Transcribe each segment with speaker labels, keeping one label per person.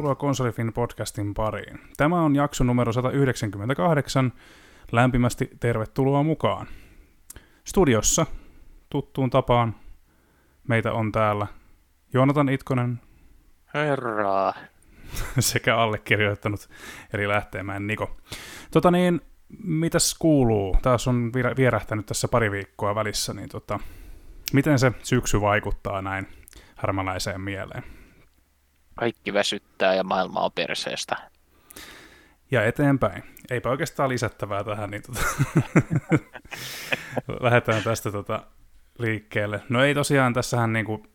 Speaker 1: tervetuloa Konsolifin podcastin pariin. Tämä on jakso numero 198. Lämpimästi tervetuloa mukaan. Studiossa tuttuun tapaan meitä on täällä Joonatan Itkonen
Speaker 2: Herraa.
Speaker 1: sekä allekirjoittanut eli Lähteenmäen Niko. Tota niin, mitäs kuuluu? Taas on vier- vierähtänyt tässä pari viikkoa välissä, niin tota, miten se syksy vaikuttaa näin harmalaiseen mieleen?
Speaker 2: Kaikki väsyttää ja maailma on perseestä.
Speaker 1: Ja eteenpäin. Eipä oikeastaan lisättävää tähän, niin tota, lähdetään tästä tota liikkeelle. No ei tosiaan, tässähän niinku,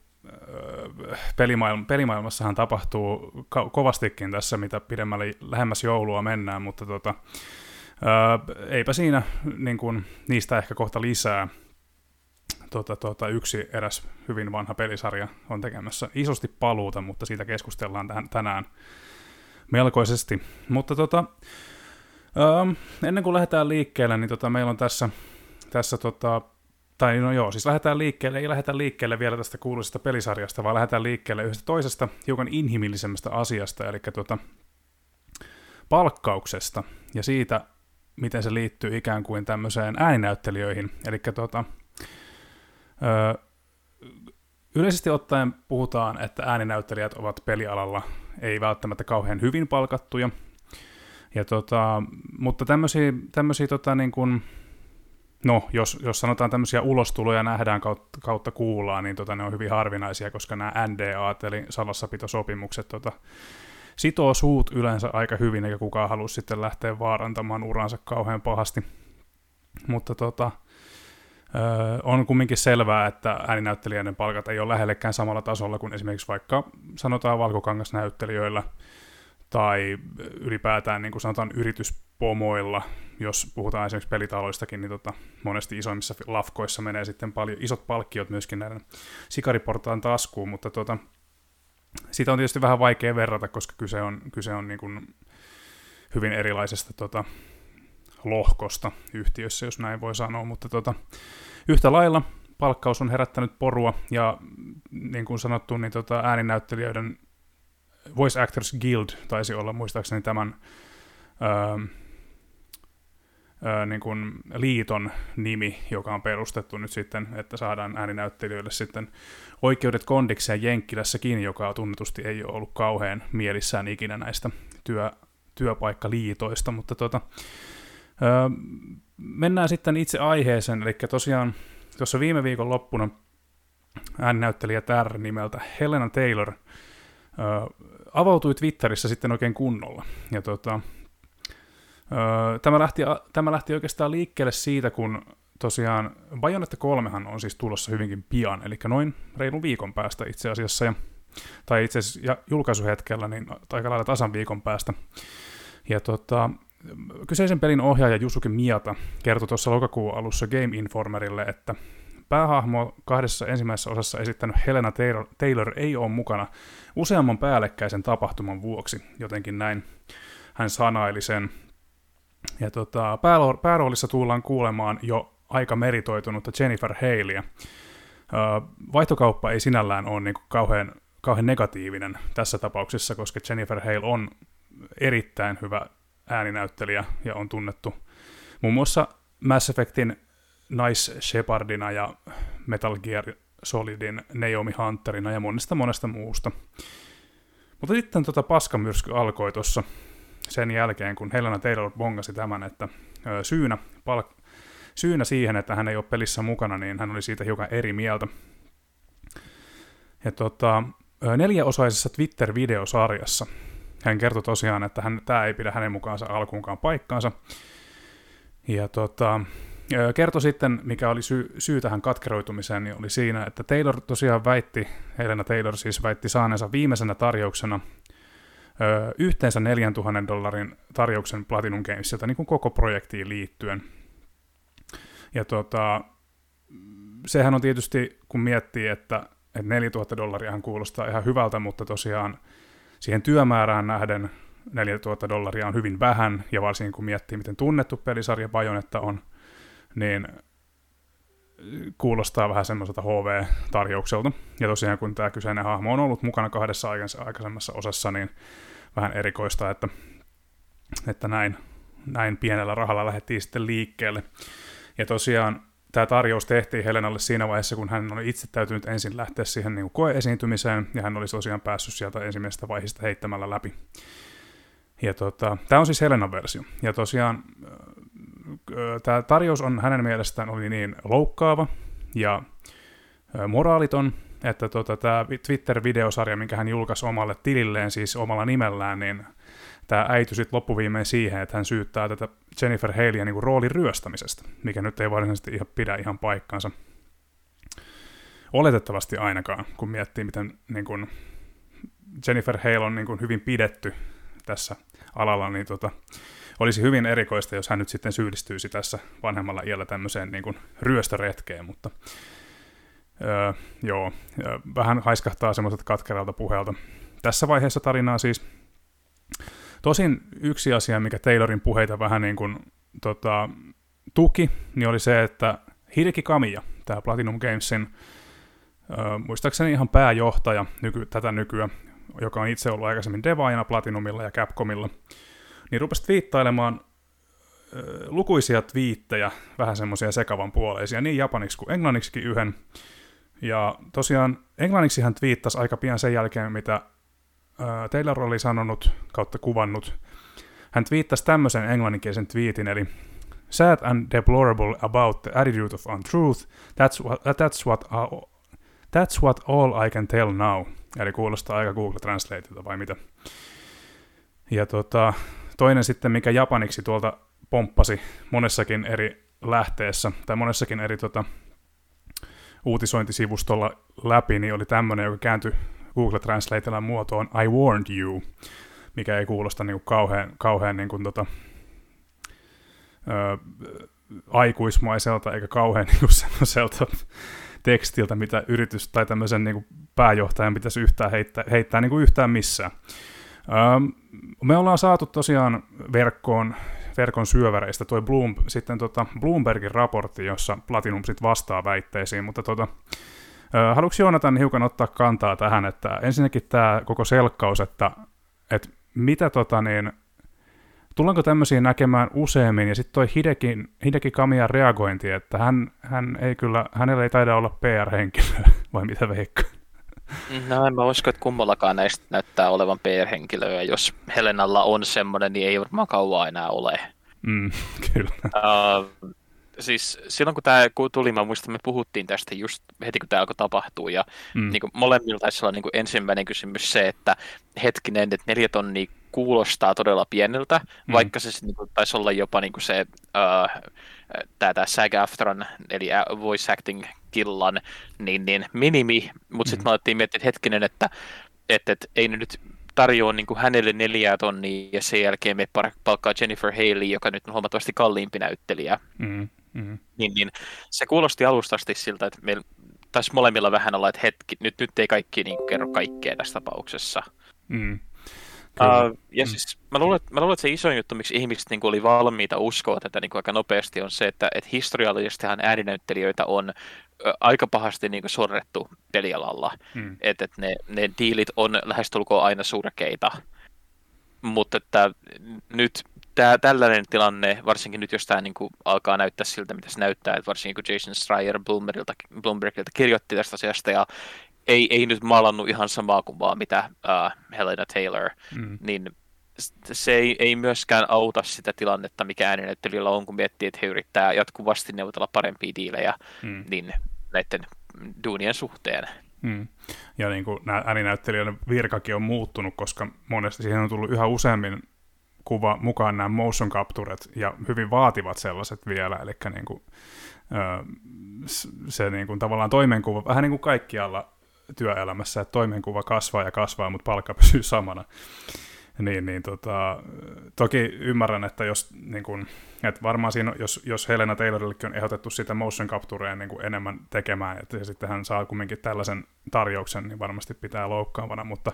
Speaker 1: pelimaailma, pelimaailmassahan tapahtuu ko- kovastikin tässä, mitä pidemmälle lähemmäs joulua mennään, mutta tota, Öö, eipä siinä niin kun, niistä ehkä kohta lisää. Tota, tota, yksi eräs hyvin vanha pelisarja on tekemässä isosti paluuta, mutta siitä keskustellaan tähän, tänään melkoisesti. Mutta tota, öö, ennen kuin lähdetään liikkeelle, niin tota, meillä on tässä, tässä tota, tai no joo, siis lähdetään liikkeelle, ei lähdetä liikkeelle vielä tästä kuuluisesta pelisarjasta, vaan lähdetään liikkeelle yhdestä toisesta hiukan inhimillisemmästä asiasta, eli tota, palkkauksesta ja siitä, miten se liittyy ikään kuin tämmöiseen ääninäyttelijöihin. Eli tota, ö, yleisesti ottaen puhutaan, että ääninäyttelijät ovat pelialalla ei välttämättä kauhean hyvin palkattuja, ja tota, mutta tämmöisiä, tämmöisiä tota, niin kuin, no, jos, jos sanotaan tämmöisiä ulostuloja nähdään kautta, kautta kuullaan, niin tota, ne on hyvin harvinaisia, koska nämä NDA, eli salassapitosopimukset, tota, sitoo suut yleensä aika hyvin, eikä kukaan halua sitten lähteä vaarantamaan uransa kauhean pahasti. Mutta tota, on kumminkin selvää, että ääninäyttelijöiden palkat ei ole lähellekään samalla tasolla kuin esimerkiksi vaikka sanotaan valkokangasnäyttelijöillä tai ylipäätään niin kuin sanotaan yrityspomoilla, jos puhutaan esimerkiksi pelitaloistakin, niin tota, monesti isoimmissa lafkoissa menee sitten paljon isot palkkiot myöskin näiden sikariportaan taskuun, mutta tota, sitä on tietysti vähän vaikea verrata, koska kyse on, kyse on niin kuin hyvin erilaisesta tota, lohkosta yhtiössä, jos näin voi sanoa, mutta tota, yhtä lailla palkkaus on herättänyt porua, ja niin kuin sanottu, niin tota, ääninäyttelijöiden Voice Actors Guild taisi olla muistaakseni tämän öö, öö, niin kuin liiton nimi, joka on perustettu nyt sitten, että saadaan ääninäyttelijöille sitten oikeudet kondikseen Jenkkilässäkin, joka tunnetusti ei ole ollut kauhean mielissään ikinä näistä työ, työpaikkaliitoista, mutta tota, öö, mennään sitten itse aiheeseen, eli tosiaan tuossa viime viikon loppuna ääninäyttelijä tär nimeltä Helena Taylor öö, avautui Twitterissä sitten oikein kunnolla. Ja tota, öö, tämä, lähti, tämä lähti oikeastaan liikkeelle siitä, kun tosiaan Bayonetta 3 on siis tulossa hyvinkin pian, eli noin reilun viikon päästä itse asiassa, ja, tai itse asiassa julkaisuhetkellä, niin aika lailla tasan viikon päästä. Ja tota, kyseisen pelin ohjaaja Jusuke Miata kertoi tuossa lokakuun alussa Game Informerille, että päähahmo kahdessa ensimmäisessä osassa esittänyt Helena Taylor, Taylor ei ole mukana useamman päällekkäisen tapahtuman vuoksi, jotenkin näin hän sanaili sen. Ja tota, pääroolissa tullaan kuulemaan jo aika meritoitunutta Jennifer Haleyä. Vaihtokauppa ei sinällään ole niin kauhean, kauhean negatiivinen tässä tapauksessa, koska Jennifer Hale on erittäin hyvä ääninäyttelijä ja on tunnettu muun muassa Mass Effectin Nice Shepardina ja Metal Gear Solidin Naomi Hunterina ja monesta monesta muusta. Mutta sitten tota paskamyrsky alkoi tuossa sen jälkeen, kun Helena Taylor bongasi tämän, että syynä, palk- syynä siihen, että hän ei ole pelissä mukana, niin hän oli siitä hiukan eri mieltä. Ja tota, neljäosaisessa Twitter-videosarjassa hän kertoi tosiaan, että hän, tämä ei pidä hänen mukaansa alkuunkaan paikkaansa. Ja tota, kertoi sitten, mikä oli syy, syy tähän katkeroitumiseen, niin oli siinä, että Taylor tosiaan väitti, Helena Taylor siis väitti saaneensa viimeisenä tarjouksena ö, yhteensä 4000 dollarin tarjouksen Platinum Gamesilta niin kuin koko projektiin liittyen. Ja tota, sehän on tietysti, kun miettii, että, että 4000 dollariahan kuulostaa ihan hyvältä, mutta tosiaan siihen työmäärään nähden 4000 dollaria on hyvin vähän, ja varsinkin kun miettii, miten tunnettu pelisarja Bajonetta on, niin kuulostaa vähän semmoiselta HV-tarjoukselta. Ja tosiaan kun tämä kyseinen hahmo on ollut mukana kahdessa aikaisemmassa osassa, niin vähän erikoista, että, että näin, näin pienellä rahalla lähdettiin sitten liikkeelle. Ja tosiaan tämä tarjous tehtiin Helenalle siinä vaiheessa, kun hän oli itse täytynyt ensin lähteä siihen niin koeesiintymiseen, ja hän olisi tosiaan päässyt sieltä ensimmäisestä vaiheesta heittämällä läpi. Ja tota, tämä on siis Helenan versio. Ja tosiaan tämä tarjous on hänen mielestään oli niin loukkaava ja moraaliton, että tota, tämä Twitter-videosarja, minkä hän julkaisi omalle tililleen, siis omalla nimellään, niin tämä äity sitten loppuviimein siihen, että hän syyttää tätä Jennifer Haleyä niin roolin ryöstämisestä, mikä nyt ei varsinaisesti ihan pidä ihan paikkaansa. Oletettavasti ainakaan, kun miettii, miten niin kuin Jennifer Hale on niin kuin hyvin pidetty tässä alalla, niin tota, olisi hyvin erikoista, jos hän nyt sitten syyllistyisi tässä vanhemmalla iällä tämmöiseen niin kuin ryöstöretkeen, mutta öö, joo, vähän haiskahtaa semmoiset katkeralta puheelta. Tässä vaiheessa tarinaa siis Tosin yksi asia, mikä Taylorin puheita vähän niin kuin, tota, tuki, niin oli se, että Hideki Kamiya, tämä Platinum Gamesin, ö, muistaakseni ihan pääjohtaja nyky, tätä nykyä, joka on itse ollut aikaisemmin devaajana Platinumilla ja Capcomilla, niin rupesi viittailemaan lukuisia twiittejä, vähän semmoisia sekavan puoleisia, niin japaniksi kuin englanniksikin yhden. Ja tosiaan englanniksi hän twiittasi aika pian sen jälkeen, mitä Taylor oli sanonut kautta kuvannut, hän twiittasi tämmöisen englanninkielisen twiitin, eli sad and deplorable about the attitude of untruth, that's what, that's what, uh, that's what all I can tell now. Eli kuulostaa aika Google Translateilta vai mitä. Ja tota, toinen sitten, mikä japaniksi tuolta pomppasi monessakin eri lähteessä, tai monessakin eri tota, uutisointisivustolla läpi, niin oli tämmöinen, joka kääntyi Google Translatelan muotoon I warned you, mikä ei kuulosta niin kuin kauhean, kauhean niin kuin tota, ö, aikuismaiselta eikä kauhean niin kuin sellaiselta tekstiltä, mitä yritys tai tämmöisen niin kuin pääjohtajan pitäisi yhtään heittää, heittää niin kuin yhtään missään. Ö, me ollaan saatu tosiaan verkkoon verkon syöväreistä toi Bloom, sitten tota Bloombergin raportti, jossa Platinum sit vastaa väitteisiin, mutta tota, Haluatko Joonatan hiukan ottaa kantaa tähän, että ensinnäkin tämä koko selkkaus, että, että mitä tota niin, tullaanko tämmöisiä näkemään useammin, ja sitten toi Hideki, Hideki Kamian reagointi, että hän, hän ei kyllä, hänellä ei taida olla PR-henkilö, vai mitä veikka?
Speaker 2: No en mä usko, että kummallakaan näistä näyttää olevan PR-henkilöä. Jos Helenalla on semmoinen, niin ei varmaan kauan enää ole.
Speaker 1: Mm, kyllä.
Speaker 2: Uh, siis silloin kun tämä tuli, mä muistan, me puhuttiin tästä just heti kun tämä alkoi tapahtua, ja mm. niin kuin molemmilla taisi olla niin kuin ensimmäinen kysymys se, että hetkinen, että neljä tonnia kuulostaa todella pieneltä, mm. vaikka se niin kuin, taisi olla jopa niin kuin se uh, tämä SAG-AFTRAn, eli voice acting killan, niin, niin minimi, mutta sitten mm. me alettiin miettiä, että hetkinen, että että, että ei nyt tarjoa niin kuin hänelle neljää tonnia ja sen jälkeen me palkkaa Jennifer Haley, joka nyt on huomattavasti kalliimpi näyttelijä. Mm. Mm. Niin, niin se kuulosti alustasti siltä, että meillä taisi molemmilla vähän olla, että hetki, nyt, nyt ei kaikki niin kerro kaikkea tässä tapauksessa. Mm. Uh, ja mm. siis mä luulen, mä luulen, että se iso juttu, miksi ihmiset niin kuin, oli valmiita uskoa tätä niin kuin, aika nopeasti, on se, että, että historiallisestihan ääninäyttelijöitä on ö, aika pahasti niin kuin, sorrettu pelialalla. Mm. Että, että ne, ne diilit on lähestulkoon aina surkeita. Mutta että nyt tämä, tällainen tilanne, varsinkin nyt jos tämä niin kuin, alkaa näyttää siltä, mitä se näyttää, että varsinkin kun Jason Schreier Bloombergilta, Bloombergilta kirjoitti tästä asiasta ja ei, ei nyt maalannut ihan samaa kuvaa, mitä uh, Helena Taylor, mm. niin se ei, ei myöskään auta sitä tilannetta, mikä ääninäyttelijällä on, kun miettii, että he yrittää jatkuvasti neuvotella parempia diilejä mm. niin näiden duunien suhteen.
Speaker 1: Mm. Ja niin kuin nämä ääninäyttelijöiden virkakin on muuttunut, koska monesti siihen on tullut yhä useammin kuva mukaan nämä motion capturet ja hyvin vaativat sellaiset vielä, eli niin kuin, se niin kuin tavallaan toimenkuva, vähän niin kuin kaikkialla työelämässä, että toimenkuva kasvaa ja kasvaa, mutta palkka pysyy samana. Niin, niin tota, toki ymmärrän, että jos niin kun, että varmaan siinä, jos, jos Helena Taylorillekin on ehdotettu sitä motion capturea niin kuin enemmän tekemään, että sitten hän saa kumminkin tällaisen tarjouksen, niin varmasti pitää loukkaavana, mutta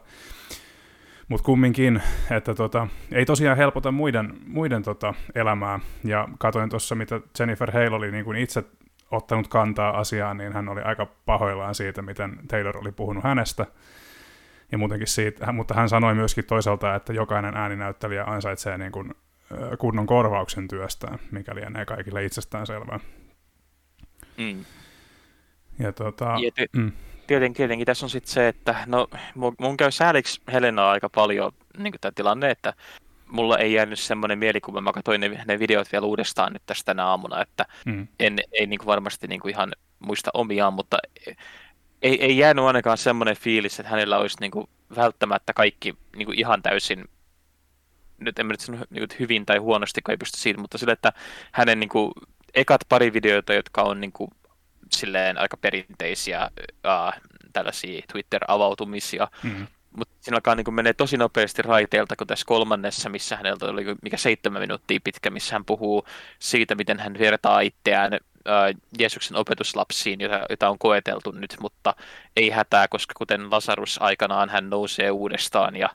Speaker 1: mutta kumminkin, että tota, ei tosiaan helpota muiden, muiden tota elämää. Ja katoin tuossa, mitä Jennifer Hale oli niin kuin itse ottanut kantaa asiaan, niin hän oli aika pahoillaan siitä, miten Taylor oli puhunut hänestä. Ja muutenkin siitä, mutta hän sanoi myöskin toisaalta, että jokainen ääninäyttelijä ansaitsee niin kuin kunnon korvauksen työstään, mikä lienee kaikille itsestään selvää.
Speaker 2: Mm.
Speaker 1: Ja tota,
Speaker 2: ja ty- mm. Tietenkin, tietenkin tässä on sitten se, että no, mun, käy sääliksi Helenaa aika paljon niin tämä tilanne, että mulla ei jäänyt semmoinen mielikuva, mä katsoin ne, ne videot vielä uudestaan nyt tästä tänä aamuna, että mm. en, ei niin kuin varmasti niin kuin ihan muista omiaan, mutta ei, ei jäänyt ainakaan semmoinen fiilis, että hänellä olisi niin kuin välttämättä kaikki niin kuin ihan täysin nyt en mä nyt sano niin hyvin tai huonosti, kun ei pysty siitä, mutta sille, että hänen niin kuin, ekat pari videoita, jotka on niin kuin, silleen aika perinteisiä uh, tällaisia Twitter-avautumisia, mm-hmm. mutta siinä alkaa niin menee tosi nopeasti raiteelta, kun tässä kolmannessa, missä häneltä oli mikä seitsemän minuuttia pitkä, missä hän puhuu siitä, miten hän vertaa itseään uh, Jeesuksen opetuslapsiin, jota, jota on koeteltu nyt, mutta ei hätää, koska kuten Lasarus aikanaan hän nousee uudestaan ja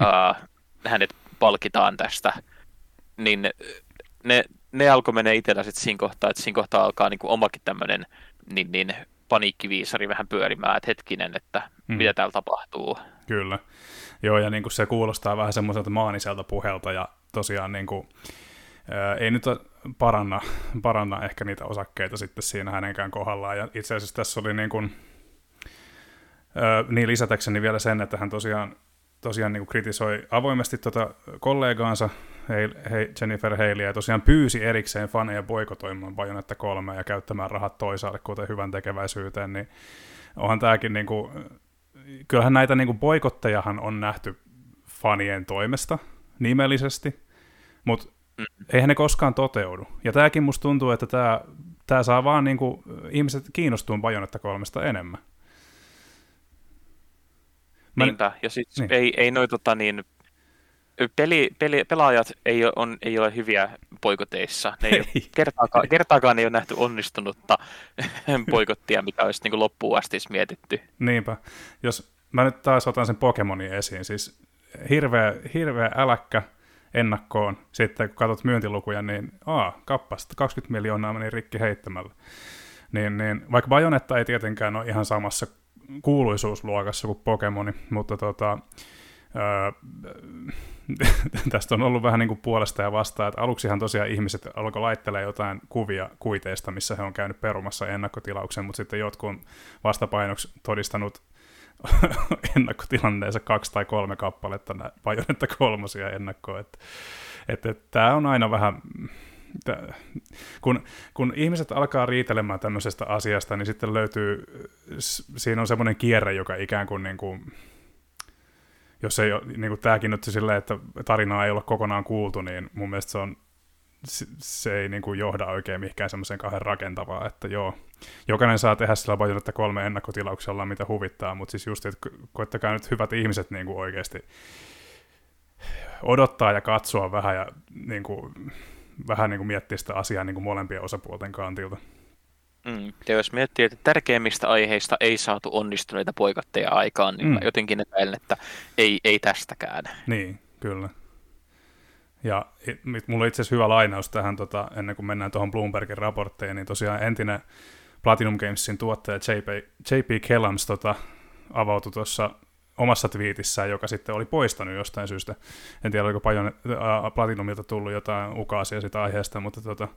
Speaker 2: uh, hänet palkitaan tästä, niin ne, ne alkoi mennä itsellä sitten siinä kohtaa, että siinä kohtaa alkaa niin omakin tämmöinen niin, niin, paniikkiviisari vähän pyörimään, että hetkinen, että mm. mitä täällä tapahtuu.
Speaker 1: Kyllä. Joo, ja niin kuin se kuulostaa vähän semmoiselta maaniselta puhelta, ja tosiaan niin kuin, ää, ei nyt paranna, paranna ehkä niitä osakkeita sitten siinä hänenkään kohdallaan, ja itse asiassa tässä oli niin kuin, ää, niin lisätäkseni vielä sen, että hän tosiaan tosiaan niin kuin kritisoi avoimesti tuota kollegaansa hei, Jennifer Haleyä ja tosiaan pyysi erikseen faneja boikotoimaan Bajonetta 3 ja käyttämään rahat toisaalle, kuten hyvän tekeväisyyteen, niin onhan tämäkin niin kuin, kyllähän näitä niin kuin boikottejahan on nähty fanien toimesta nimellisesti, mutta eihän ne koskaan toteudu. Ja tämäkin musta tuntuu, että tämä, tämä saa vaan niin kuin, ihmiset kiinnostumaan Bajonetta kolmesta enemmän.
Speaker 2: Mä... Niinpä, ja sitten niin. ei, ei noi, tota, niin, peli, peli, pelaajat ei, on, ei ole hyviä poikoteissa. Ne ei, ei. Kertaakaan, kertaakaan ei ole nähty onnistunutta poikottia, mikä olisi niin loppuun asti mietitty.
Speaker 1: Niinpä. Jos mä nyt taas otan sen Pokemonin esiin, siis hirveä, hirveä äläkkä ennakkoon. Sitten kun katsot myyntilukuja, niin aa, kappasta 20 miljoonaa meni rikki heittämällä. Niin, niin, vaikka Bajonetta ei tietenkään ole ihan samassa kuuluisuusluokassa kuin Pokemoni, mutta tota, tästä on ollut vähän niin kuin puolesta ja vastaan, että aluksihan tosiaan ihmiset alkoi laittelemaan jotain kuvia kuiteista, missä he on käynyt perumassa ennakkotilauksen, mutta sitten jotkut on vastapainoksi todistanut ennakkotilanneensa kaksi tai kolme kappaletta Bajonetta kolmosia ennakkoon, että, että, että tämä on aina vähän kun, kun ihmiset alkaa riitelemään tämmöisestä asiasta, niin sitten löytyy, siinä on semmoinen kierre, joka ikään kuin, niin kuin jos ei niin kuin tämäkin nyt silleen, että tarinaa ei ole kokonaan kuultu, niin mun mielestä se on se ei niin kuin johda oikein mihinkään semmoiseen kahden rakentavaa, että joo, jokainen saa tehdä sillä että kolme ennakkotilauksella mitä huvittaa, mutta siis just, että koittakaa nyt hyvät ihmiset niin kuin oikeasti odottaa ja katsoa vähän ja niin kuin, vähän niin kuin miettiä sitä asiaa niin kuin molempien osapuolten kantilta.
Speaker 2: Mm. Ja jos miettii, että tärkeimmistä aiheista ei saatu onnistuneita poikatteja aikaan, niin mm. jotenkin epäilen, että ei, ei tästäkään.
Speaker 1: Niin, kyllä. Ja mulla on itse asiassa hyvä lainaus tähän, tota, ennen kuin mennään tuohon Bloombergin raportteihin, niin tosiaan entinen Platinum Gamesin tuottaja JP, JP Kellams tota, avautui tuossa omassa twiitissään, joka sitten oli poistanut jostain syystä. En tiedä, oliko paljon äh, Platinumilta tullut jotain ukaasia sitä aiheesta, mutta tota,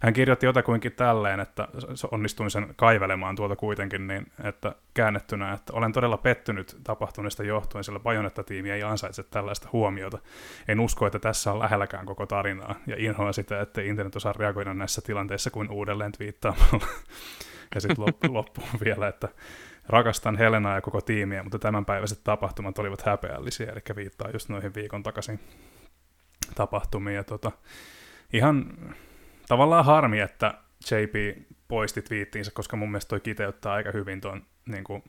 Speaker 1: hän kirjoitti jotakuinkin tälleen, että onnistuin sen kaivelemaan tuolta kuitenkin, niin että käännettynä, että olen todella pettynyt tapahtuneesta johtuen, sillä Bajonetta-tiimi ei ansaitse tällaista huomiota. En usko, että tässä on lähelläkään koko tarinaa, ja inhoa sitä, että internet osaa reagoida näissä tilanteissa kuin uudelleen twiittaamalla. ja sitten loppuun vielä, että rakastan Helenaa ja koko tiimiä, mutta tämänpäiväiset tapahtumat olivat häpeällisiä, eli viittaa just noihin viikon takaisin tapahtumiin. Ja tota, ihan tavallaan harmi, että JP poisti twiittiinsä, koska mun mielestä toi kiteyttää aika hyvin tuon niin kuin,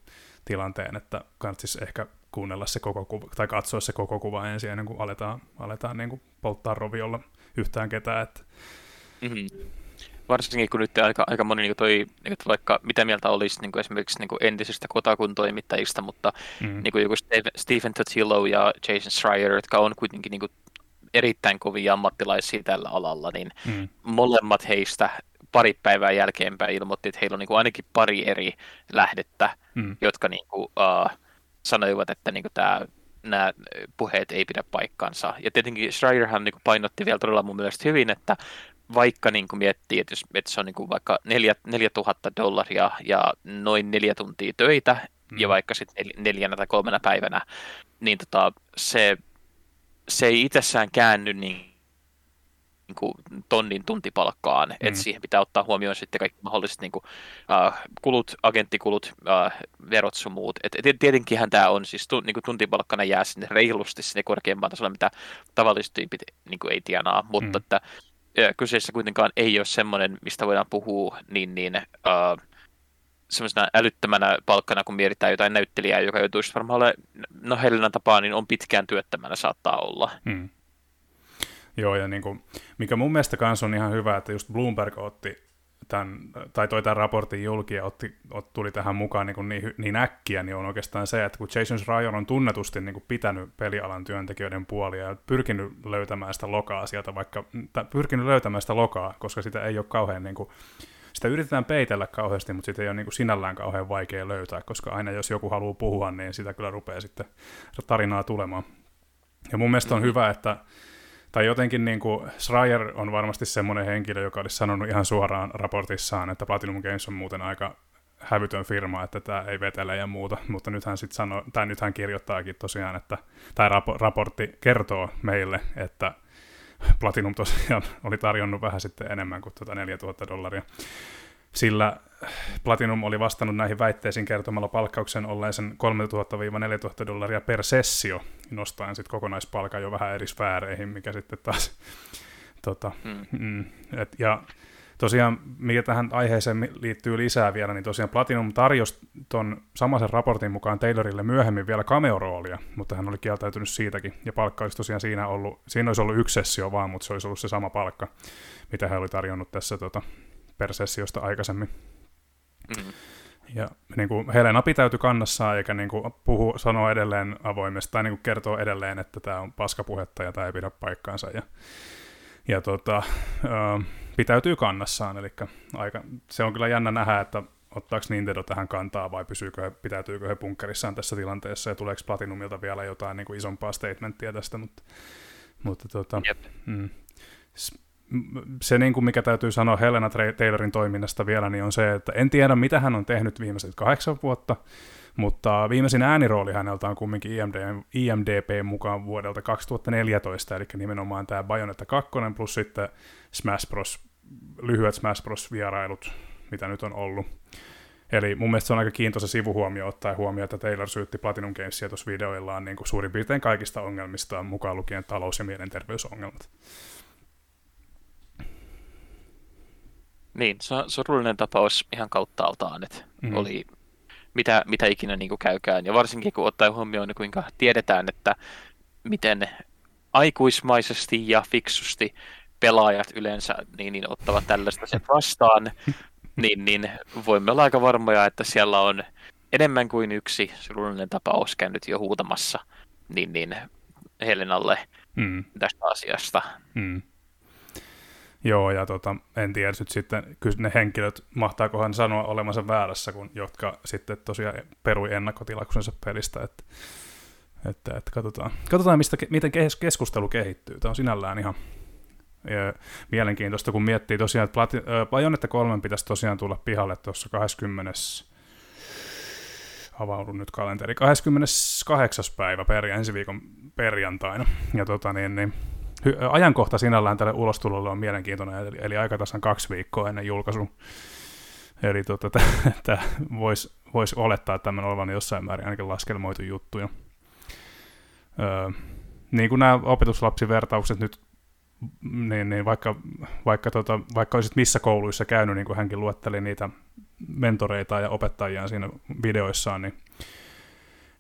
Speaker 1: tilanteen, että kannattaisi ehkä kuunnella se koko kuva, tai katsoa se koko kuva ensin ennen kuin aletaan, aletaan niin kuin polttaa roviolla yhtään ketään. Että...
Speaker 2: Mm-hmm varsinkin kun nyt aika, aika moni niin toi, niin vaikka mitä mieltä olisi niin kuin esimerkiksi niin kuin entisistä kotakun toimittajista, mutta mm. niin kuin joku Stephen Totillo ja Jason Schreier, jotka on kuitenkin niin kuin erittäin kovia ammattilaisia tällä alalla, niin mm. molemmat heistä pari päivää jälkeenpäin ilmoitti, että heillä on niin kuin ainakin pari eri lähdettä, mm. jotka niin kuin, uh, sanoivat, että niin kuin tämä nämä puheet ei pidä paikkansa. Ja tietenkin Schreierhan niin painotti vielä todella mun mielestä hyvin, että vaikka niin kuin miettii, että, jos, että se on niin kuin vaikka 4000 dollaria ja noin neljä tuntia töitä, mm. ja vaikka sitten neljänä tai kolmena päivänä, niin tota, se, se ei itsessään käänny niin niin kuin tonnin tuntipalkkaan, mm. että siihen pitää ottaa huomioon sitten kaikki mahdolliset niin kuin, uh, kulut, agenttikulut, uh, verot sun muut. Et, et, tietenkinhän tämä on siis tu, niin kuin tuntipalkkana jää sinne reilusti sinne korkeampaan tasolle, mitä tavalliset tyypit niin kuin ei tienaa, mutta mm. että kyseessä kuitenkaan ei ole semmoinen, mistä voidaan puhua niin, niin uh, semmoisena älyttömänä palkkana, kun mietitään jotain näyttelijää, joka joutuisi varmaan ole, no Helenan tapaan, niin on pitkään työttömänä saattaa olla. Mm.
Speaker 1: Joo, ja niin kuin, mikä mun mielestä kanssa on ihan hyvä, että just Bloomberg otti tämän, tai toi tämän raportin julki ja otti, ot, tuli tähän mukaan niin, kuin niin, niin äkkiä, niin on oikeastaan se, että kun Jason Schreier on tunnetusti niin kuin pitänyt pelialan työntekijöiden puolia ja pyrkinyt löytämään sitä lokaa sieltä, vaikka tai pyrkinyt löytämään sitä lokaa, koska sitä ei ole kauhean niin kuin, sitä yritetään peitellä kauheasti, mutta sitä ei ole niin kuin sinällään kauhean vaikea löytää, koska aina jos joku haluaa puhua, niin sitä kyllä rupeaa sitten tarinaa tulemaan. Ja mun mielestä on hyvä, että tai jotenkin niin kuin Schreier on varmasti semmoinen henkilö, joka olisi sanonut ihan suoraan raportissaan, että Platinum Games on muuten aika hävytön firma, että tämä ei vetele ja muuta, mutta nyt hän sitten sanoo, tai nyt hän kirjoittaakin tosiaan, että tämä raportti kertoo meille, että Platinum tosiaan oli tarjonnut vähän sitten enemmän kuin tuota 4000 dollaria. Sillä Platinum oli vastannut näihin väitteisiin kertomalla palkkauksen olleen sen 3000-4000 dollaria per sessio, nostaen sitten kokonaispalkan jo vähän eri sfääreihin, mikä sitten taas... Tota, mm. Mm, et, ja tosiaan, mikä tähän aiheeseen liittyy lisää vielä, niin tosiaan Platinum tarjosi tuon samaisen raportin mukaan Taylorille myöhemmin vielä cameo-roolia, mutta hän oli kieltäytynyt siitäkin, ja palkka olisi tosiaan siinä ollut, siinä olisi ollut yksi sessio vaan, mutta se olisi ollut se sama palkka, mitä hän oli tarjonnut tässä tota, per sessiosta aikaisemmin. Mm. Ja niin kuin Helena pitäytyi kannassaan eikä niin kuin puhu, sanoa edelleen avoimesti tai niin kuin kertoo edelleen, että tämä on paskapuhetta ja tämä ei pidä paikkaansa. Ja, ja tota, pitäytyy kannassaan, eli aika, se on kyllä jännä nähdä, että ottaako Nintendo tähän kantaa vai pysyykö he, pitäytyykö he bunkkerissaan tässä tilanteessa ja tuleeko Platinumilta vielä jotain niin kuin isompaa statementtia tästä, mutta, mutta tota, yep. mm, se, niin kuin mikä täytyy sanoa Helena Taylorin toiminnasta vielä, niin on se, että en tiedä, mitä hän on tehnyt viimeiset kahdeksan vuotta, mutta viimeisin äänirooli häneltä on kumminkin IMD, IMDP mukaan vuodelta 2014, eli nimenomaan tämä Bayonetta 2 plus sitten Smash Bros, lyhyet Smash Bros vierailut, mitä nyt on ollut. Eli mun mielestä se on aika kiintoisa sivuhuomio ottaa huomioon, että Taylor syytti Platinum Gamesia tuossa videoillaan niin kuin suurin piirtein kaikista ongelmista, mukaan lukien talous- ja mielenterveysongelmat.
Speaker 2: Niin, se on surullinen tapaus ihan kauttaaltaan, että mm. oli mitä, mitä ikinä niin kuin käykään. Ja varsinkin kun ottaa huomioon, niin kuinka tiedetään, että miten aikuismaisesti ja fiksusti pelaajat yleensä niin, niin ottavat tällaista sen vastaan, niin, niin voimme olla aika varmoja, että siellä on enemmän kuin yksi surullinen tapaus käynyt jo huutamassa niin, niin Helenalle mm. tästä asiasta. Mm.
Speaker 1: Joo, ja tota, en tiedä nyt sitten, kyllä ne henkilöt, mahtaakohan sanoa olemansa väärässä, kun, jotka sitten tosiaan perui ennakkotilauksensa pelistä, että, että, että katsotaan, katsotaan mistä, miten keskustelu kehittyy. Tämä on sinällään ihan ja mielenkiintoista, kun miettii tosiaan, että Plati, äh, Bayonetta 3 pitäisi tosiaan tulla pihalle tuossa 20 avaudun nyt kalenteri, 28. päivä per, ensi viikon perjantaina. Ja tota niin, niin ajankohta sinällään tälle ulostulolle on mielenkiintoinen, eli, eli aika tasan kaksi viikkoa ennen julkaisu. Eli tota, tämä voisi vois olettaa, että tämmöinen olevan jossain määrin ainakin laskelmoitu juttuja. Öö, niin kuin nämä opetuslapsivertaukset nyt, niin, niin vaikka, vaikka, tota, vaikka olisit missä kouluissa käynyt, niin kuin hänkin luetteli niitä mentoreita ja opettajia siinä videoissaan, niin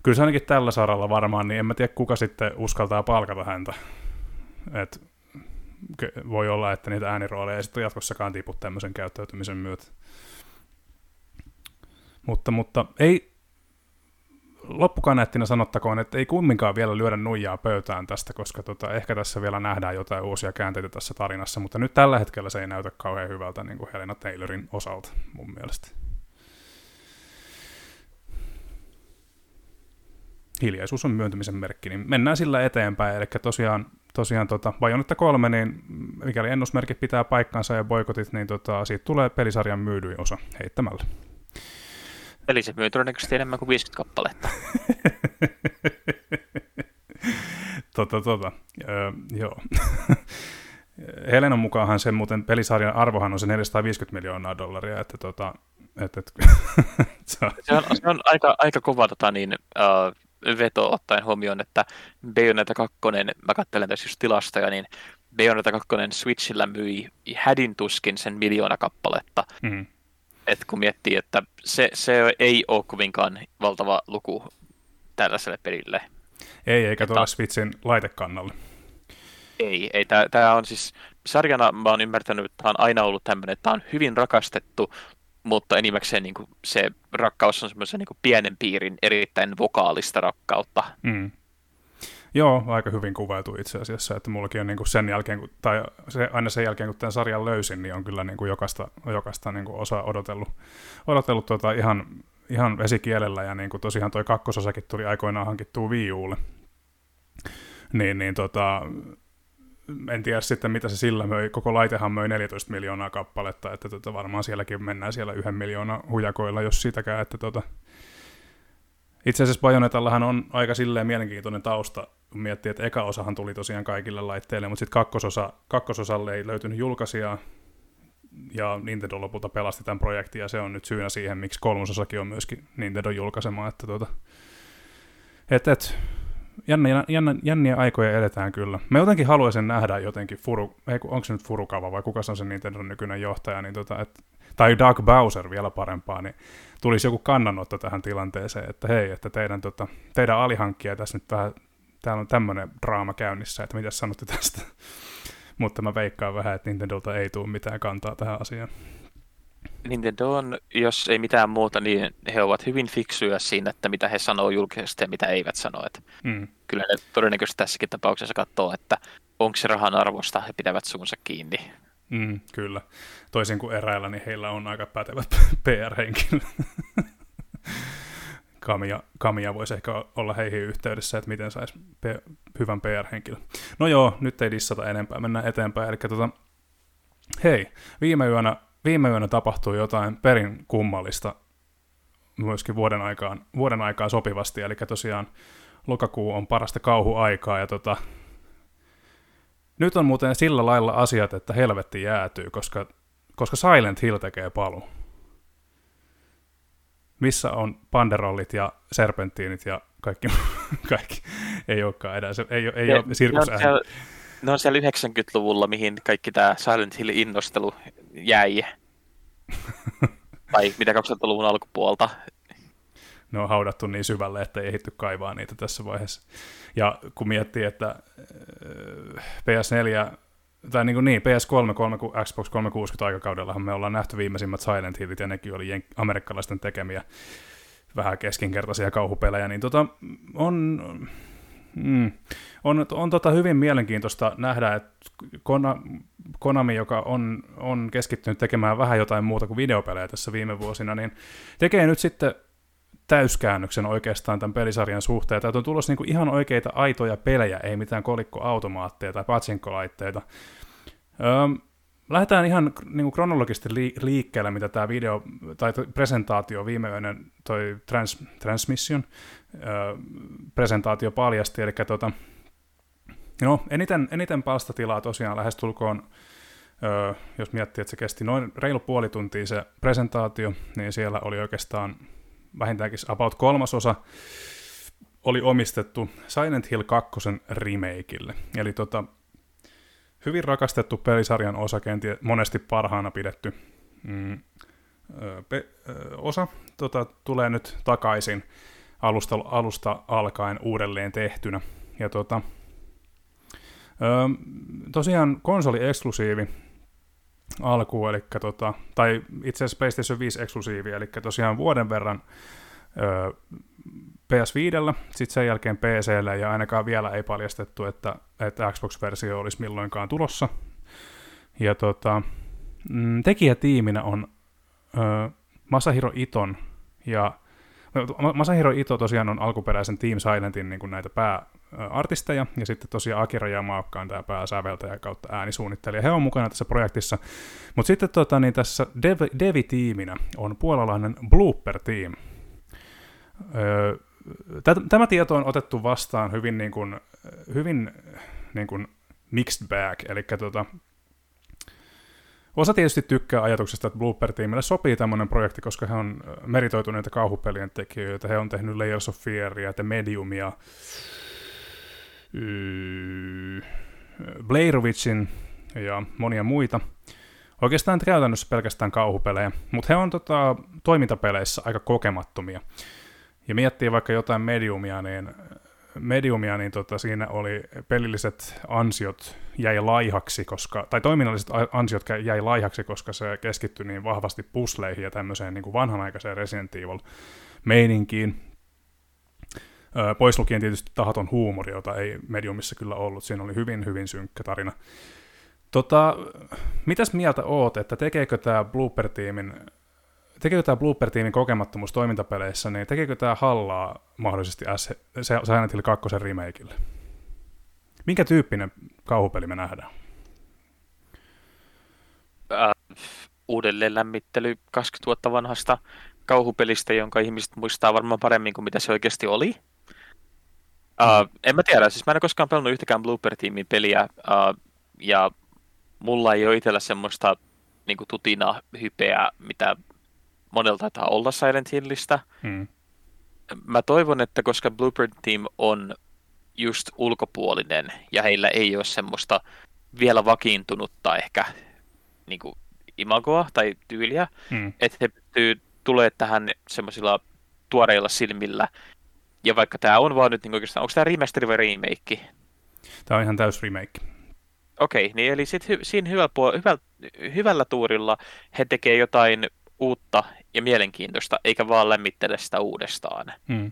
Speaker 1: kyllä se ainakin tällä saralla varmaan, niin en mä tiedä kuka sitten uskaltaa palkata häntä et voi olla, että niitä äänirooleja ei sitten jatkossakaan tipu tämmöisen käyttäytymisen myötä. Mutta, mutta ei loppukaneettina sanottakoon, että ei kumminkaan vielä lyödä nuijaa pöytään tästä, koska tota, ehkä tässä vielä nähdään jotain uusia käänteitä tässä tarinassa, mutta nyt tällä hetkellä se ei näytä kauhean hyvältä niin kuin Helena Taylorin osalta mun mielestä. Hiljaisuus on myöntymisen merkki, niin mennään sillä eteenpäin, eli tosiaan tosiaan tota, Bajonetta kolme, niin mikäli ennusmerkit pitää paikkansa ja boikotit, niin tota, siitä tulee pelisarjan myydyin osa heittämällä.
Speaker 2: Eli se myy todennäköisesti enemmän kuin 50 kappaletta.
Speaker 1: tota, tota, öö, joo. Helenan mukaanhan sen muuten pelisarjan arvohan on se 450 miljoonaa dollaria, että tota, et, et,
Speaker 2: se, on, se on aika, aika kova tota, niin, uh, veto ottaen huomioon, että Bayonetta 2, mä katselen tässä just tilastoja, niin Bayonetta 2 Switchillä myi hädin tuskin sen miljoona kappaletta. Mm että kun miettii, että se, se ei ole kovinkaan valtava luku tällaiselle pelille.
Speaker 1: Ei, eikä tuolla Switchin laitekannalle.
Speaker 2: Ei, ei tämä on siis, sarjana mä oon ymmärtänyt, että tämä on aina ollut tämmöinen, että tämä on hyvin rakastettu, mutta enimmäkseen niin kuin, se rakkaus on semmoisen niin pienen piirin erittäin vokaalista rakkautta. Mm.
Speaker 1: Joo, aika hyvin kuvailtu itse asiassa, että mullakin on niin kuin sen jälkeen, tai se, aina sen jälkeen, kun tämän sarjan löysin, niin on kyllä niin kuin jokaista, jokaista niin kuin osa odotellut, odotellut tuota ihan, ihan vesikielellä, ja niin kuin tosiaan toi kakkososakin tuli aikoinaan hankittua Wii Ulle. Niin, niin tota, en tiedä sitten, mitä se sillä möi. Koko laitehan möi 14 miljoonaa kappaletta, että tota, varmaan sielläkin mennään siellä yhden miljoona hujakoilla, jos sitäkään, että tota, itse asiassa Bajonetallahan on aika silleen mielenkiintoinen tausta kun miettii, että eka osahan tuli tosiaan kaikille laitteille, mutta sitten kakkososa, kakkososalle ei löytynyt julkaisijaa, ja Nintendo lopulta pelasti tämän projektin, ja se on nyt syynä siihen, miksi kolmososakin on myöskin Nintendo julkaisema, että tuota, et, et, jänniä, jännä, jänniä aikoja eletään kyllä. Mä jotenkin haluaisin nähdä jotenkin, Furu, ei, onko se nyt Furukava vai kuka se on se Nintendo nykyinen johtaja, niin tota, et, tai Doug Bowser vielä parempaa, niin tulisi joku kannanotto tähän tilanteeseen, että hei, että teidän, tota, teidän alihankkija tässä nyt vähän täällä on tämmöinen draama käynnissä, että mitä sanotte tästä. Mutta mä veikkaan vähän, että Nintendolta ei tule mitään kantaa tähän asiaan.
Speaker 2: Nintendo on, jos ei mitään muuta, niin he ovat hyvin fiksuja siinä, että mitä he sanoo julkisesti ja mitä eivät sano. Että mm. Kyllä ne todennäköisesti tässäkin tapauksessa katsoo, että onko se rahan arvosta, he pitävät suunsa kiinni.
Speaker 1: Mm, kyllä. Toisin kuin eräillä, niin heillä on aika pätevät PR-henkilöt. Kamia, Kamia voisi ehkä olla heihin yhteydessä, että miten saisi pe- hyvän PR-henkilön. No joo, nyt ei dissata enempää, mennään eteenpäin. Eli tota, hei, viime yönä, viime yönä tapahtui jotain perin kummallista myöskin vuoden aikaan, vuoden aikaan sopivasti, eli tosiaan lokakuu on parasta kauhuaikaa, ja tota, nyt on muuten sillä lailla asiat, että helvetti jäätyy, koska, koska Silent Hill tekee paluu missä on panderollit ja serpenttiinit ja kaikki, kaikki. ei olekaan enää, se, ei, ei ole sirkusääni.
Speaker 2: Ne, on siellä 90-luvulla, mihin kaikki tämä Silent Hill innostelu jäi. tai mitä 2000-luvun alkupuolta.
Speaker 1: Ne on haudattu niin syvälle, että ei ehditty kaivaa niitä tässä vaiheessa. Ja kun miettii, että äh, PS4 tai niin, kuin niin PS3, 3, Xbox 360 aikakaudellahan me ollaan nähty viimeisimmät Silent Hillit, ja nekin oli jen- amerikkalaisten tekemiä vähän keskinkertaisia kauhupelejä, niin tota, on, mm, on, on tota hyvin mielenkiintoista nähdä, että Konami, joka on, on keskittynyt tekemään vähän jotain muuta kuin videopelejä tässä viime vuosina, niin tekee nyt sitten täyskäännöksen oikeastaan tämän pelisarjan suhteen. Täältä on tulossa niinku ihan oikeita aitoja pelejä, ei mitään kolikkoautomaatteja tai patsinkolaitteita. Öö, lähdetään ihan niinku kronologisesti liikkeelle, mitä tämä video tai presentaatio, viimeinen toi trans, transmission öö, presentaatio paljasti, eli tota, no, eniten, eniten palstatilaa tosiaan lähestulkoon Öö, jos miettii, että se kesti noin reilu puoli tuntia se presentaatio, niin siellä oli oikeastaan vähintäänkin about kolmasosa, oli omistettu Silent Hill 2 remakeille. Eli tota, hyvin rakastettu pelisarjan osa, kenties monesti parhaana pidetty mm, pe, osa, tota, tulee nyt takaisin alusta, alusta alkaen uudelleen tehtynä. Ja tota, ö, tosiaan konsoli-eksklusiivi alkuun, eli tota, tai itse asiassa PlayStation 5 eksklusiivi, eli tosiaan vuoden verran ö, PS5, sitten sen jälkeen PClle, ja ainakaan vielä ei paljastettu, että, että Xbox-versio olisi milloinkaan tulossa. Ja tota, mm, tekijätiiminä on ö, Masahiro Iton, ja Masahiro Ito tosiaan on alkuperäisen Team Silentin niin kuin näitä pääartisteja, ja sitten tosiaan Akira Yamaoka on tämä pääsäveltäjä kautta äänisuunnittelija. He on mukana tässä projektissa. Mutta sitten tota, niin tässä dev, Devi-tiiminä on puolalainen Blooper Team. Tämä tieto on otettu vastaan hyvin, niin kuin, hyvin niin kuin mixed bag, eli tota, Osa tietysti tykkää ajatuksesta, että Blooper-tiimille sopii tämmöinen projekti, koska he on meritoituneita kauhupelien tekijöitä. He on tehnyt Layers of Fearia, The Mediumia, Blair Witchin ja monia muita. Oikeastaan käytännössä pelkästään kauhupelejä, mutta he on tota, toimintapeleissä aika kokemattomia. Ja miettii vaikka jotain mediumia, niin, mediumia, niin tota, siinä oli pelilliset ansiot jäi laihaksi, koska, tai toiminnalliset ansiot jäi laihaksi, koska se keskittyi niin vahvasti pusleihin ja tämmöiseen niin kuin vanhanaikaiseen Resident Evil meininkiin. Öö, pois lukien tietysti tahaton huumori, jota ei mediumissa kyllä ollut. Siinä oli hyvin, hyvin synkkä tarina. Tota, mitäs mieltä oot, että tekeekö tämä Blooper-tiimin tekeekö tämä Blooper-tiimin kokemattomuus toimintapeleissä, niin tekeekö tämä hallaa mahdollisesti Silent Hill 2 remakeille? Minkä tyyppinen kauhupeli me nähdään?
Speaker 2: Äh, uudelleen lämmittely 20 vuotta vanhasta kauhupelistä, jonka ihmiset muistaa varmaan paremmin kuin mitä se oikeasti oli. Uh, en mä tiedä, siis mä en ole koskaan pelannut yhtäkään Blooper-tiimin peliä, uh, ja mulla ei ole itsellä semmoista niin tutina hypeä, mitä monelta taitaa olla Silent Hillistä. Hmm. Mä toivon, että koska Blooper Team on just ulkopuolinen ja heillä ei ole semmoista vielä vakiintunutta ehkä niin kuin imagoa tai tyyliä, hmm. että he pystyy tulee tähän semmoisilla tuoreilla silmillä. Ja vaikka tämä on vaan nyt niin oikeastaan, onko tämä remasteri vai remake?
Speaker 1: Tämä on ihan täys remake.
Speaker 2: Okei, okay, niin eli sitten hy- siinä hyvällä, puol- hyvällä, hyvällä tuurilla he tekee jotain uutta ja mielenkiintoista, eikä vaan lämmittele sitä uudestaan. Hmm.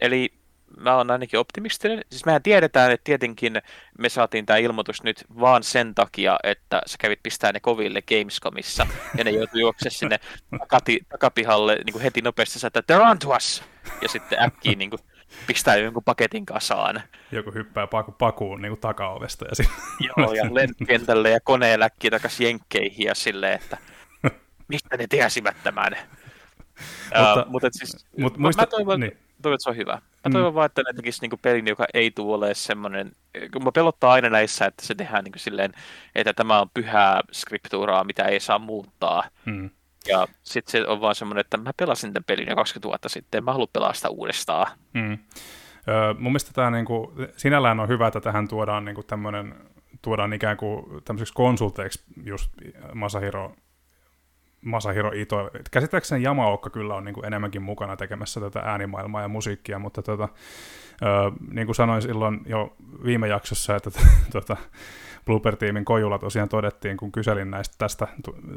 Speaker 2: Eli mä oon ainakin optimistinen. Siis mehän tiedetään, että tietenkin me saatiin tämä ilmoitus nyt vaan sen takia, että sä kävit pistää ne koville Gamescomissa, ja ne joutui juokse sinne takati, takapihalle niin kuin heti nopeasti, että they're on to us! Ja sitten äkkiin niin kuin, pistää jonkun paketin kasaan.
Speaker 1: Joku hyppää paku, pakuun niin kuin takaovesta. Ja.
Speaker 2: Joo, ja lentokentälle ja koneen läkkiä takaisin jenkkeihin ja silleen, että mistä ne tiesivät tämän. mutta, uh, mutta siis, mut, muista, mä toivon, niin toivon, että se on hyvä. Mä toivon mm. vaan, että ne tekisi niinku pelin, joka ei tule ole semmoinen, kun mä pelottaa aina näissä, että se tehdään niinku silleen, että tämä on pyhää skriptuuraa, mitä ei saa muuttaa. Mm. Ja sitten se on vaan semmoinen, että mä pelasin tämän pelin jo 20 vuotta sitten, mä haluan pelaa sitä uudestaan. Mm.
Speaker 1: Öö, mun mielestä tämä niinku, sinällään on hyvä, että tähän tuodaan niinku tämmöinen, tuodaan ikään kuin tämmöiseksi konsulteiksi just Masahiro Masahiro Ito. Käsittääkseni Yamaoka kyllä on niin kuin enemmänkin mukana tekemässä tätä äänimaailmaa ja musiikkia, mutta tota, ö, niin kuin sanoin silloin jo viime jaksossa, että tota, Blooper-tiimin kojulla tosiaan todettiin, kun kyselin näistä, tästä,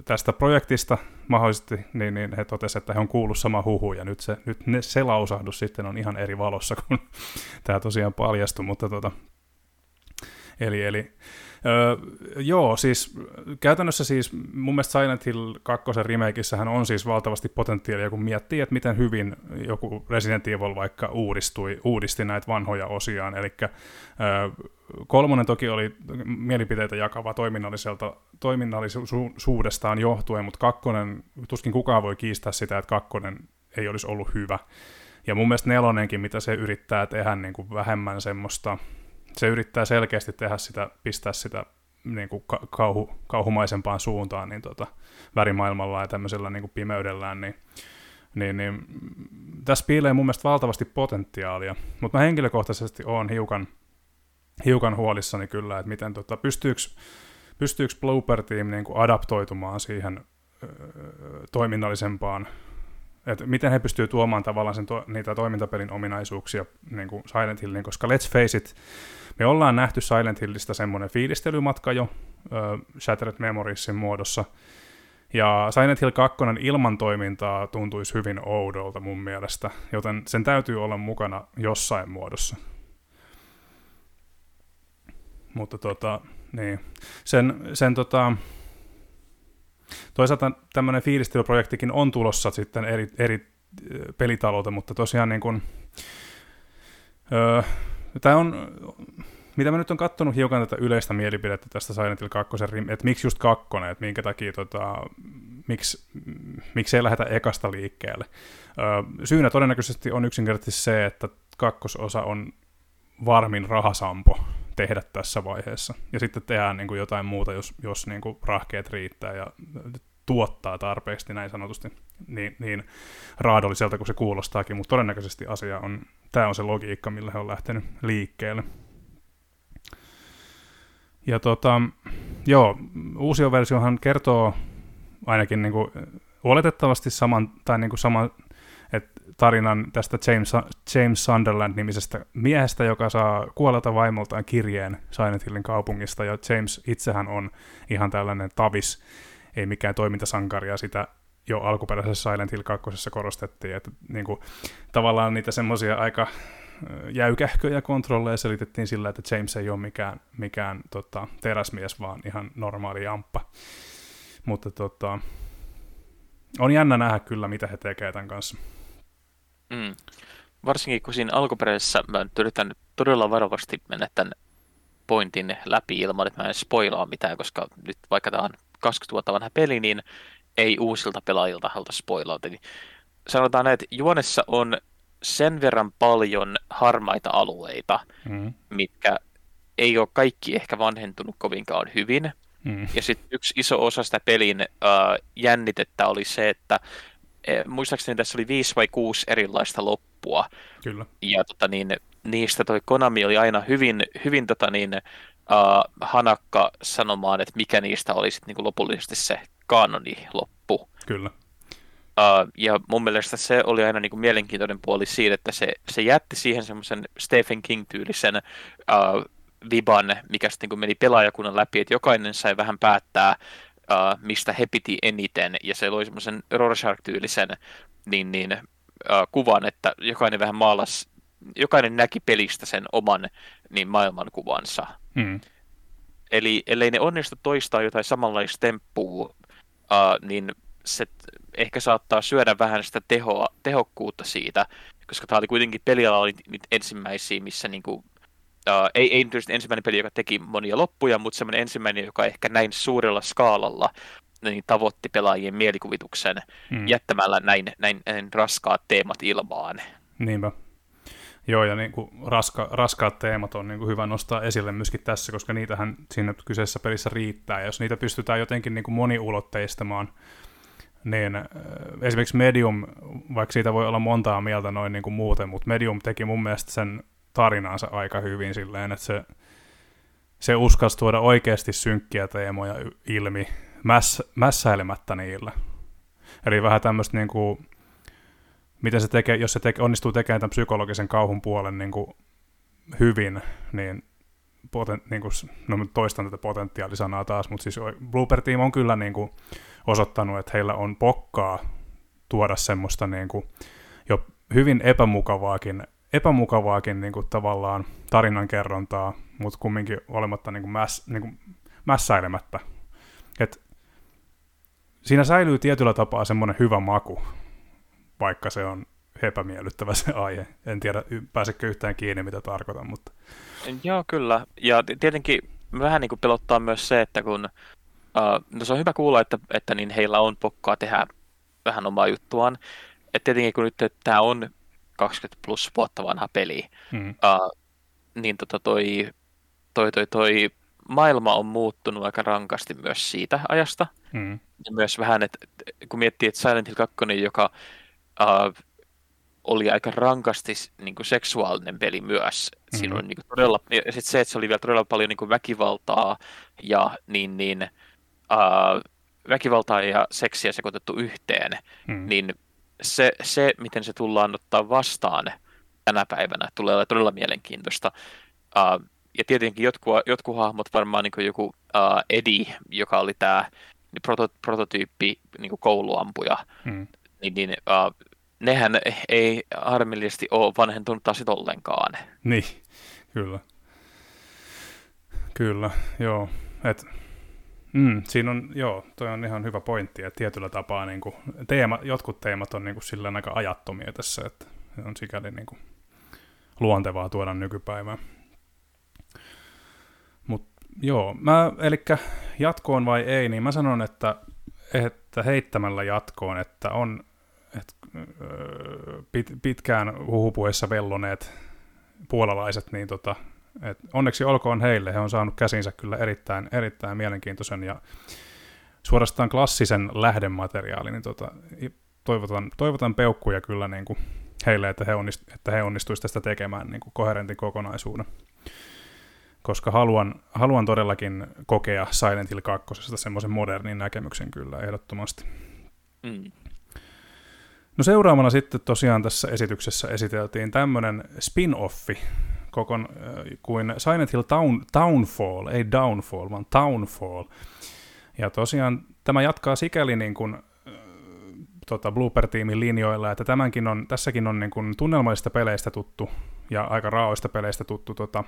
Speaker 1: tästä projektista mahdollisesti, niin, niin he totesivat, että he on kuullut sama huhu, ja nyt se, nyt se lausahdus sitten on ihan eri valossa, kun tämä tosiaan paljastui, mutta tota, eli, eli Öö, joo, siis käytännössä siis mun mielestä Silent Hill 2 remakeissähän on siis valtavasti potentiaalia, kun miettii, että miten hyvin joku Resident Evil vaikka uudistui, uudisti näitä vanhoja osiaan, eli öö, kolmonen toki oli mielipiteitä jakava toiminnalliselta, toiminnallisuudestaan johtuen, mutta kakkonen, tuskin kukaan voi kiistää sitä, että kakkonen ei olisi ollut hyvä. Ja mun mielestä nelonenkin, mitä se yrittää tehdä niin kuin vähemmän semmoista se yrittää selkeästi tehdä sitä, pistää sitä niin kuin kauhu, kauhumaisempaan suuntaan niin tota, värimaailmalla ja tämmöisellä niin kuin pimeydellään, niin, niin, niin tässä piilee mun mielestä valtavasti potentiaalia, mutta mä henkilökohtaisesti oon hiukan, hiukan huolissani kyllä, että miten tota, pystyykö, pystyykö Blooper Team niin kuin adaptoitumaan siihen ö, toiminnallisempaan että miten he pystyvät tuomaan tavallaan sen to, niitä toimintapelin ominaisuuksia niin kuin Silent Hilliin, koska let's face it, me ollaan nähty Silent Hillistä semmoinen fiilistelymatka jo äh, Shattered Memoriesin muodossa, Ja Silent Hill 2 ilman toimintaa tuntuisi hyvin oudolta mun mielestä, joten sen täytyy olla mukana jossain muodossa. Mutta tota, niin. Sen, sen tota, toisaalta tämmöinen fiilisteluprojektikin on tulossa sitten eri, eri pelitalouteen, mutta tosiaan niin kuin, öö, tämä on, mitä mä nyt on katsonut hiukan tätä yleistä mielipidettä tästä Silent Hill 2, että miksi just kakkonen, että minkä takia, tota, miksi, miksi ei lähdetä ekasta liikkeelle. Syynä todennäköisesti on yksinkertaisesti se, että kakkososa on varmin rahasampo tehdä tässä vaiheessa. Ja sitten tehdään niin kuin jotain muuta, jos, jos niin kuin rahkeet riittää ja tuottaa tarpeeksi näin sanotusti niin, niin raadolliselta kuin se kuulostaakin, mutta todennäköisesti asia on, tämä on se logiikka, millä he on lähtenyt liikkeelle. Ja tota, joo, uusi versiohan kertoo ainakin niin kuin, oletettavasti saman, tai niin kuin saman, että tarinan tästä James, James Sunderland-nimisestä miehestä, joka saa kuolelta vaimoltaan kirjeen Silent Hillin kaupungista, ja James itsehän on ihan tällainen tavis, ei mikään toimintasankari, ja sitä jo alkuperäisessä Silent Hill 2. korostettiin, että niin kuin, tavallaan niitä semmoisia aika jäykähköjä kontrolleja selitettiin sillä, että James ei ole mikään, mikään tota, teräsmies, vaan ihan normaali jamppa. Mutta tota, on jännä nähdä kyllä, mitä he tekevät tämän kanssa.
Speaker 2: Mm. Varsinkin kun siinä alkuperäisessä mä nyt yritän todella varovasti mennä tämän pointin läpi ilman, että mä en spoilaa mitään, koska nyt vaikka tämä on 20 vuotta vanha peli, niin ei uusilta pelaajilta haluta spoilata. Niin sanotaan, että juonessa on sen verran paljon harmaita alueita, mm. mitkä ei ole kaikki ehkä vanhentunut kovinkaan hyvin. Mm. Ja sitten yksi iso osa sitä pelin uh, jännitettä oli se, että e, muistaakseni tässä oli viisi vai kuusi erilaista loppua.
Speaker 1: Kyllä.
Speaker 2: Ja tota, niin, niistä toi Konami oli aina hyvin, hyvin tota, niin, uh, hanakka sanomaan, että mikä niistä oli sit, niin lopullisesti se kanoniloppu.
Speaker 1: Kyllä.
Speaker 2: Uh, ja mun mielestä se oli aina niin kuin mielenkiintoinen puoli siitä, että se, se jätti siihen semmoisen Stephen King-tyylisen uh, viban, mikä sitten niin meni pelaajakunnan läpi, että jokainen sai vähän päättää, uh, mistä he piti eniten, ja se loi semmoisen Rorschach-tyylisen niin, niin, uh, kuvan, että jokainen vähän maalas, jokainen näki pelistä sen oman niin maailmankuvansa. Mm. Eli ellei ne onnistu toistaa jotain samanlaista temppua, uh, niin se ehkä saattaa syödä vähän sitä tehoa, tehokkuutta siitä, koska tämä oli kuitenkin peliala oli niitä ensimmäisiä, missä niin kuin, uh, ei, ei nyt ensimmäinen peli, joka teki monia loppuja, mutta semmoinen ensimmäinen, joka ehkä näin suurella skaalalla niin tavoitti pelaajien mielikuvituksen mm. jättämällä näin, näin, näin raskaat teemat ilmaan.
Speaker 1: Niinpä. Joo, ja niin kuin raska, raskaat teemat on niin kuin hyvä nostaa esille myöskin tässä, koska niitähän siinä kyseisessä pelissä riittää. Ja jos niitä pystytään jotenkin niin kuin moniulotteistamaan, niin esimerkiksi Medium, vaikka siitä voi olla montaa mieltä noin niin kuin muuten, mutta Medium teki mun mielestä sen tarinansa aika hyvin silleen, että se, se uskalsi tuoda oikeasti synkkiä teemoja ilmi mäss, mässäilemättä niillä. Eli vähän tämmöistä niin kuin, miten se tekee, jos se teke, onnistuu tekemään tämän psykologisen kauhun puolen niin kuin hyvin, niin, poten, niin kuin, no toistan tätä potentiaalisanaa taas, mutta siis Blooper Team on kyllä niin kuin, osoittanut, että heillä on pokkaa tuoda semmoista niin kuin, jo hyvin epämukavaakin, epämukavaakin niin kuin, tavallaan tarinankerrontaa, mutta kumminkin olematta niin kuin mäs, niin kuin, mässäilemättä. Et siinä säilyy tietyllä tapaa semmoinen hyvä maku, vaikka se on epämiellyttävä se aihe. En tiedä, pääsekö yhtään kiinni, mitä tarkoitan, mutta...
Speaker 2: Joo, kyllä. Ja tietenkin vähän niin kuin pelottaa myös se, että kun Uh, no se on hyvä kuulla, että, että niin heillä on pokkaa tehdä vähän omaa juttuaan. Et tietenkin kun nyt tämä on 20 plus vuotta vanha peli, mm. uh, niin tota toi, toi, toi, toi maailma on muuttunut aika rankasti myös siitä ajasta. Mm. Ja myös vähän, että kun miettii, että Silent Hill 2, joka uh, oli aika rankasti niin kuin seksuaalinen peli myös. Siinä mm. on niin kuin todella, ja sit se, että se oli vielä todella paljon niin kuin väkivaltaa ja niin, niin uh, väkivaltaa ja seksiä sekoitettu yhteen, hmm. niin se, se, miten se tullaan ottaa vastaan tänä päivänä, tulee olla todella mielenkiintoista. Uh, ja tietenkin jotkut, jotkut hahmot, varmaan niin joku uh, Eddie, joka oli tämä niin proto, prototyyppi niin kouluampuja, mm. niin, niin uh, nehän ei harmillisesti ole vanhentunut taas ollenkaan.
Speaker 1: Niin, kyllä. Kyllä, joo. Et, mm, siinä on, joo, toi on ihan hyvä pointti, että tietyllä tapaa niin kuin, teema, jotkut teemat on niin kuin, sillä aika ajattomia tässä, että on sikäli niin kuin, luontevaa tuoda nykypäivään. Mutta joo, mä, eli jatkoon vai ei, niin mä sanon, että, että heittämällä jatkoon, että on että, pit, pitkään huhupuessa velloneet puolalaiset, niin tota, et onneksi olkoon heille, he on saanut käsinsä kyllä erittäin, erittäin mielenkiintoisen ja suorastaan klassisen lähdemateriaalin, niin tota, toivotan, toivotan peukkuja kyllä niin kuin heille, että he, onnist, että he onnistuisivat tästä tekemään niin kuin koherentin kokonaisuuden. Koska haluan, haluan todellakin kokea Silent Hill 2. semmoisen modernin näkemyksen kyllä ehdottomasti. Mm. No seuraavana sitten tosiaan tässä esityksessä esiteltiin tämmöinen spin-offi kokon, kuin Silent Hill Town, Townfall, ei Downfall, vaan Townfall. Ja tosiaan tämä jatkaa sikäli niin kuin, äh, tota Blooper-tiimin linjoilla, että tämänkin on, tässäkin on niin kuin tunnelmallisista peleistä tuttu ja aika raaoista peleistä tuttu tota,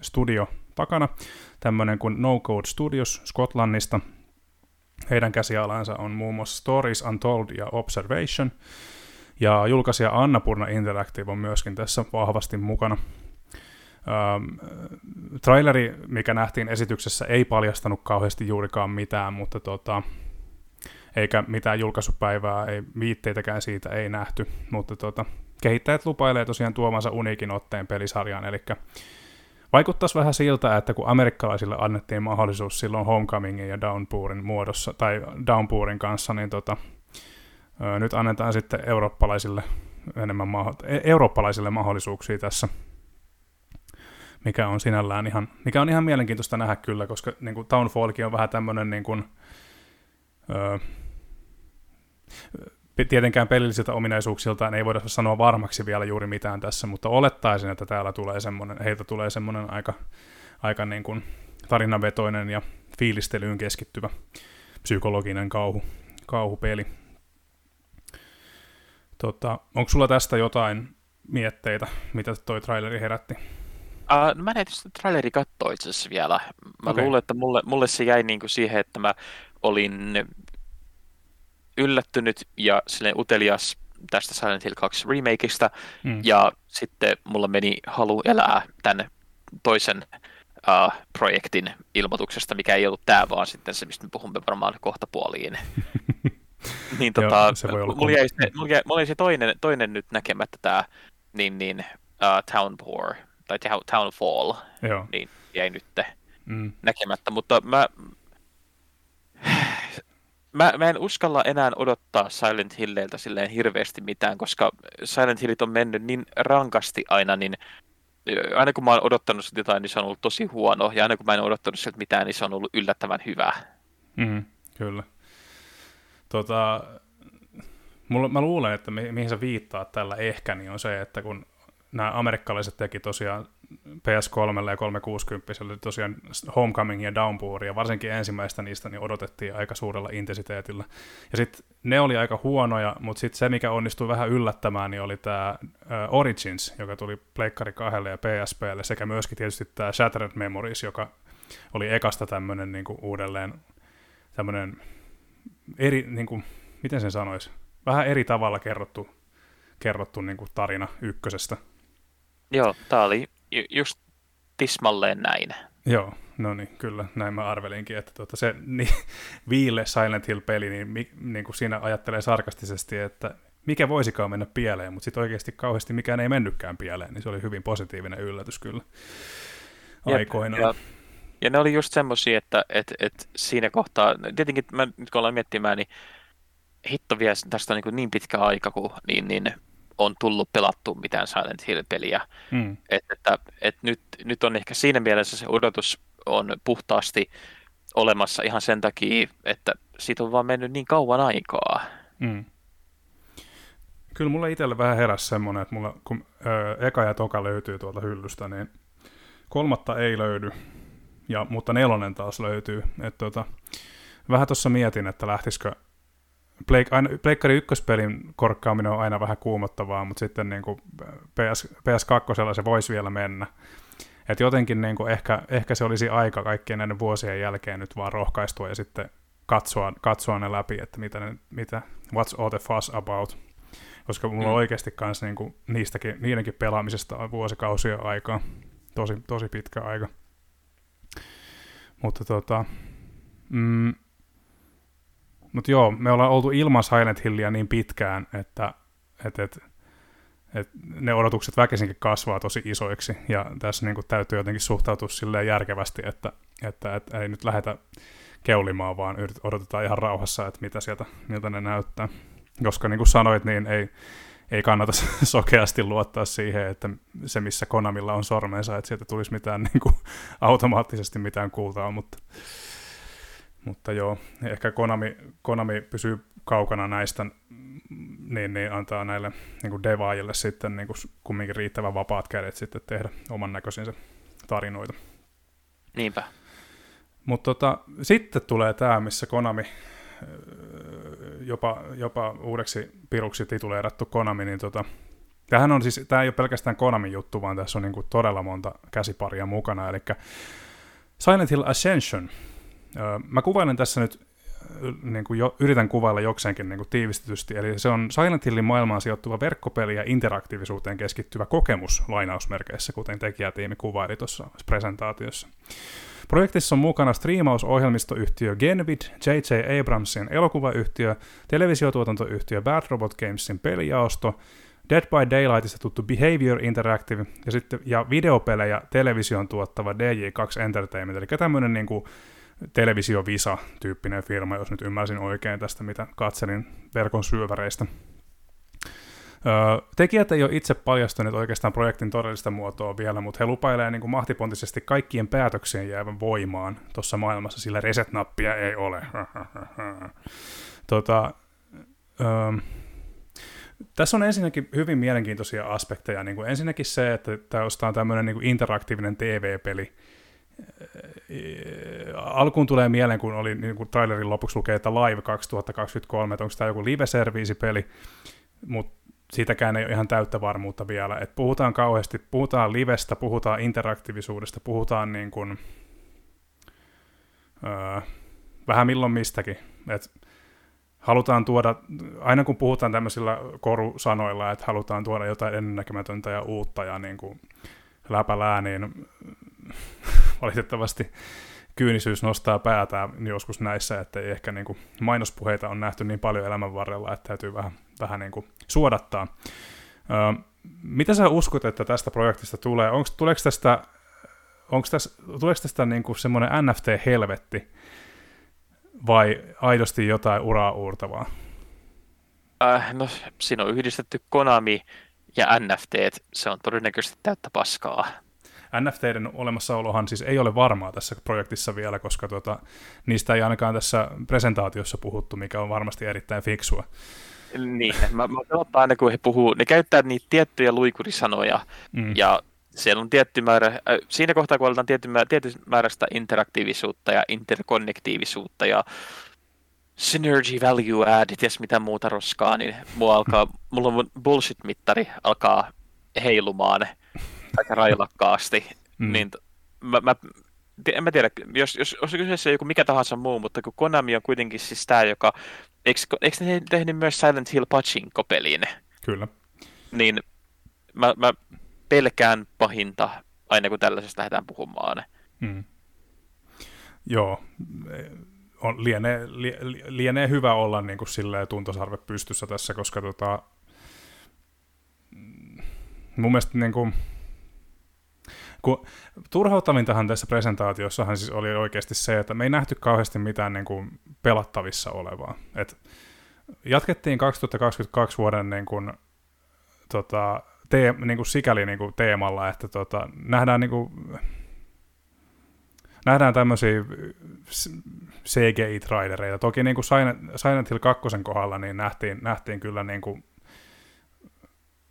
Speaker 1: studio takana, tämmöinen kuin No Code Studios Skotlannista, heidän käsialansa on muun muassa Stories Untold ja Observation, ja julkaisija Annapurna Interactive on myöskin tässä vahvasti mukana. Ähm, traileri, mikä nähtiin esityksessä, ei paljastanut kauheasti juurikaan mitään, mutta tota, eikä mitään julkaisupäivää, ei viitteitäkään siitä ei nähty, mutta tota, kehittäjät lupailee tosiaan tuomansa uniikin otteen pelisarjaan, eli Vaikuttaisi vähän siltä, että kun amerikkalaisille annettiin mahdollisuus silloin Homecomingin ja Downpourin muodossa, tai Downpourin kanssa, niin tota, nyt annetaan sitten eurooppalaisille enemmän maho- e- eurooppalaisille mahdollisuuksia tässä, mikä on sinällään ihan, mikä on ihan mielenkiintoista nähdä kyllä, koska niin kuin Townfallkin on vähän tämmöinen niin kuin, öö, Tietenkään pelillisiltä ominaisuuksiltaan ei voida sanoa varmaksi vielä juuri mitään tässä, mutta olettaisin, että täällä tulee semmoinen, heiltä tulee semmoinen aika, aika niin kuin tarinavetoinen ja fiilistelyyn keskittyvä psykologinen kauhu, kauhupeli. Tota, onko sulla tästä jotain mietteitä, mitä toi traileri herätti?
Speaker 2: Uh, no mä en tietysti traileri katsoa itse asiassa vielä. Mä okay. luulen, että mulle, mulle se jäi niinku siihen, että mä olin yllättynyt ja silleen utelias tästä Silent Hill 2 remakeista, mm. ja sitten mulla meni halu elää tämän toisen uh, projektin ilmoituksesta, mikä ei ollut tämä, vaan sitten se, mistä me puhumme varmaan kohta puoliin. niin tota, Joo, mulla, jäi se, mulla, jäi, mulla jäi se toinen, toinen nyt näkemättä tämä niin, niin, uh, Townpour, tai Townfall, Joo. niin jäi nyt mm. näkemättä, mutta mä, mä, mä en uskalla enää odottaa Silent Hilleiltä silleen hirveästi mitään, koska Silent Hillit on mennyt niin rankasti aina, niin aina kun mä oon odottanut siltä jotain, niin se on ollut tosi huono, ja aina kun mä en odottanut siltä mitään, niin se on ollut yllättävän hyvä.
Speaker 1: Mm, kyllä. Tota, mulla, mä luulen, että mi- mihin sä viittaat tällä ehkä, niin on se, että kun nämä amerikkalaiset teki tosiaan PS3 ja 360 oli tosiaan Homecoming ja Downpour, ja varsinkin ensimmäistä niistä niin odotettiin aika suurella intensiteetillä. Ja sitten ne oli aika huonoja, mutta sitten se, mikä onnistui vähän yllättämään, niin oli tämä Origins, joka tuli Pleikkari 2 ja PSPlle, sekä myöskin tietysti tämä Shattered Memories, joka oli ekasta tämmöinen niin uudelleen tämmöinen eri, niin kuin, miten sen sanoisi, vähän eri tavalla kerrottu, kerrottu niin kuin tarina ykkösestä.
Speaker 2: Joo, tämä oli ju- just tismalleen näin.
Speaker 1: Joo, no niin, kyllä, näin mä arvelinkin, että tuota, se niin, viille Silent Hill-peli, niin, mi, niin kuin siinä ajattelee sarkastisesti, että mikä voisikaan mennä pieleen, mutta sitten oikeasti kauheasti mikään ei mennytkään pieleen, niin se oli hyvin positiivinen yllätys kyllä aikoinaan. Ja,
Speaker 2: ja ne oli just semmoisia, että et, et siinä kohtaa, tietenkin mä, nyt kun ollaan miettimään, niin hitto vielä tästä on niin, niin pitkä aika, kun niin, niin on tullut pelattu mitään Silent Hill-peliä. Mm. Et, että, et nyt, nyt on ehkä siinä mielessä se odotus on puhtaasti olemassa ihan sen takia, että siitä on vaan mennyt niin kauan aikaa. Mm.
Speaker 1: Kyllä mulle itselle vähän heräsi semmoinen, että mulla, kun ö, eka ja toka löytyy tuolta hyllystä, niin kolmatta ei löydy, ja, mutta nelonen taas löytyy. Et, tota, vähän tuossa mietin, että lähtisikö Aina, Pleikkari ykköspelin korkkaaminen on aina vähän kuumottavaa, mutta sitten niin kuin PS, PS2 se voisi vielä mennä. Et jotenkin niin kuin ehkä, ehkä se olisi aika kaikkien näiden vuosien jälkeen nyt vaan rohkaistua ja sitten katsoa, katsoa ne läpi, että mitä, ne, mitä what's all the fuss about. Koska mulla mm. on oikeasti kans niin kuin niistäkin, niidenkin pelaamisesta on vuosikausia aikaa. Tosi, tosi pitkä aika. Mutta tota, mm, mutta joo, me ollaan oltu ilman Silent Hillia niin pitkään, että et, et, et ne odotukset väkisinkin kasvaa tosi isoiksi, ja tässä niin täytyy jotenkin suhtautua silleen järkevästi, että, että, että ei nyt lähetä keulimaan, vaan odotetaan ihan rauhassa, että mitä sieltä, miltä ne näyttää. Koska niin kuin sanoit, niin ei, ei kannata sokeasti luottaa siihen, että se missä Konamilla on sormensa, että sieltä tulisi mitään niin kuin, automaattisesti mitään kultaa, mutta mutta joo, ehkä Konami, Konami pysyy kaukana näistä, niin, niin antaa näille niin kuin devaajille sitten niin kuin kumminkin riittävän vapaat kädet sitten tehdä oman näköisinsä tarinoita.
Speaker 2: Niinpä.
Speaker 1: Mutta tota, sitten tulee tämä, missä Konami, jopa, jopa uudeksi piruksi tituleerattu Konami, niin tota, tämähän on siis, tämä ei ole pelkästään Konamin juttu, vaan tässä on niin kuin todella monta käsiparia mukana, eli Silent Hill Ascension, Mä kuvailen tässä nyt, niin kuin jo, yritän kuvailla jokseenkin niin kuin tiivistetysti, eli se on Silent Hillin maailmaan sijoittuva verkkopeli ja interaktiivisuuteen keskittyvä kokemus lainausmerkeissä, kuten tekijätiimi kuvaili tuossa presentaatiossa. Projektissa on mukana striimausohjelmistoyhtiö Genvid, J.J. Abramsin elokuvayhtiö, televisiotuotantoyhtiö Bad Robot Gamesin pelijaosto, Dead by Daylightista tuttu Behavior Interactive ja, sitten, ja videopelejä television tuottava DJ2 Entertainment, eli tämmöinen niin kuin televisiovisa-tyyppinen firma, jos nyt ymmärsin oikein tästä, mitä katselin verkon syöväreistä. Öö, tekijät ei ole itse paljastuneet oikeastaan projektin todellista muotoa vielä, mutta he lupailevat niin mahtipontisesti kaikkien päätöksien jäävän voimaan tuossa maailmassa, sillä reset-nappia ei ole. tota, öö, tässä on ensinnäkin hyvin mielenkiintoisia aspekteja. Niin kuin ensinnäkin se, että tämä on tämmöinen niin interaktiivinen TV-peli, alkuun tulee mieleen, kun oli niin kuin trailerin lopuksi lukee, että Live 2023, että onko tämä joku live-serviisipeli, mutta siitäkään ei ole ihan täyttä varmuutta vielä. Et puhutaan kauheasti, puhutaan livestä, puhutaan interaktiivisuudesta, puhutaan niin kuin, öö, vähän milloin mistäkin. Et halutaan tuoda, aina kun puhutaan tämmöisillä korusanoilla, että halutaan tuoda jotain ennennäkemätöntä ja uutta ja niin kuin läpälää, niin valitettavasti kyynisyys nostaa päätään joskus näissä, että ei ehkä niin kuin mainospuheita on nähty niin paljon elämän varrella, että täytyy vähän, vähän niin kuin suodattaa. Öö, mitä sä uskot, että tästä projektista tulee? Onko, tuleeko tästä, onko tästä, tuleeko tästä niin kuin semmoinen NFT-helvetti vai aidosti jotain uraa uurtavaa?
Speaker 2: Äh, no, siinä on yhdistetty Konami ja NFT, se on todennäköisesti täyttä paskaa.
Speaker 1: NFTiden olemassaolohan siis ei ole varmaa tässä projektissa vielä, koska tota, niistä ei ainakaan tässä presentaatiossa puhuttu, mikä on varmasti erittäin fiksua.
Speaker 2: Niin, mä, mä pelottaa aina kun he puhuu, ne käyttää niitä tiettyjä luikurisanoja, mm. ja siellä on tietty määrä, äh, siinä kohtaa kun aletaan tietty, määrä, tietty määrästä interaktiivisuutta ja interkonnektiivisuutta ja synergy value add, ties mitä muuta roskaa, niin mua alkaa, mulla on bullshit-mittari alkaa heilumaan aika railakkaasti, mm. niin mä, mä, en mä tiedä, jos, jos, jos kyseessä joku mikä tahansa muu, mutta kun Konami on kuitenkin siis tämä, joka, eikö, eikö ne tehnyt myös Silent Hill Pachinko-peliin?
Speaker 1: Kyllä.
Speaker 2: Niin mä, mä pelkään pahinta aina kun tällaisesta lähdetään puhumaan. Mm.
Speaker 1: Joo, on, lienee, lienee hyvä olla niin kuin silleen tuntosarve pystyssä tässä, koska tota, mun mielestä niin kuin, kun turhauttavintahan tässä presentaatiossahan siis oli oikeasti se, että me ei nähty kauheasti mitään niin kuin pelattavissa olevaa. Et jatkettiin 2022 vuoden niin kuin, tota, tee, niin kuin sikäli niin kuin teemalla, että tota, nähdään niin kuin, nähdään tämmöisiä CGI-trailereita. Toki niin kuin Silent Hill 2 kohdalla niin nähtiin, nähtiin kyllä niin kuin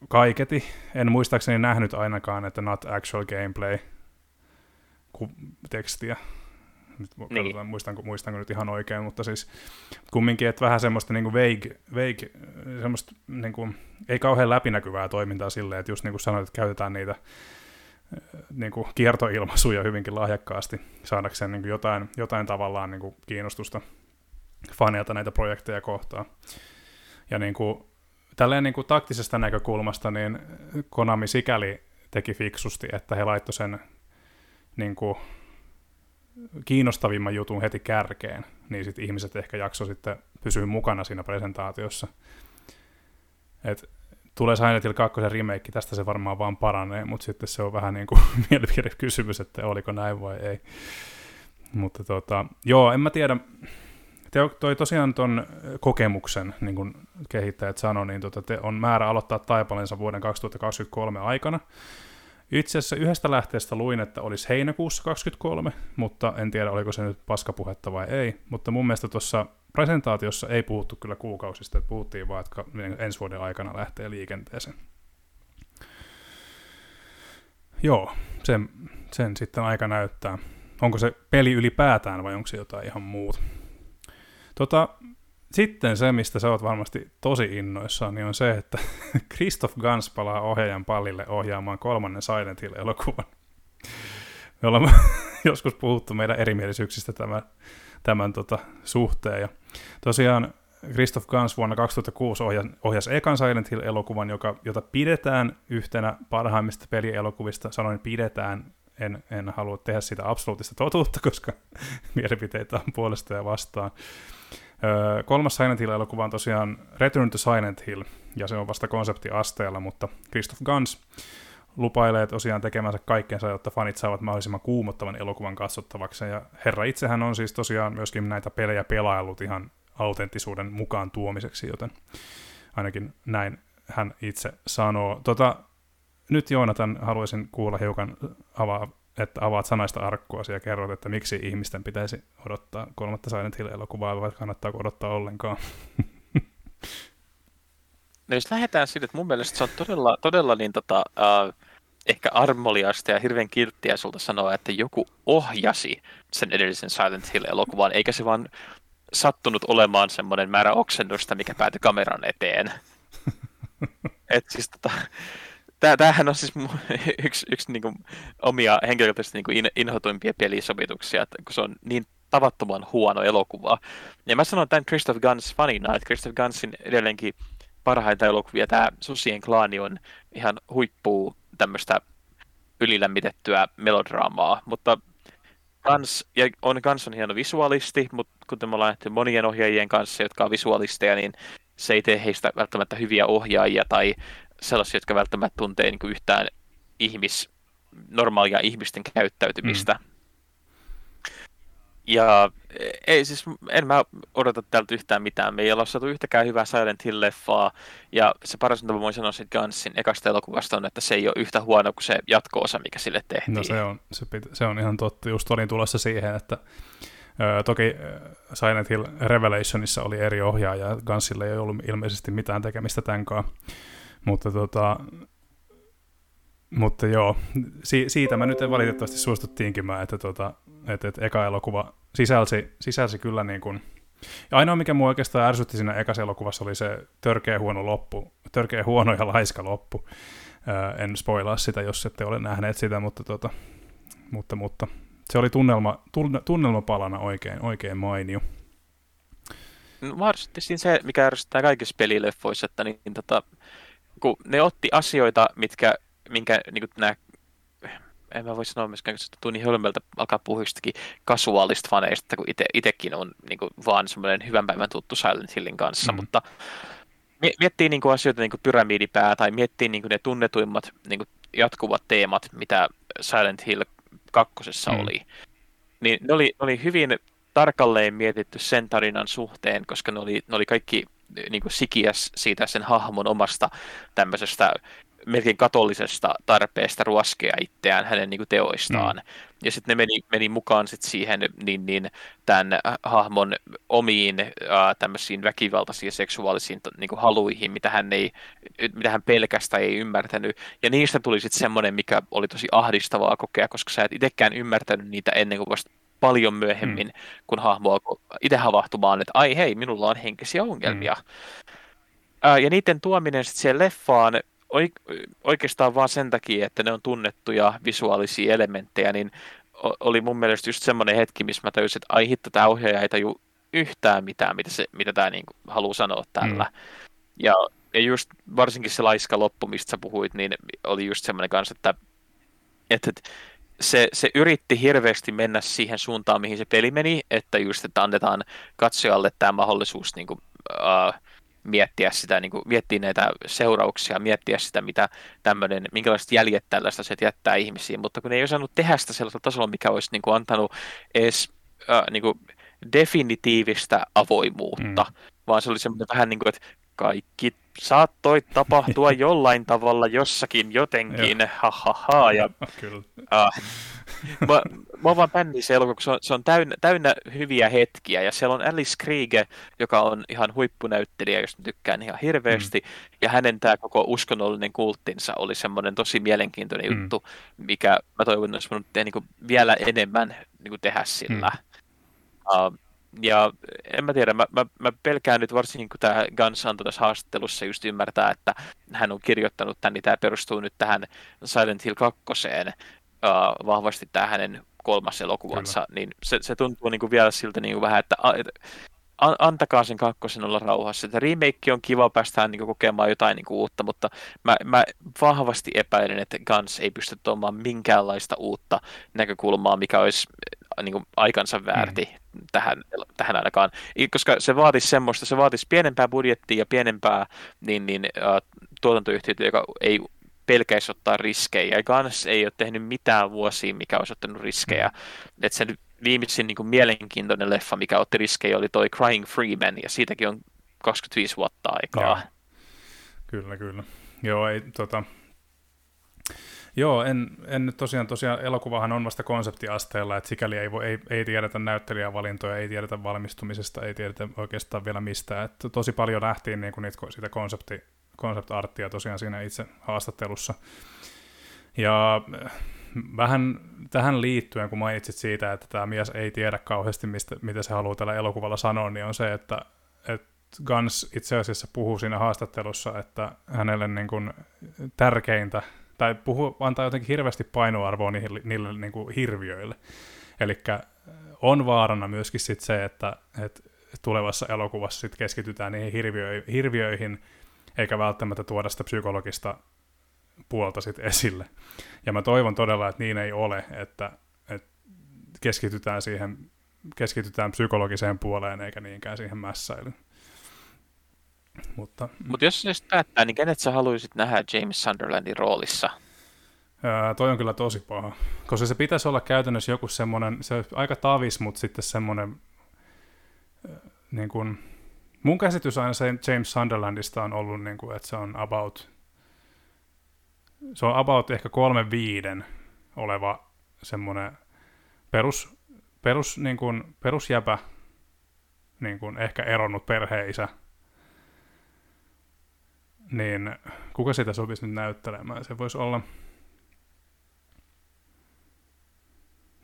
Speaker 1: kaiketi. En muistaakseni nähnyt ainakaan, että not actual gameplay tekstiä. nyt niin. katsotaan, muistanko, muistanko nyt ihan oikein, mutta siis kumminkin, että vähän semmoista niin kuin vague, vague semmoista niin kuin, ei kauhean läpinäkyvää toimintaa silleen, että just niin kuin sanoit, että käytetään niitä niin kuin kiertoilmaisuja hyvinkin lahjakkaasti saadakseen niin kuin jotain, jotain tavallaan niin kuin kiinnostusta faneilta näitä projekteja kohtaan. Ja niin kuin, tälleen niin kuin taktisesta näkökulmasta, niin Konami sikäli teki fiksusti, että he laittoi sen niin kuin, kiinnostavimman jutun heti kärkeen, niin sitten ihmiset ehkä jakso sitten pysyä mukana siinä presentaatiossa. Et tulee Silent Hill 2 remake, tästä se varmaan vaan paranee, mutta sitten se on vähän niin kuin mielipidekysymys, että oliko näin vai ei. Mutta tota, joo, en mä tiedä, te toi tosiaan tuon kokemuksen, niin kuin kehittäjät sanoi, niin tota, te on määrä aloittaa taipalensa vuoden 2023 aikana. Itse asiassa yhdestä lähteestä luin, että olisi heinäkuussa 2023, mutta en tiedä, oliko se nyt paskapuhetta vai ei. Mutta mun mielestä tuossa presentaatiossa ei puhuttu kyllä kuukausista, että puhuttiin vaan, että ensi vuoden aikana lähtee liikenteeseen. Joo, sen, sen sitten aika näyttää. Onko se peli ylipäätään vai onko se jotain ihan muuta? Tota, sitten se, mistä sä oot varmasti tosi innoissaan, niin on se, että Christoph Gans palaa ohjaajan pallille ohjaamaan kolmannen Silent Hill-elokuvan. Me ollaan joskus puhuttu meidän erimielisyyksistä tämän, tämän tota, suhteen. Ja tosiaan Christoph Gans vuonna 2006 ohjasi, ohjasi ekan Silent Hill-elokuvan, joka, jota pidetään yhtenä parhaimmista pelielokuvista. Sanoin pidetään, en, en halua tehdä sitä absoluuttista totuutta, koska mielipiteitä on puolesta ja vastaan. Öö, kolmas Silent Hill-elokuva on tosiaan Return to Silent Hill, ja se on vasta konseptiasteella, mutta Christoph Gans lupailee tosiaan tekemänsä kaikkensa, jotta fanit saavat mahdollisimman kuumottavan elokuvan katsottavaksi. Ja herra itsehän on siis tosiaan myöskin näitä pelejä pelaillut ihan autenttisuuden mukaan tuomiseksi, joten ainakin näin hän itse sanoo. Tota, nyt Joonatan haluaisin kuulla hiukan avaa että avaat sanaista arkkua ja kerrot, että miksi ihmisten pitäisi odottaa kolmatta Silent Hill-elokuvaa, vai kannattaako odottaa ollenkaan.
Speaker 2: No jos lähdetään siitä, että mun mielestä se on todella, todella niin tota, uh, ehkä armoliasta ja hirveän kilttiä sulta sanoa, että joku ohjasi sen edellisen Silent Hill-elokuvan, eikä se vaan sattunut olemaan semmoinen määrä oksennusta, mikä päätyi kameran eteen. Et siis tota, tämähän on siis yksi, yksi niin kuin, omia henkilökohtaisesti niin kuin in, inhotuimpia pelisovituksia, että kun se on niin tavattoman huono elokuva. Ja mä sanon tämän Christoph Gans fanina, että Christoph Gansin edelleenkin parhaita elokuvia, tämä Susien klaani on ihan huippuu tämmöistä ylilämmitettyä melodraamaa, mutta Gans, ja on, Gans on hieno visuaalisti, mutta kuten me ollaan nähty monien ohjaajien kanssa, jotka on visuaalisteja, niin se ei tee heistä välttämättä hyviä ohjaajia tai sellaisia, jotka välttämättä tuntee niin kuin yhtään ihmis, normaalia ihmisten käyttäytymistä. Mm. Ja e, ei siis, en mä odota tältä yhtään mitään. Me ei ole saatu yhtäkään hyvää Silent Hill-leffaa. Ja se paras, mitä voin sanoa siitä Gunsin ekasta elokuvasta on, että se ei ole yhtä huono kuin se jatko-osa, mikä sille tehtiin.
Speaker 1: No se on, se, pitä, se on ihan totta. Just olin tulossa siihen, että ö, toki Silent Hill Revelationissa oli eri ohjaaja, ja Gunsille ei ollut ilmeisesti mitään tekemistä tämän kanssa. Mutta tota, mutta joo, si- siitä mä nyt valitettavasti suostu tinkimään, että, tota, että, että eka elokuva sisälsi, sisälsi kyllä niin kuin, ja ainoa mikä mua oikeastaan ärsytti siinä ekassa elokuvassa oli se törkeä huono loppu, törkeä huono ja laiska loppu. Ää, en spoilaa sitä, jos ette ole nähneet sitä, mutta, tota, mutta, mutta se oli tunnelma, tunnelmapalana oikein, oikein mainio.
Speaker 2: No, varsinkin se, mikä ärsyttää kaikissa pelileffoissa, että niin, tota, kun ne otti asioita, mitkä, minkä niin kuin nämä en mä voi sanoa myöskään, että se tuntuu niin hölmöltä alkaa puhua jostakin kasuaalista faneista, kun ite, itekin on niin kuin, vaan semmoinen hyvän päivän tuttu Silent Hillin kanssa, mm. mutta miettii niin kuin, asioita niin kuin pyramidipää tai miettii niin kuin, ne tunnetuimmat niin kuin, jatkuvat teemat, mitä Silent Hill kakkosessa mm. oli, niin ne oli, ne oli hyvin tarkalleen mietitty sen tarinan suhteen, koska ne oli, ne oli kaikki niin kuin sikiä siitä sen hahmon omasta tämmöisestä melkein katolisesta tarpeesta ruoskea itseään hänen niin kuin teoistaan. Mm. Ja sitten ne meni, meni mukaan sit siihen niin, niin, tämän hahmon omiin äh, tämmöisiin väkivaltaisiin seksuaalisiin niin kuin haluihin, mitä hän, ei, mitä hän pelkästä ei ymmärtänyt. Ja niistä tuli sitten semmoinen, mikä oli tosi ahdistavaa kokea, koska sä et itsekään ymmärtänyt niitä ennen kuin vasta paljon myöhemmin, mm. kun hahmo alkoi itse havahtumaan, että ai hei, minulla on henkisiä ongelmia. Mm. Ää, ja niiden tuominen sitten siihen leffaan oikeastaan vaan sen takia, että ne on tunnettuja visuaalisia elementtejä, niin oli mun mielestä just semmoinen hetki, missä mä täysin, että ai hitto, tämä ohjaaja ei taju yhtään mitään, mitä, se, mitä tämä niin haluaa sanoa tällä. Mm. Ja, ja just varsinkin se laiska loppu, mistä sä puhuit, niin oli just semmoinen kanssa, että, että se, se yritti hirveästi mennä siihen suuntaan, mihin se peli meni, että just, että annetaan katsojalle tämä mahdollisuus niin kuin, uh, miettiä sitä, niin kuin, miettiä näitä seurauksia, miettiä sitä, mitä tämmöinen, minkälaiset jäljet tällaista se jättää ihmisiin, mutta kun ei osannut tehdä sitä sellaisella tasolla, mikä olisi niin kuin, antanut edes uh, niin kuin, definitiivista avoimuutta, mm. vaan se oli semmoinen vähän niin kuin, että kaikki saattoi tapahtua jollain tavalla jossakin jotenkin, ha, ha, ha ja Kyllä. Uh, mä, mä oon vaan bänni se elokuva, kun se on, se on täynnä, täynnä, hyviä hetkiä, ja siellä on Alice Kriege, joka on ihan huippunäyttelijä, jos tykkään ihan hirveästi, mm. ja hänen tämä koko uskonnollinen kulttinsa oli semmoinen tosi mielenkiintoinen mm. juttu, mikä mä toivon, että olisi voinut niin kuin, vielä enemmän niin kuin tehdä sillä. Mm. Uh, ja en mä tiedä, mä, mä, mä pelkään nyt varsinkin, kun tämä Guns antoi tässä haastattelussa just ymmärtää, että hän on kirjoittanut tämän, niin tämä perustuu nyt tähän Silent Hill 2, uh, vahvasti tämä hänen kolmas elokuvansa, Kyllä. niin se, se tuntuu niin kuin vielä siltä niin kuin vähän, että antakaa sen kakkosen olla rauhassa. Että remake on kiva, päästään niin kokemaan jotain niin kuin uutta, mutta mä, mä vahvasti epäilen, että Guns ei pysty tuomaan minkäänlaista uutta näkökulmaa, mikä olisi niin kuin aikansa väärti mm. tähän, tähän ainakaan. Koska se vaatisi semmoista, se vaatisi pienempää budjettia ja pienempää niin, niin, uh, tuotantoyhtiötä, joka ei pelkäisi ottaa riskejä. Ja Guns ei ole tehnyt mitään vuosia, mikä olisi ottanut riskejä. Mm. Et sen viimeisin niin kuin mielenkiintoinen leffa, mikä otti riskejä, oli toi Crying Freeman, ja siitäkin on 25 vuotta aikaa.
Speaker 1: Joo. Kyllä, kyllä. Joo, ei, tota, Joo, en, en nyt tosiaan, tosiaan elokuvahan on vasta konseptiasteella, että sikäli ei, ei, ei tiedetä näyttelijävalintoja, ei tiedetä valmistumisesta, ei tiedetä oikeastaan vielä mistään. Että tosi paljon nähtiin niin kuin niitä, sitä konsepti, konseptarttia tosiaan siinä itse haastattelussa. Ja äh, vähän tähän liittyen, kun mainitsit siitä, että tämä mies ei tiedä kauheasti, mistä, mitä se haluaa tällä elokuvalla sanoa, niin on se, että, että Gans itse asiassa puhuu siinä haastattelussa, että hänelle niin kuin tärkeintä tai puhu, antaa jotenkin hirveästi painoarvoa niille, niille niin kuin hirviöille. Eli on vaarana myöskin sit se, että, että tulevassa elokuvassa sit keskitytään niihin hirviöihin, hirviöihin, eikä välttämättä tuoda sitä psykologista puolta sit esille. Ja mä toivon todella, että niin ei ole, että, että keskitytään siihen keskitytään psykologiseen puoleen eikä niinkään siihen mässäilyyn. Mutta,
Speaker 2: mm. Mutta jos se päättää, niin kenet sä haluaisit nähdä James Sunderlandin roolissa?
Speaker 1: Ää, toi on kyllä tosi paha. Koska se pitäisi olla käytännössä joku semmoinen, se on aika tavis, mutta sitten semmoinen, niin kuin, mun käsitys aina se James Sunderlandista on ollut, niin kuin, että se on about, se on about ehkä kolme viiden oleva semmoinen perus, perus, niin kuin, perusjäpä, niin kuin ehkä eronnut perheisä, niin kuka sitä sopisi nyt näyttelemään? Se voisi olla...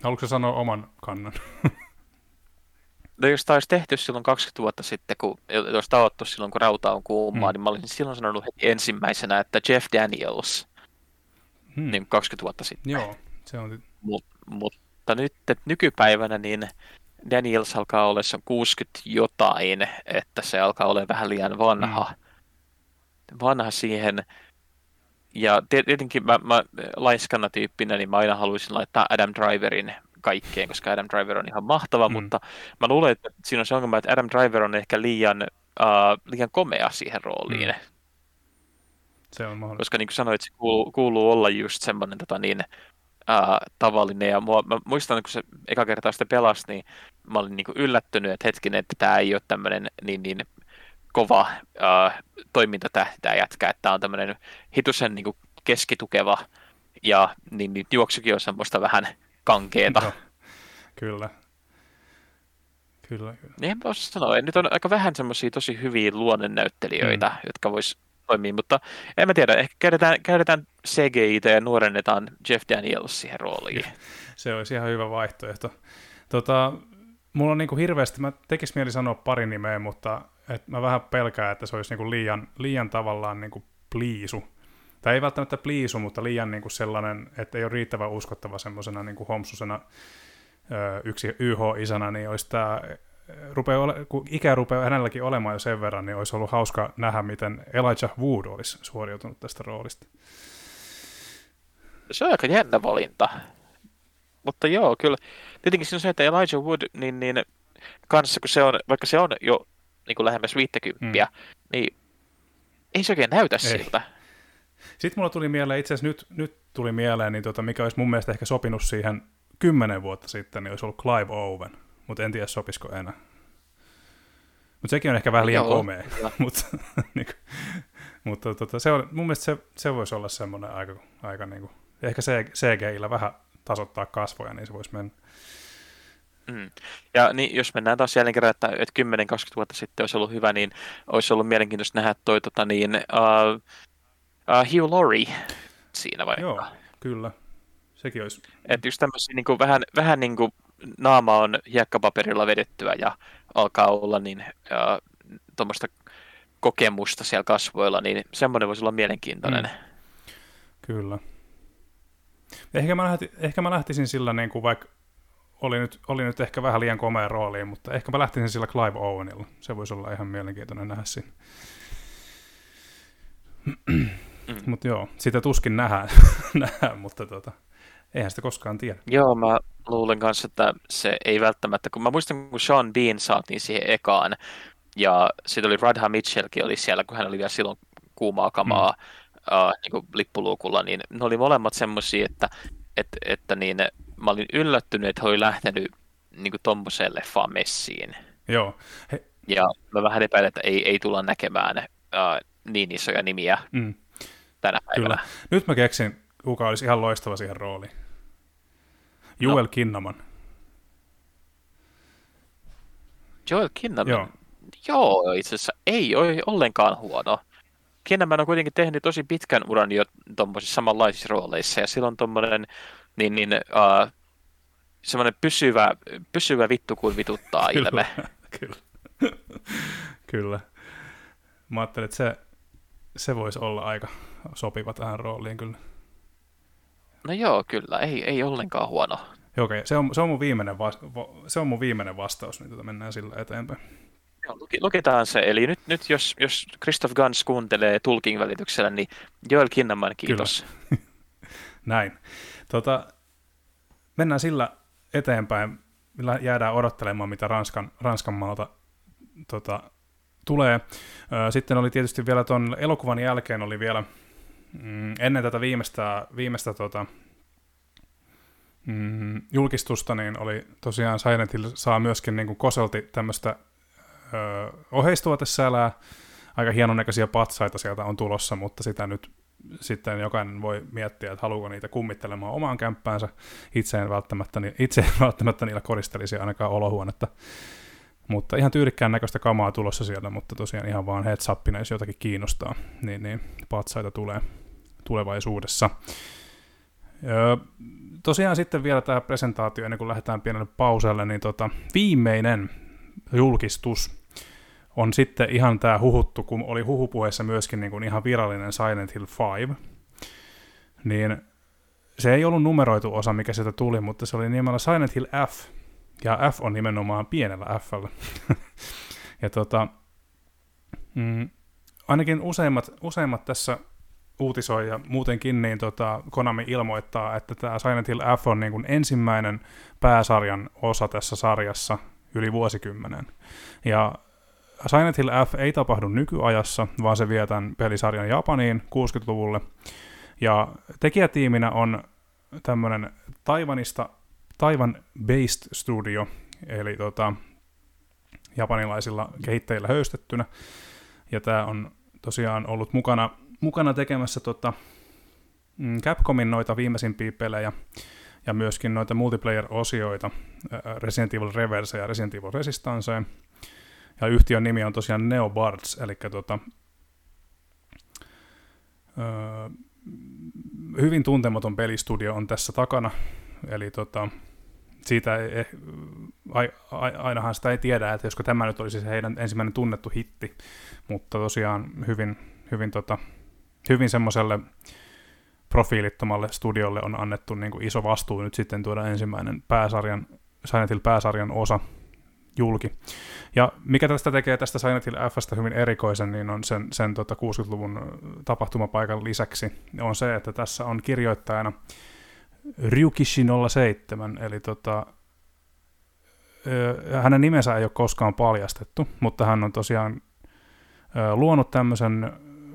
Speaker 1: Haluatko sanoa oman kannan?
Speaker 2: No jos tämä olisi tehty silloin 20 vuotta sitten, kun, jos taottu silloin, kun rauta on kuumaa, mm. niin mä olisin silloin sanonut heti ensimmäisenä, että Jeff Daniels, hmm. niin 20 vuotta sitten.
Speaker 1: Joo, se on...
Speaker 2: Mut, mutta nyt nykypäivänä niin Daniels alkaa olla, se on 60 jotain, että se alkaa olla vähän liian vanha. Mm vanha siihen. Ja tietenkin mä, mä laiskana tyyppinä, niin mä aina haluaisin laittaa Adam Driverin kaikkeen, koska Adam Driver on ihan mahtava, mm. mutta mä luulen, että siinä on se ongelma, että Adam Driver on ehkä liian, uh, liian komea siihen rooliin. Mm.
Speaker 1: Se on mahdollista.
Speaker 2: Koska niin kuin sanoit, se kuuluu, kuuluu olla just semmoinen tota niin, uh, tavallinen. Ja mua, mä muistan, kun se eka kertaa sitä pelasi, niin mä olin niin kuin yllättynyt, että hetkinen, että tämä ei ole tämmöinen niin, niin kova äh, toimintatähti tämä jätkä, että tämä on tämmöinen hitusen niin kuin keskitukeva ja niin, niin juoksukin on semmoista vähän kankeeta. No,
Speaker 1: kyllä. Kyllä, kyllä.
Speaker 2: Niin voisi sanoa, nyt on aika vähän semmoisia tosi hyviä luonnennäyttelijöitä, mm. jotka vois toimia, mutta en mä tiedä, ehkä käytetään, käytetään CGI ja nuorennetaan Jeff Daniels siihen rooliin.
Speaker 1: Se olisi ihan hyvä vaihtoehto. Tota, mulla on niinku hirveästi, mä tekis mieli sanoa pari nimeä, mutta et mä vähän pelkään, että se olisi niinku liian, liian tavallaan niinku pliisu. Tai ei välttämättä pliisu, mutta liian niinku sellainen, että ei ole riittävän uskottava semmoisena niinku homsusena yksi YH-isänä, niin olisi tämä ole, kun ikä rupeaa hänelläkin olemaan jo sen verran, niin olisi ollut hauska nähdä, miten Elijah Wood olisi suoriutunut tästä roolista.
Speaker 2: Se on aika jännä valinta. Mutta joo, kyllä. Tietenkin siinä on se, että Elijah Wood, niin, niin kanssa, kun se on, vaikka se on jo niin kuin lähemmäs 50, mm. niin ei se oikein näytä ei. siltä.
Speaker 1: Sitten mulla tuli mieleen, itse asiassa nyt, nyt tuli mieleen, niin tota, mikä olisi mun mielestä ehkä sopinut siihen kymmenen vuotta sitten, niin olisi ollut Clive Owen, mutta en tiedä sopisiko enää. Mutta sekin on ehkä vähän liian Joo, komea. mutta niin mutta tota, se on, mun mielestä se, se voisi olla semmoinen aika, aika niin kuin, ehkä CGI-llä vähän tasoittaa kasvoja, niin se voisi mennä.
Speaker 2: Mm. Ja niin, jos mennään taas jälleen kerran, että, että 10-20 vuotta sitten olisi ollut hyvä, niin olisi ollut mielenkiintoista nähdä toi tota, niin, uh, uh, Hugh Laurie siinä vaikka.
Speaker 1: Joo, kyllä. Sekin olisi.
Speaker 2: Että just tämmöisiä niin kuin, vähän, vähän niin kuin naama on hiekkapaperilla vedettyä ja alkaa olla niin uh, tuommoista kokemusta siellä kasvoilla, niin semmoinen voisi olla mielenkiintoinen. Mm.
Speaker 1: Kyllä. Ehkä mä, lähti, ehkä mä lähtisin sillä, niin kuin vaikka oli nyt, oli nyt ehkä vähän liian komea rooliin, mutta ehkä mä lähtisin sillä Clive Owenilla. Se voisi olla ihan mielenkiintoinen nähdä siinä. Mm. mutta joo, sitä tuskin nähdään, nähdään mutta tota, eihän sitä koskaan tiedä.
Speaker 2: Joo, mä luulen kanssa, että se ei välttämättä, kun mä muistan, kun Sean Bean saatiin siihen ekaan, ja sitten oli Radha Mitchellkin oli siellä, kun hän oli vielä silloin kuumaa kamaa mm. Uh, niin kuin lippuluukulla, niin ne oli molemmat semmoisia, että, että, että niin, mä olin yllättynyt, että he oli lähtenyt niin kuin tommoseen leffaan messiin.
Speaker 1: Joo.
Speaker 2: He... Ja mä vähän epäilen, että ei, ei tulla näkemään uh, niin isoja nimiä mm. tänä päivänä. Kyllä.
Speaker 1: Nyt mä keksin, kuka olisi ihan loistava siihen rooliin. Joel no. Kinnaman.
Speaker 2: Joel Kinnaman? Joo. Joo, itse asiassa ei ole ollenkaan huono. Kinnaman on kuitenkin tehnyt tosi pitkän uran jo tuommoisissa samanlaisissa rooleissa, ja silloin tuommoinen niin, niin, uh, semmoinen pysyvä, pysyvä vittu kuin vituttaa
Speaker 1: kyllä,
Speaker 2: ilme.
Speaker 1: Kyllä. kyllä. Mä ajattelin, että se, se voisi olla aika sopiva tähän rooliin kyllä.
Speaker 2: No joo, kyllä. Ei, ei ollenkaan huono.
Speaker 1: Okei, okay. se, on, se, on mun viimeinen va- se on mun viimeinen vastaus, niin tota mennään sillä eteenpäin.
Speaker 2: Lukitaan se. Eli nyt, nyt jos, jos Christoph Gans kuuntelee tulkin välityksellä, niin Joel Kinnaman, kiitos.
Speaker 1: Näin. Tota, mennään sillä eteenpäin. Millä jäädään odottelemaan, mitä Ranskan, Ranskan maalta tota, tulee. Sitten oli tietysti vielä tuon elokuvan jälkeen oli vielä mm, ennen tätä viimeistä, viimeistä tota, mm, julkistusta, niin oli tosiaan Silent Hill saa myöskin niin kuin koselti tämmöistä oheistuotesälää. Aika hienon näköisiä patsaita sieltä on tulossa, mutta sitä nyt sitten jokainen voi miettiä, että haluaako niitä kummittelemaan omaan kämppäänsä. Itse en välttämättä, itse en välttämättä niillä koristelisi ainakaan olohuonetta. Mutta ihan tyylikkään näköistä kamaa tulossa sieltä, mutta tosiaan ihan vaan heads upina, jos jotakin kiinnostaa, niin, niin patsaita tulee tulevaisuudessa. Öö, tosiaan sitten vielä tämä presentaatio, ennen kuin lähdetään pienelle pauselle, niin tota, viimeinen julkistus on sitten ihan tämä huhuttu, kun oli huhupuheessa myöskin niin kuin ihan virallinen Silent Hill 5, niin se ei ollut numeroitu osa, mikä sieltä tuli, mutta se oli nimellä Silent Hill F, ja F on nimenomaan pienellä f ja tota, mm, ainakin useimmat, useimmat tässä uutisoi ja muutenkin, niin tota, Konami ilmoittaa, että tämä Silent Hill F on niin kuin ensimmäinen pääsarjan osa tässä sarjassa yli vuosikymmenen. Ja Silent Hill F ei tapahdu nykyajassa, vaan se vie tämän pelisarjan Japaniin 60-luvulle. Ja tekijätiiminä on tämmöinen Taivanista, Taivan Based Studio, eli tota, japanilaisilla kehittäjillä höystettynä. Ja tämä on tosiaan ollut mukana mukana tekemässä tota, mm, Capcomin noita viimeisimpiä pelejä ja myöskin noita multiplayer-osioita Resident Evil Reverse ja Resident Evil Resistance. Ja yhtiön nimi on tosiaan Neobards, eli tota, ö, hyvin tuntematon pelistudio on tässä takana. Eli tota, siitä ei, eh, ainahan sitä ei tiedä, että josko tämä nyt olisi se heidän ensimmäinen tunnettu hitti, mutta tosiaan hyvin, hyvin, tota, hyvin semmoiselle profiilittomalle studiolle on annettu niin kuin iso vastuu nyt sitten tuoda ensimmäinen pääsarjan, Silent Hill pääsarjan osa julki. Ja mikä tästä tekee tästä Silent Hill Fstä hyvin erikoisen, niin on sen, sen tota 60-luvun tapahtumapaikan lisäksi, on se, että tässä on kirjoittajana Ryukishi 07, eli tota, hänen nimensä ei ole koskaan paljastettu, mutta hän on tosiaan luonut tämmöisen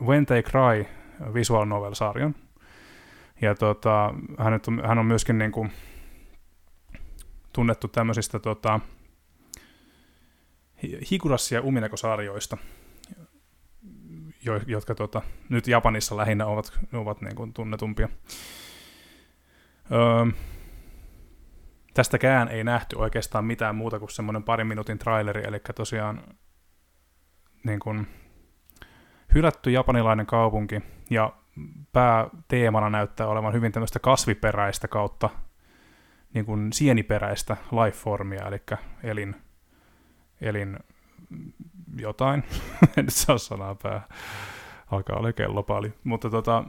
Speaker 1: When They Cry visual novel-sarjan. Ja tota, hän, on, hän on myöskin niin kuin, tunnettu tämmöisistä tota, Higurassi- ja Umineko-sarjoista, jo, jotka tota, nyt Japanissa lähinnä ovat, ovat niin kuin tunnetumpia. Öö, tästäkään ei nähty oikeastaan mitään muuta kuin semmoinen parin minuutin traileri, eli tosiaan niin kuin, hylätty japanilainen kaupunki, ja pääteemana näyttää olevan hyvin tämmöistä kasviperäistä kautta niin kuin sieniperäistä lifeformia, eli elin, elin jotain, en saa sanaa pää, alkaa olla kello paljon, mutta tota,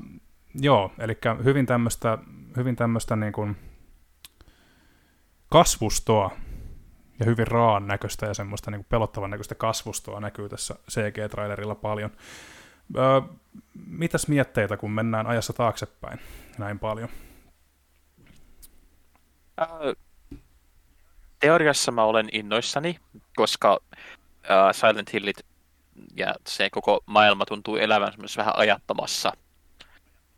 Speaker 1: joo, eli hyvin tämmöistä, hyvin tämmöistä niin kuin kasvustoa ja hyvin raan näköistä ja semmoista niin kuin pelottavan näköistä kasvustoa näkyy tässä CG-trailerilla paljon. Öö, mitäs mietteitä, kun mennään ajassa taaksepäin näin paljon?
Speaker 2: teoriassa mä olen innoissani, koska äh, Silent Hillit ja se koko maailma tuntuu elävän vähän ajattomassa,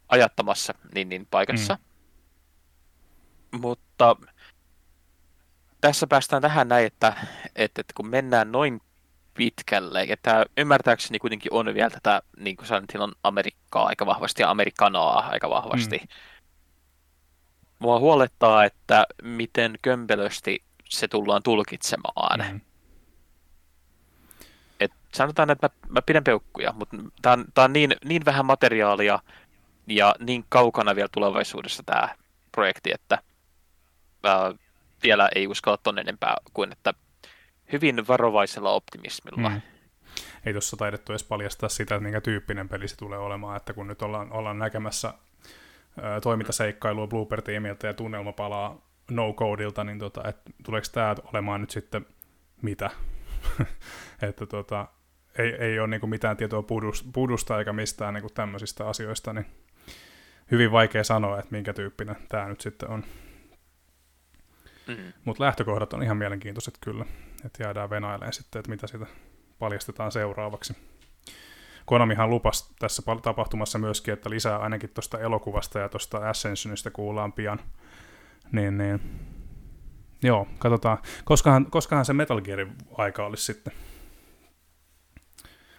Speaker 2: ajattomassa niin, niin paikassa. Mm. Mutta tässä päästään tähän näin, että, että, että kun mennään noin pitkälle, ja tämä ymmärtääkseni kuitenkin on vielä tätä, niin kuin Hill on Amerikkaa aika vahvasti ja Amerikanaa aika vahvasti. Mm. Mua huolettaa, että miten kömpelösti se tullaan tulkitsemaan. Mm. Sanotaan, että mä, mä pidän peukkuja, mutta tämä on, tää on niin, niin vähän materiaalia ja niin kaukana vielä tulevaisuudessa tämä projekti, että ää, vielä ei uskalla ton enempää kuin, että hyvin varovaisella optimismilla. Mm.
Speaker 1: Ei tuossa taidettu edes paljastaa sitä, että minkä tyyppinen peli se tulee olemaan, että kun nyt ollaan, ollaan näkemässä ää, toimintaseikkailua Blooper-tiimiltä ja tunnelma palaa no-codeilta, niin tota, et, tuleeko tämä olemaan nyt sitten mitä? että tota, ei, ei ole niinku mitään tietoa pudusta eikä mistään niinku tämmöisistä asioista, niin hyvin vaikea sanoa, että minkä tyyppinen tämä nyt sitten on. Mm. Mutta lähtökohdat on ihan mielenkiintoiset kyllä, että jäädään venailemaan sitten, että mitä siitä paljastetaan seuraavaksi. Konamihan lupas tässä tapahtumassa myöskin, että lisää ainakin tuosta elokuvasta ja tuosta Ascensionista kuullaan pian. Niin, niin. Joo, katsotaan. Koskahan, koskahan se Metal Gearin aika olisi sitten?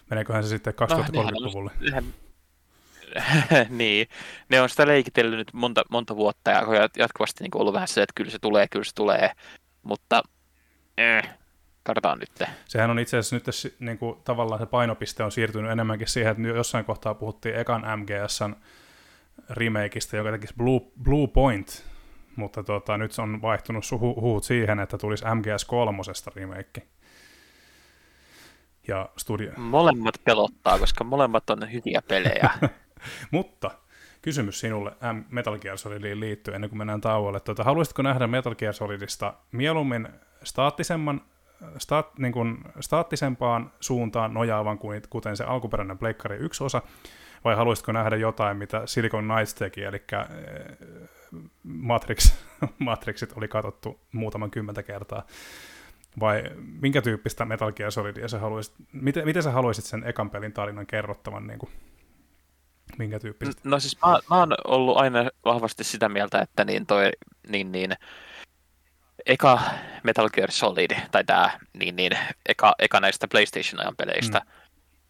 Speaker 1: Meneeköhän se sitten 2030-luvulle? No,
Speaker 2: niin, ne on sitä leikitellyt nyt monta, monta vuotta ja jatkuvasti niin ollut vähän se, että kyllä se tulee, kyllä se tulee, mutta eh, katsotaan nyt.
Speaker 1: Sehän on itse asiassa nyt niin kuin, tavallaan se painopiste on siirtynyt enemmänkin siihen, että jossain kohtaa puhuttiin ekan MGSn remakeista, joka tekisi Blue, Blue Point, mutta tota, nyt se on vaihtunut hu- huut siihen, että tulisi MGS 3 remake.
Speaker 2: Ja studio... Molemmat pelottaa, koska molemmat on hyviä pelejä.
Speaker 1: Mutta kysymys sinulle Metal Gear Solidiin liittyen ennen kuin mennään tauolle. Tuota, haluaisitko nähdä Metal Gear Solidista mieluummin staattisemman, staat, niin kuin staattisempaan suuntaan nojaavan kuin kuten se alkuperäinen Pleikkari yksi osa, vai haluaisitko nähdä jotain, mitä Silicon Knights teki, eli äh, Matrix, Matrixit oli katsottu muutaman kymmentä kertaa, vai minkä tyyppistä Metal Gear Solidia sä haluaisit, miten, miten sä haluaisit sen ekan pelin tarinan kerrottavan niin kuin Minkä tyyppistä?
Speaker 2: No siis mä, mä oon ollut aina vahvasti sitä mieltä, että niin toi, niin, niin, eka Metal Gear Solid, tai tää, niin, niin, eka, eka näistä PlayStation-ajan peleistä, mm.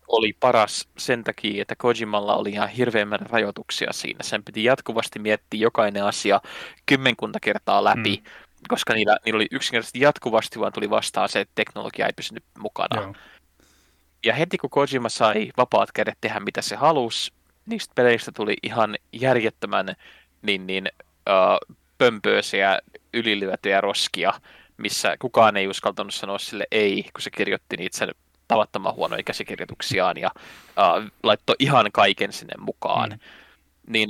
Speaker 2: oli paras sen takia, että Kojimalla oli ihan hirveän rajoituksia siinä. Sen piti jatkuvasti miettiä jokainen asia kymmenkunta kertaa läpi, mm. Koska niillä, niillä oli yksinkertaisesti jatkuvasti vaan tuli vastaan se, että teknologia ei pysynyt mukana. Joo. Ja heti kun Kojima sai vapaat kädet tehdä mitä se halusi, niistä peleistä tuli ihan järjettömän niin, niin, uh, pömpöisiä ylilyötyjä roskia, missä kukaan ei uskaltanut sanoa sille ei, kun se kirjoitti niitä sen tavattoman huonoja käsikirjoituksiaan ja uh, laittoi ihan kaiken sinne mukaan. Mm. Niin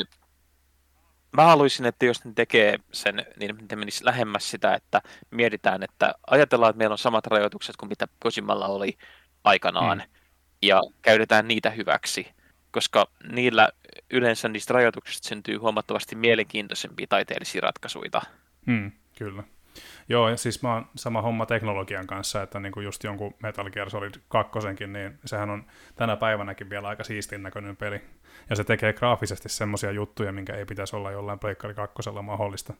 Speaker 2: mä haluaisin, että jos ne tekee sen, niin ne menisi lähemmäs sitä, että mietitään, että ajatellaan, että meillä on samat rajoitukset kuin mitä Kosimalla oli aikanaan, mm. ja käytetään niitä hyväksi, koska niillä yleensä niistä rajoituksista syntyy huomattavasti mielenkiintoisempia taiteellisia ratkaisuja.
Speaker 1: Mm, kyllä. Joo, ja siis mä oon sama homma teknologian kanssa, että niin kuin just jonkun Metal Gear Solid 2, niin sehän on tänä päivänäkin vielä aika siistin näköinen peli. Ja se tekee graafisesti semmoisia juttuja, minkä ei pitäisi olla jollain Pleikkari 2 mahdollista.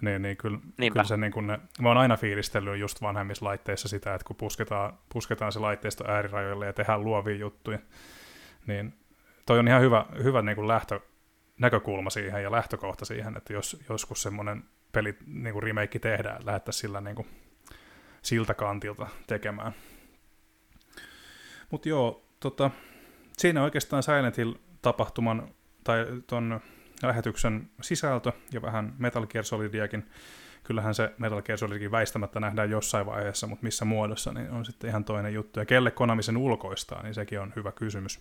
Speaker 1: Niin, niin kyllä, kyllä se niin kuin ne, mä oon aina fiilistellyt just vanhemmissa laitteissa sitä, että kun pusketaan, pusketaan se laitteisto äärirajoille ja tehdään luovia juttuja, niin toi on ihan hyvä, hyvä niin kuin lähtö, näkökulma siihen ja lähtökohta siihen, että jos joskus semmoinen peli niin kuin remake tehdään, lähettäisiin sillä niin kuin, siltä kantilta tekemään. Mutta joo, tota, siinä oikeastaan Silent Hill-tapahtuman tai ton lähetyksen sisältö ja vähän Metal Gear Solidiakin. Kyllähän se Metal Gear Solidikin väistämättä nähdään jossain vaiheessa, mutta missä muodossa, niin on sitten ihan toinen juttu. Ja kelle Konami sen ulkoistaa, niin sekin on hyvä kysymys.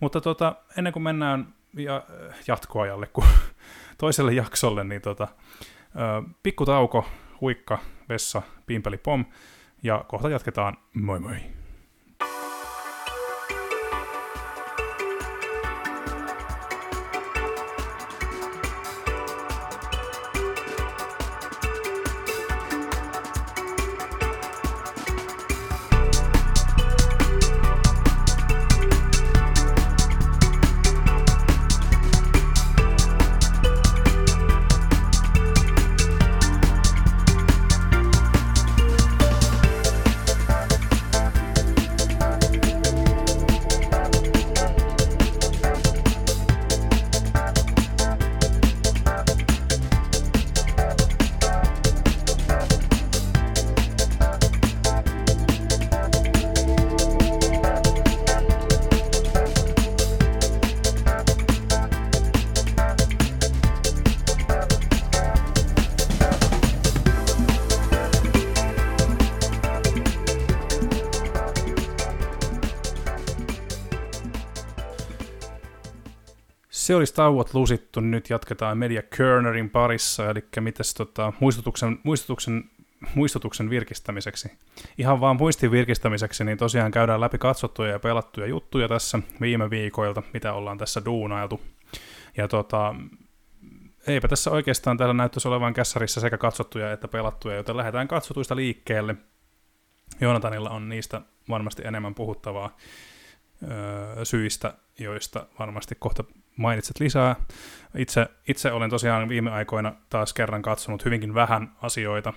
Speaker 1: Mutta tota, ennen kuin mennään ja jatkoajalle kuin toiselle jaksolle, niin tota, pikku tauko, huikka, vessa, pimpeli pom, ja kohta jatketaan. Moi moi! Se olisi tauot lusittu, nyt jatketaan Media Kernerin parissa, eli mitäs tota, muistutuksen, muistutuksen, muistutuksen virkistämiseksi. Ihan vaan muistin virkistämiseksi, niin tosiaan käydään läpi katsottuja ja pelattuja juttuja tässä viime viikoilta, mitä ollaan tässä duunailtu. Ja tota, eipä tässä oikeastaan täällä näyttäisi olevan kässärissä sekä katsottuja että pelattuja, joten lähdetään katsotuista liikkeelle. Joonatanilla on niistä varmasti enemmän puhuttavaa öö, syistä, joista varmasti kohta mainitset lisää. Itse, itse olen tosiaan viime aikoina taas kerran katsonut hyvinkin vähän asioita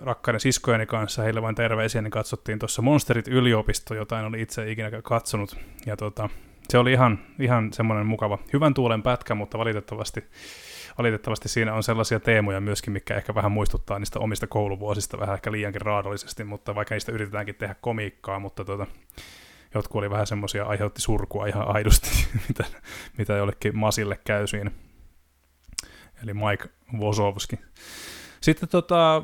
Speaker 1: rakkaiden siskojeni kanssa, heille vain terveisiä, niin katsottiin tuossa Monsterit yliopisto, jota en ole itse ikinä katsonut. Ja tota, se oli ihan, ihan semmoinen mukava, hyvän tuulen pätkä, mutta valitettavasti, valitettavasti siinä on sellaisia teemoja myöskin, mikä ehkä vähän muistuttaa niistä omista kouluvuosista vähän ehkä liiankin raadollisesti, mutta vaikka niistä yritetäänkin tehdä komiikkaa, mutta tota, jotkut oli vähän semmoisia, aiheutti surkua ihan aidosti, mitä, mitä jollekin Masille käy siinä. Eli Mike Wozowski. Sitten tota,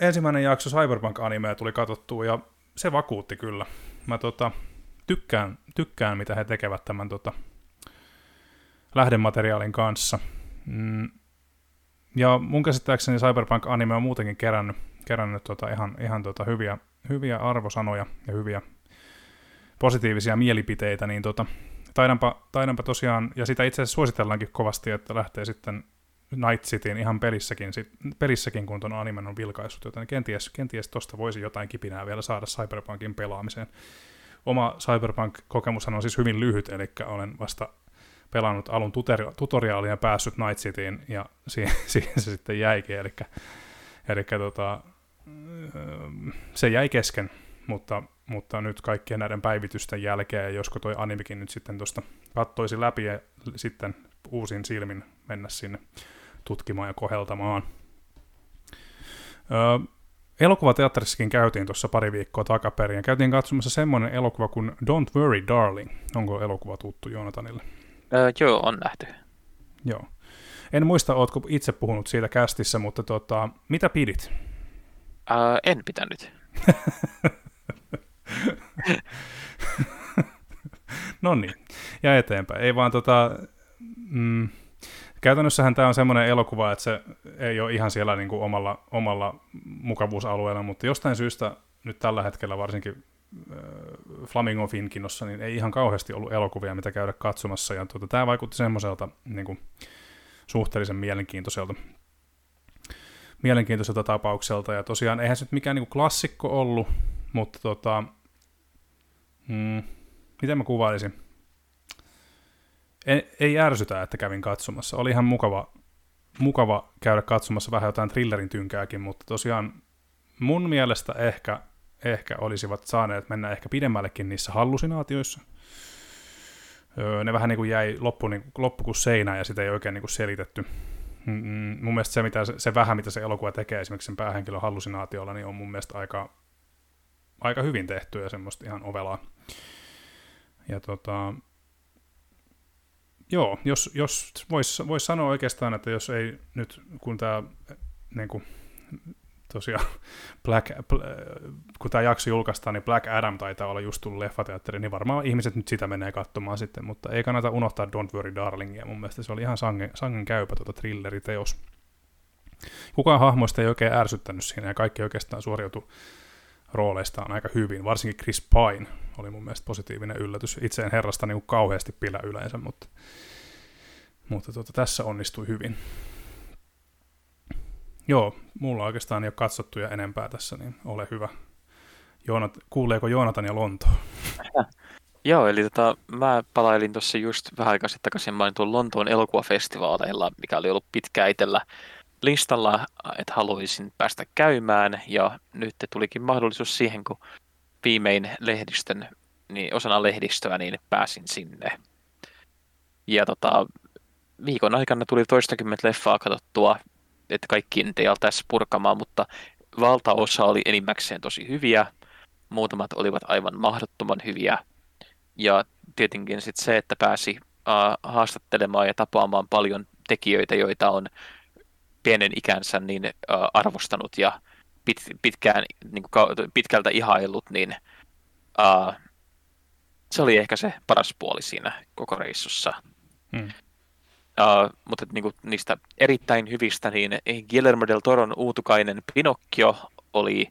Speaker 1: ensimmäinen jakso Cyberpunk-animea tuli katsottua ja se vakuutti kyllä. Mä tota, tykkään, tykkään, mitä he tekevät tämän tota, lähdemateriaalin kanssa. Mm. Ja mun käsittääkseni Cyberpunk-anime on muutenkin kerännyt, kerännyt tota ihan, ihan tota hyviä, hyviä arvosanoja ja hyviä positiivisia mielipiteitä, niin tota, taidanpa, taidanpa tosiaan, ja sitä itse asiassa suositellaankin kovasti, että lähtee sitten Night Cityin ihan pelissäkin, sit, pelissäkin kun tuon animen on vilkaissut, joten kenties, kenties tosta voisi jotain kipinää vielä saada Cyberpunkin pelaamiseen. Oma Cyberpunk-kokemushan on siis hyvin lyhyt, eli olen vasta pelannut alun tutoriaalia ja päässyt Night Cityin, ja siihen, siihen se sitten jäikin, eli, eli tota, se jäi kesken, mutta mutta nyt kaikkien näiden päivitysten jälkeen, josko toi animikin nyt sitten tuosta kattoisi läpi ja sitten uusin silmin mennä sinne tutkimaan ja koheltamaan. Öö, elokuvateatterissakin käytiin tuossa pari viikkoa takaperin ja käytiin katsomassa semmoinen elokuva kuin Don't Worry Darling. Onko elokuva tuttu Joonatanille?
Speaker 2: Öö, joo, on nähty.
Speaker 1: Joo. En muista, ootko itse puhunut siitä kästissä, mutta tota, mitä pidit?
Speaker 2: Uh, en pitänyt.
Speaker 1: no niin, ja eteenpäin. Ei vaan tota, mm, käytännössähän tämä on semmoinen elokuva, että se ei ole ihan siellä niin kuin omalla, omalla mukavuusalueella, mutta jostain syystä nyt tällä hetkellä varsinkin äh, Flamingo Finkinossa, niin ei ihan kauheasti ollut elokuvia, mitä käydä katsomassa, ja tuota, tämä vaikutti semmoiselta niin suhteellisen mielenkiintoiselta mielenkiintoiselta tapaukselta, ja tosiaan eihän se nyt mikään niin kuin klassikko ollut, mutta tota, mm, miten mä kuvailisin? Ei, ei ärsytä, että kävin katsomassa. Oli ihan mukava, mukava käydä katsomassa vähän jotain thrillerin tynkääkin, mutta tosiaan mun mielestä ehkä, ehkä olisivat saaneet mennä ehkä pidemmällekin niissä hallusinaatioissa. Öö, ne vähän niin kuin jäi loppu, niin, loppu kuin seinä ja sitä ei oikein niin kuin selitetty. Mm, mun mielestä se, mitä, se, se vähän, mitä se elokuva tekee esimerkiksi sen päähenkilön hallusinaatiolla, niin on mun mielestä aika, aika hyvin tehty ja semmoista ihan ovelaa. Ja tota, joo, jos, jos voisi vois sanoa oikeastaan, että jos ei nyt, kun tämä niin tosiaan, Black, kun tämä jakso julkaistaan, niin Black Adam taitaa olla just tullut leffateatteri, niin varmaan ihmiset nyt sitä menee katsomaan sitten, mutta ei kannata unohtaa Don't Worry Darlingia, mun mielestä se oli ihan sangen, sangen käypä tuota thrilleriteos. Kukaan hahmoista ei oikein ärsyttänyt siinä, ja kaikki oikeastaan suoriutui rooleistaan aika hyvin, varsinkin Chris Pine oli mun mielestä positiivinen yllätys. Itse en herrasta niin kauheasti pillä yleensä, mutta, mutta tuota, tässä onnistui hyvin. Joo, mulla oikeastaan ole katsottuja enempää tässä, niin ole hyvä. Joonat, kuuleeko Joonatan ja Lonto?
Speaker 2: Joo, eli tota, mä palailin tuossa just vähän aikaa sitten takaisin mainitun Lontoon elokuvafestivaaleilla, mikä oli ollut pitkään itsellä listalla, että haluaisin päästä käymään, ja nyt tulikin mahdollisuus siihen, kun viimein lehdistön, niin osana lehdistöä, niin pääsin sinne. Ja tota, viikon aikana tuli toistakymmentä leffaa katsottua, että kaikki nyt ei tässä purkamaan, mutta valtaosa oli enimmäkseen tosi hyviä, muutamat olivat aivan mahdottoman hyviä, ja tietenkin sitten se, että pääsi uh, haastattelemaan ja tapaamaan paljon tekijöitä, joita on pienen ikänsä niin arvostanut ja pit, pitkään, niin kuin, pitkältä ihaillut, niin uh, se oli ehkä se paras puoli siinä koko reissussa. Hmm. Uh, mutta niin kuin, niistä erittäin hyvistä, niin Guillermo del Toron uutukainen Pinocchio oli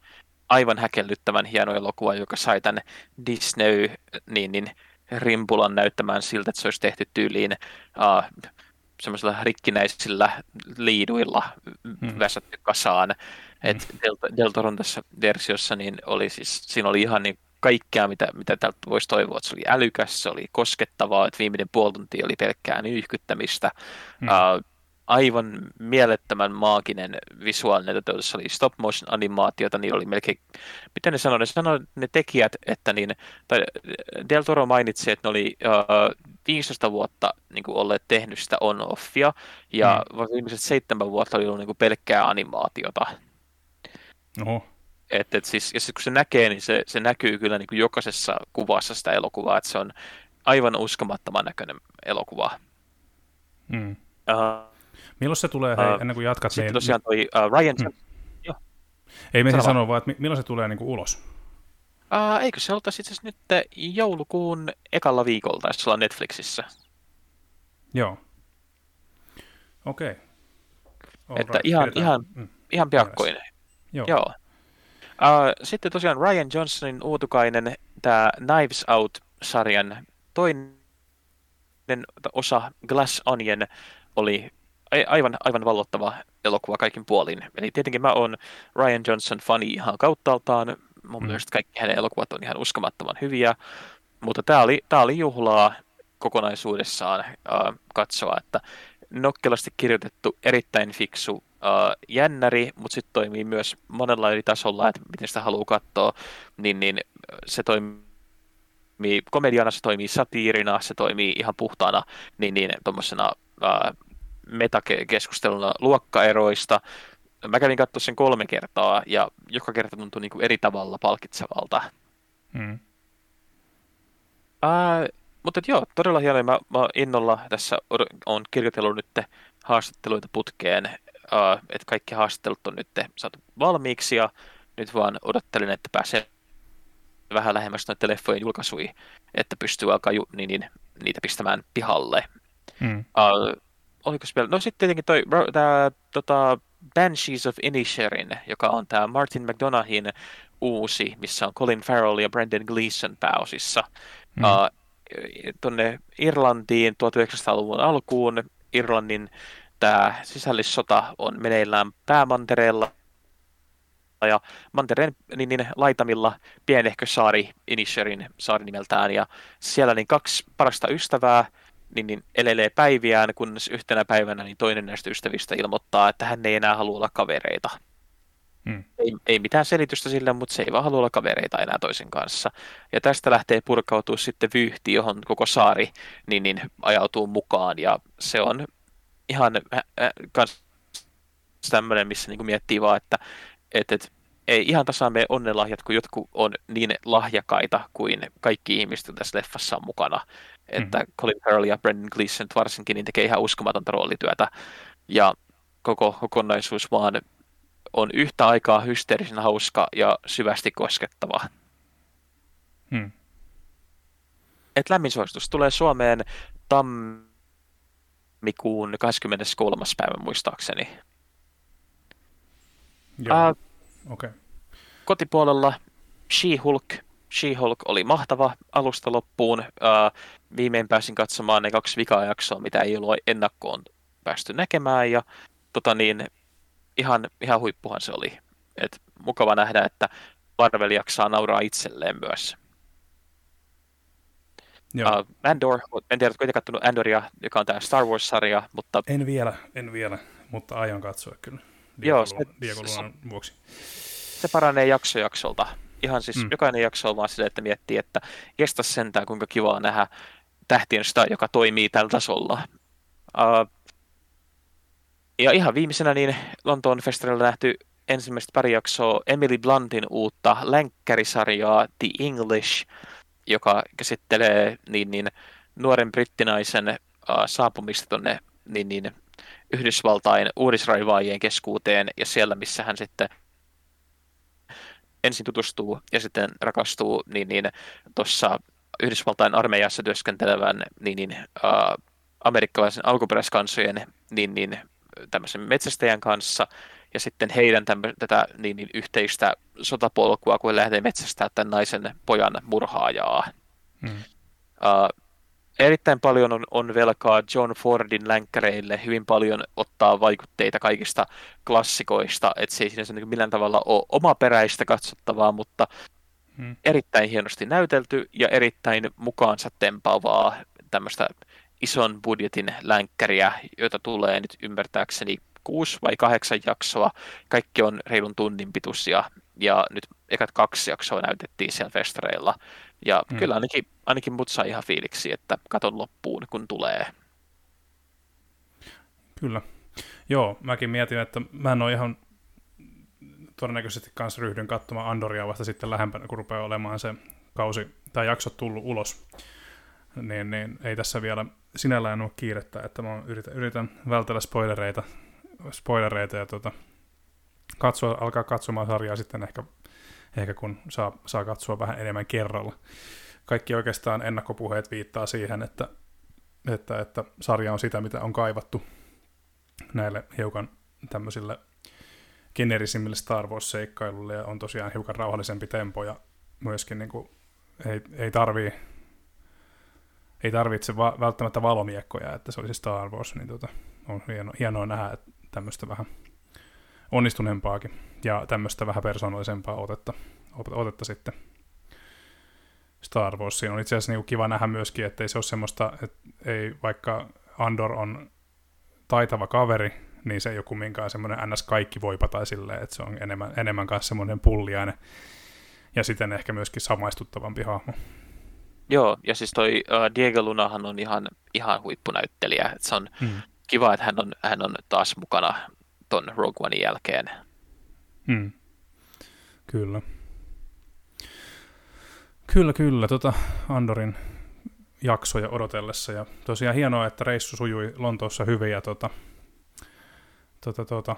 Speaker 2: aivan häkellyttävän hieno elokuva, joka sai tämän Disney niin, niin, rimpulan näyttämään siltä, että se olisi tehty tyyliin uh, semmoisilla rikkinäisillä liiduilla hmm. väsätty kasaan. Hmm. Et Del, Del Toron tässä versiossa niin oli siis, siinä oli ihan niin kaikkea, mitä, mitä tältä voisi toivoa. Se oli älykäs, se oli koskettavaa, että viimeinen puoli tuntia oli pelkkää nyyhkyttämistä. Hmm. Uh, aivan mielettömän maaginen visuaalinen toteutus, oli stop motion animaatiota, niin oli melkein, miten ne sanoivat, ne sanoi ne tekijät, että niin, tai Del Toro mainitsi, että ne oli uh, 15 vuotta niin kuin olleet tehnyt sitä on-offia, ja mm. viimeiset seitsemän vuotta oli ollut niin kuin pelkkää animaatiota.
Speaker 1: Oho.
Speaker 2: Et, et siis, ja sit kun se näkee, niin se, se näkyy kyllä niin kuin jokaisessa kuvassa sitä elokuvaa, että se on aivan uskomattoman näköinen elokuva.
Speaker 1: Mm. Uh, Milloin se tulee, hei, uh, ennen kuin jatkat?
Speaker 2: Sitten niin, tosiaan toi uh, Ryan mm. Joo.
Speaker 1: Ei me sano vaan, että milloin se tulee niin kuin ulos?
Speaker 2: Uh, eikö se oltaisi itse asiassa nyt joulukuun ekalla viikolla taisi olla Netflixissä.
Speaker 1: Joo. Okei.
Speaker 2: Okay. Että ihan, ihan, mm. ihan piakkoin. Joo. Joo. Uh, sitten tosiaan Ryan Johnsonin uutukainen, tämä Knives Out-sarjan toinen osa, Glass Onion, oli aivan, aivan vallottava elokuva kaikin puolin. Eli tietenkin mä oon Ryan Johnson fani ihan kauttaaltaan. Mun mm. mielestä kaikki hänen elokuvat on ihan uskomattoman hyviä. Mutta tämä oli, tää oli juhlaa kokonaisuudessaan uh, katsoa, että nokkelasti kirjoitettu, erittäin fiksu uh, jännäri, mutta sitten toimii myös monella eri tasolla, että miten sitä haluaa katsoa, niin, niin se toimii komediana, se toimii satiirina, se toimii ihan puhtaana, niin, niin tuommoisena uh, metakeskusteluna luokkaeroista. Mä kävin katsoa sen kolme kertaa ja joka kerta tuntui niin kuin eri tavalla palkitsevalta. Hmm. Uh, mutta joo, todella hienoa. Mä, mä innolla tässä on kirjoitellut nyt haastatteluita putkeen, uh, että kaikki haastattelut on nyt saatu valmiiksi ja nyt vaan odottelen, että pääsee vähän lähemmäs noita leffojen julkaisui, että pystyy alkaa ju- niin, niin, niitä pistämään pihalle. Mm. Uh, oliko vielä? No sitten tietenkin toi, tää, tota, Banshees of Inisherin, joka on tämä Martin McDonaghin uusi, missä on Colin Farrell ja Brendan Gleeson pääosissa. Mm. Uh, tuonne Irlantiin 1900-luvun alkuun. Irlannin tämä sisällissota on meneillään päämantereella ja mantereen niin, niin, laitamilla pienehkö saari Inisherin saari nimeltään ja siellä niin kaksi parasta ystävää niin, niin elelee päiviään, kunnes yhtenä päivänä niin toinen näistä ystävistä ilmoittaa, että hän ei enää halua olla kavereita. Hmm. Ei, ei mitään selitystä sille, mutta se ei vaan halua olla kavereita enää toisen kanssa. Ja tästä lähtee purkautua sitten vyyhti, johon koko saari niin, niin, ajautuu mukaan. Ja se on ihan äh, äh, kans tämmöinen, missä niin miettii vaan, että et, et, ei ihan tasaan mene onnenlahjat, kun jotkut on niin lahjakaita kuin kaikki ihmiset tässä leffassa on mukana. Että mm. Colin Farrell ja Brendan Gleeson varsinkin niin tekee ihan uskomatonta roolityötä. Ja koko kokonaisuus vaan on yhtä aikaa hysteerisen hauska ja syvästi koskettava. Hmm. Et lämmin suositus tulee Suomeen tammikuun 23. päivän muistaakseni.
Speaker 1: Joo. Uh, okay.
Speaker 2: Kotipuolella She-Hulk. She-Hulk oli mahtava alusta loppuun. Uh, viimein pääsin katsomaan ne kaksi vikaa jaksoa, mitä ei ollut ennakkoon päästy näkemään. Ja tota niin, ihan, ihan huippuhan se oli. Et mukava nähdä, että Marvel jaksaa nauraa itselleen myös. Joo. Uh, Andor, en tiedä, kuinka katsonut Andoria, joka on tämä Star Wars-sarja, mutta...
Speaker 1: En vielä, en vielä, mutta aion katsoa kyllä. Joo, se, se, vuoksi.
Speaker 2: Se paranee jakso jaksolta. Ihan siis mm. jokainen jakso on vaan silleen, että miettii, että kestä sentään kuinka kivaa nähdä tähtien sitä, joka toimii tällä tasolla. Uh, ja ihan viimeisenä niin Lontoon festarilla nähty ensimmäistä pari jaksoa Emily Bluntin uutta länkkärisarjaa The English, joka käsittelee niin, niin, nuoren brittinaisen uh, saapumista tuonne niin, niin, Yhdysvaltain uudisraivaajien keskuuteen ja siellä, missä hän sitten ensin tutustuu ja sitten rakastuu niin, niin tuossa Yhdysvaltain armeijassa työskentelevän niin, niin, uh, amerikkalaisen alkuperäiskansojen niin, niin, tämmöisen metsästäjän kanssa ja sitten heidän tämmö, tätä niin, niin, yhteistä sotapolkua, kun he lähtee metsästää tämän naisen pojan murhaajaa. Hmm. Uh, erittäin paljon on, on velkaa John Fordin länkkäreille, hyvin paljon ottaa vaikutteita kaikista klassikoista, että se ei sinänsä niin millään tavalla ole omaperäistä katsottavaa, mutta hmm. erittäin hienosti näytelty ja erittäin mukaansa tempaavaa tämmöistä ison budjetin länkkäriä, joita tulee nyt ymmärtääkseni kuusi vai kahdeksan jaksoa. Kaikki on reilun tunnin pituisia ja nyt ekat kaksi jaksoa näytettiin siellä festareilla. Ja hmm. kyllä ainakin, ainakin mut sai ihan fiiliksi, että katon loppuun, kun tulee.
Speaker 1: Kyllä. Joo, mäkin mietin, että mä en ole ihan todennäköisesti kanssa ryhdyn katsomaan Andoria vasta sitten lähempänä, kun rupeaa olemaan se kausi tai jakso tullut ulos. Niin, niin ei tässä vielä sinällään ole kiirettä, että mä yritän, yritän vältellä spoilereita, spoilereita ja tota, katsoa, alkaa katsomaan sarjaa sitten ehkä ehkä kun saa, saa katsoa vähän enemmän kerralla. Kaikki oikeastaan ennakkopuheet viittaa siihen, että, että, että sarja on sitä, mitä on kaivattu näille hiukan tämmöisille generisimmille Star Wars-seikkailulle ja on tosiaan hiukan rauhallisempi tempo ja myöskin niin kuin, ei, ei tarvii ei tarvitse va- välttämättä valomiekkoja, että se olisi Star Wars, niin tota, on hieno, hienoa nähdä tämmöistä vähän onnistuneempaakin ja tämmöistä vähän persoonallisempaa otetta, otetta sitten Star Warsiin. On itse asiassa niin kiva nähdä myöskin, että ei se ole semmoista, että ei vaikka Andor on taitava kaveri, niin se ei ole kumminkaan semmoinen ns. kaikki voipa tai silleen, että se on enemmän, enemmän kanssa semmoinen pulliainen ja sitten ehkä myöskin samaistuttavampi hahmo.
Speaker 2: Joo, ja siis toi uh, Diego Lunahan on ihan, ihan huippunäyttelijä. Et se on hmm. kiva, että hän on, hän on taas mukana ton Rogue Onein jälkeen.
Speaker 1: Hmm. Kyllä. Kyllä, kyllä. Tota Andorin jaksoja odotellessa. Ja tosiaan hienoa, että reissu sujui Lontoossa hyvin ja tota, tota, tota,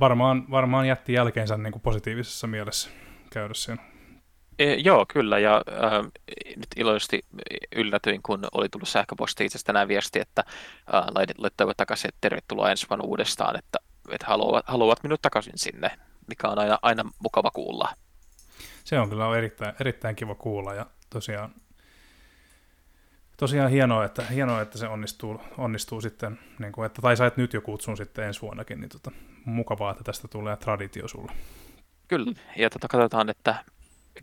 Speaker 1: varmaan, varmaan jätti jälkeensä niin kuin positiivisessa mielessä käydä siinä.
Speaker 2: E, joo, kyllä, ja äh, nyt iloisesti yllätyin, kun oli tullut sähköposti itse tänään viesti, että äh, laittavat takaisin, että tervetuloa ensi vuonna uudestaan, että, että haluavat, haluavat minut takaisin sinne, mikä on aina, aina mukava kuulla.
Speaker 1: Se on kyllä erittäin, erittäin kiva kuulla, ja tosiaan tosiaan hienoa, että, hienoa, että se onnistuu, onnistuu sitten, niin kuin, että, tai sait nyt jo kutsun sitten ensi vuonnakin, niin tota, mukavaa, että tästä tulee traditio sulle.
Speaker 2: Kyllä, ja tota, katsotaan, että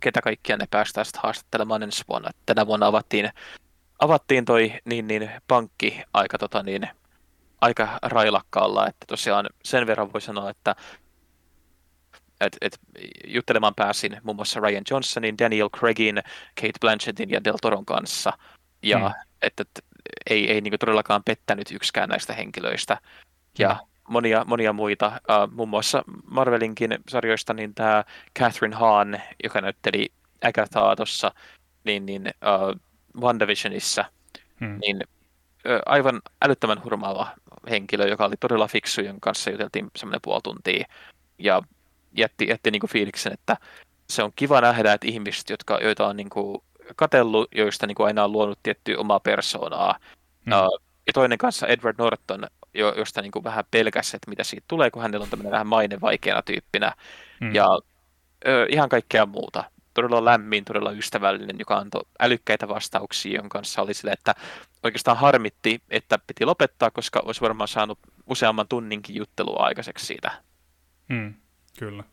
Speaker 2: ketä kaikkia ne päästään sitten haastattelemaan ensi vuonna. Tänä vuonna avattiin, avattiin toi niin, niin, pankki aika, tota, niin, aika railakkaalla, että tosiaan sen verran voi sanoa, että et, et, juttelemaan pääsin muun muassa Ryan Johnsonin, Daniel Craigin, Kate Blanchettin ja Del Toron kanssa, ja mm. että, että ei, ei niin todellakaan pettänyt yksikään näistä henkilöistä. Ja mm. Monia, monia muita, uh, muun muassa Marvelinkin sarjoista, niin tämä Catherine Hahn, joka näytteli Agathaa tuossa, niin, niin uh, WandaVisionissa, mm. niin uh, aivan älyttömän hurmaava henkilö, joka oli todella fiksu, jonka kanssa juteltiin semmoinen puoli tuntia, ja jätti, jätti niin kuin fiiliksen, että se on kiva nähdä, että ihmiset, jotka, joita on niin kuin katellut, joista niin kuin aina on luonut tiettyä omaa persoonaa. Mm. Uh, ja toinen kanssa Edward Norton, jo, josta niin kuin vähän pelkäsi, että mitä siitä tulee, kun hänellä on tämmöinen vähän maine vaikeana tyyppinä. Mm. Ja uh, ihan kaikkea muuta. Todella lämmin, todella ystävällinen, joka antoi älykkäitä vastauksia, jonka kanssa oli sille, että oikeastaan harmitti, että piti lopettaa, koska olisi varmaan saanut useamman tunninkin juttelua aikaiseksi siitä.
Speaker 1: Mm, kyllä.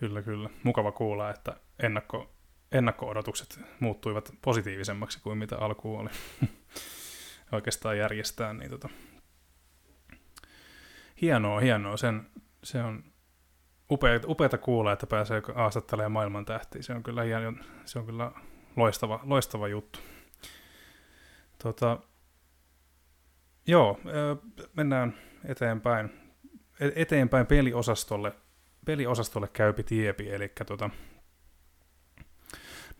Speaker 1: Kyllä, kyllä. Mukava kuulla, että ennakko, ennakko-odotukset muuttuivat positiivisemmaksi kuin mitä alkuun oli oikeastaan järjestää. Niin tota. Hienoa, hienoa. Sen, se on upeata, upeata kuulla, että pääsee haastattelemaan maailman tähtiä. Se on kyllä, hieno, se on kyllä loistava, loistava juttu. Tota, joo, mennään eteenpäin. E-, eteenpäin peliosastolle. Peliosastolle käypi tiepi, eli tota,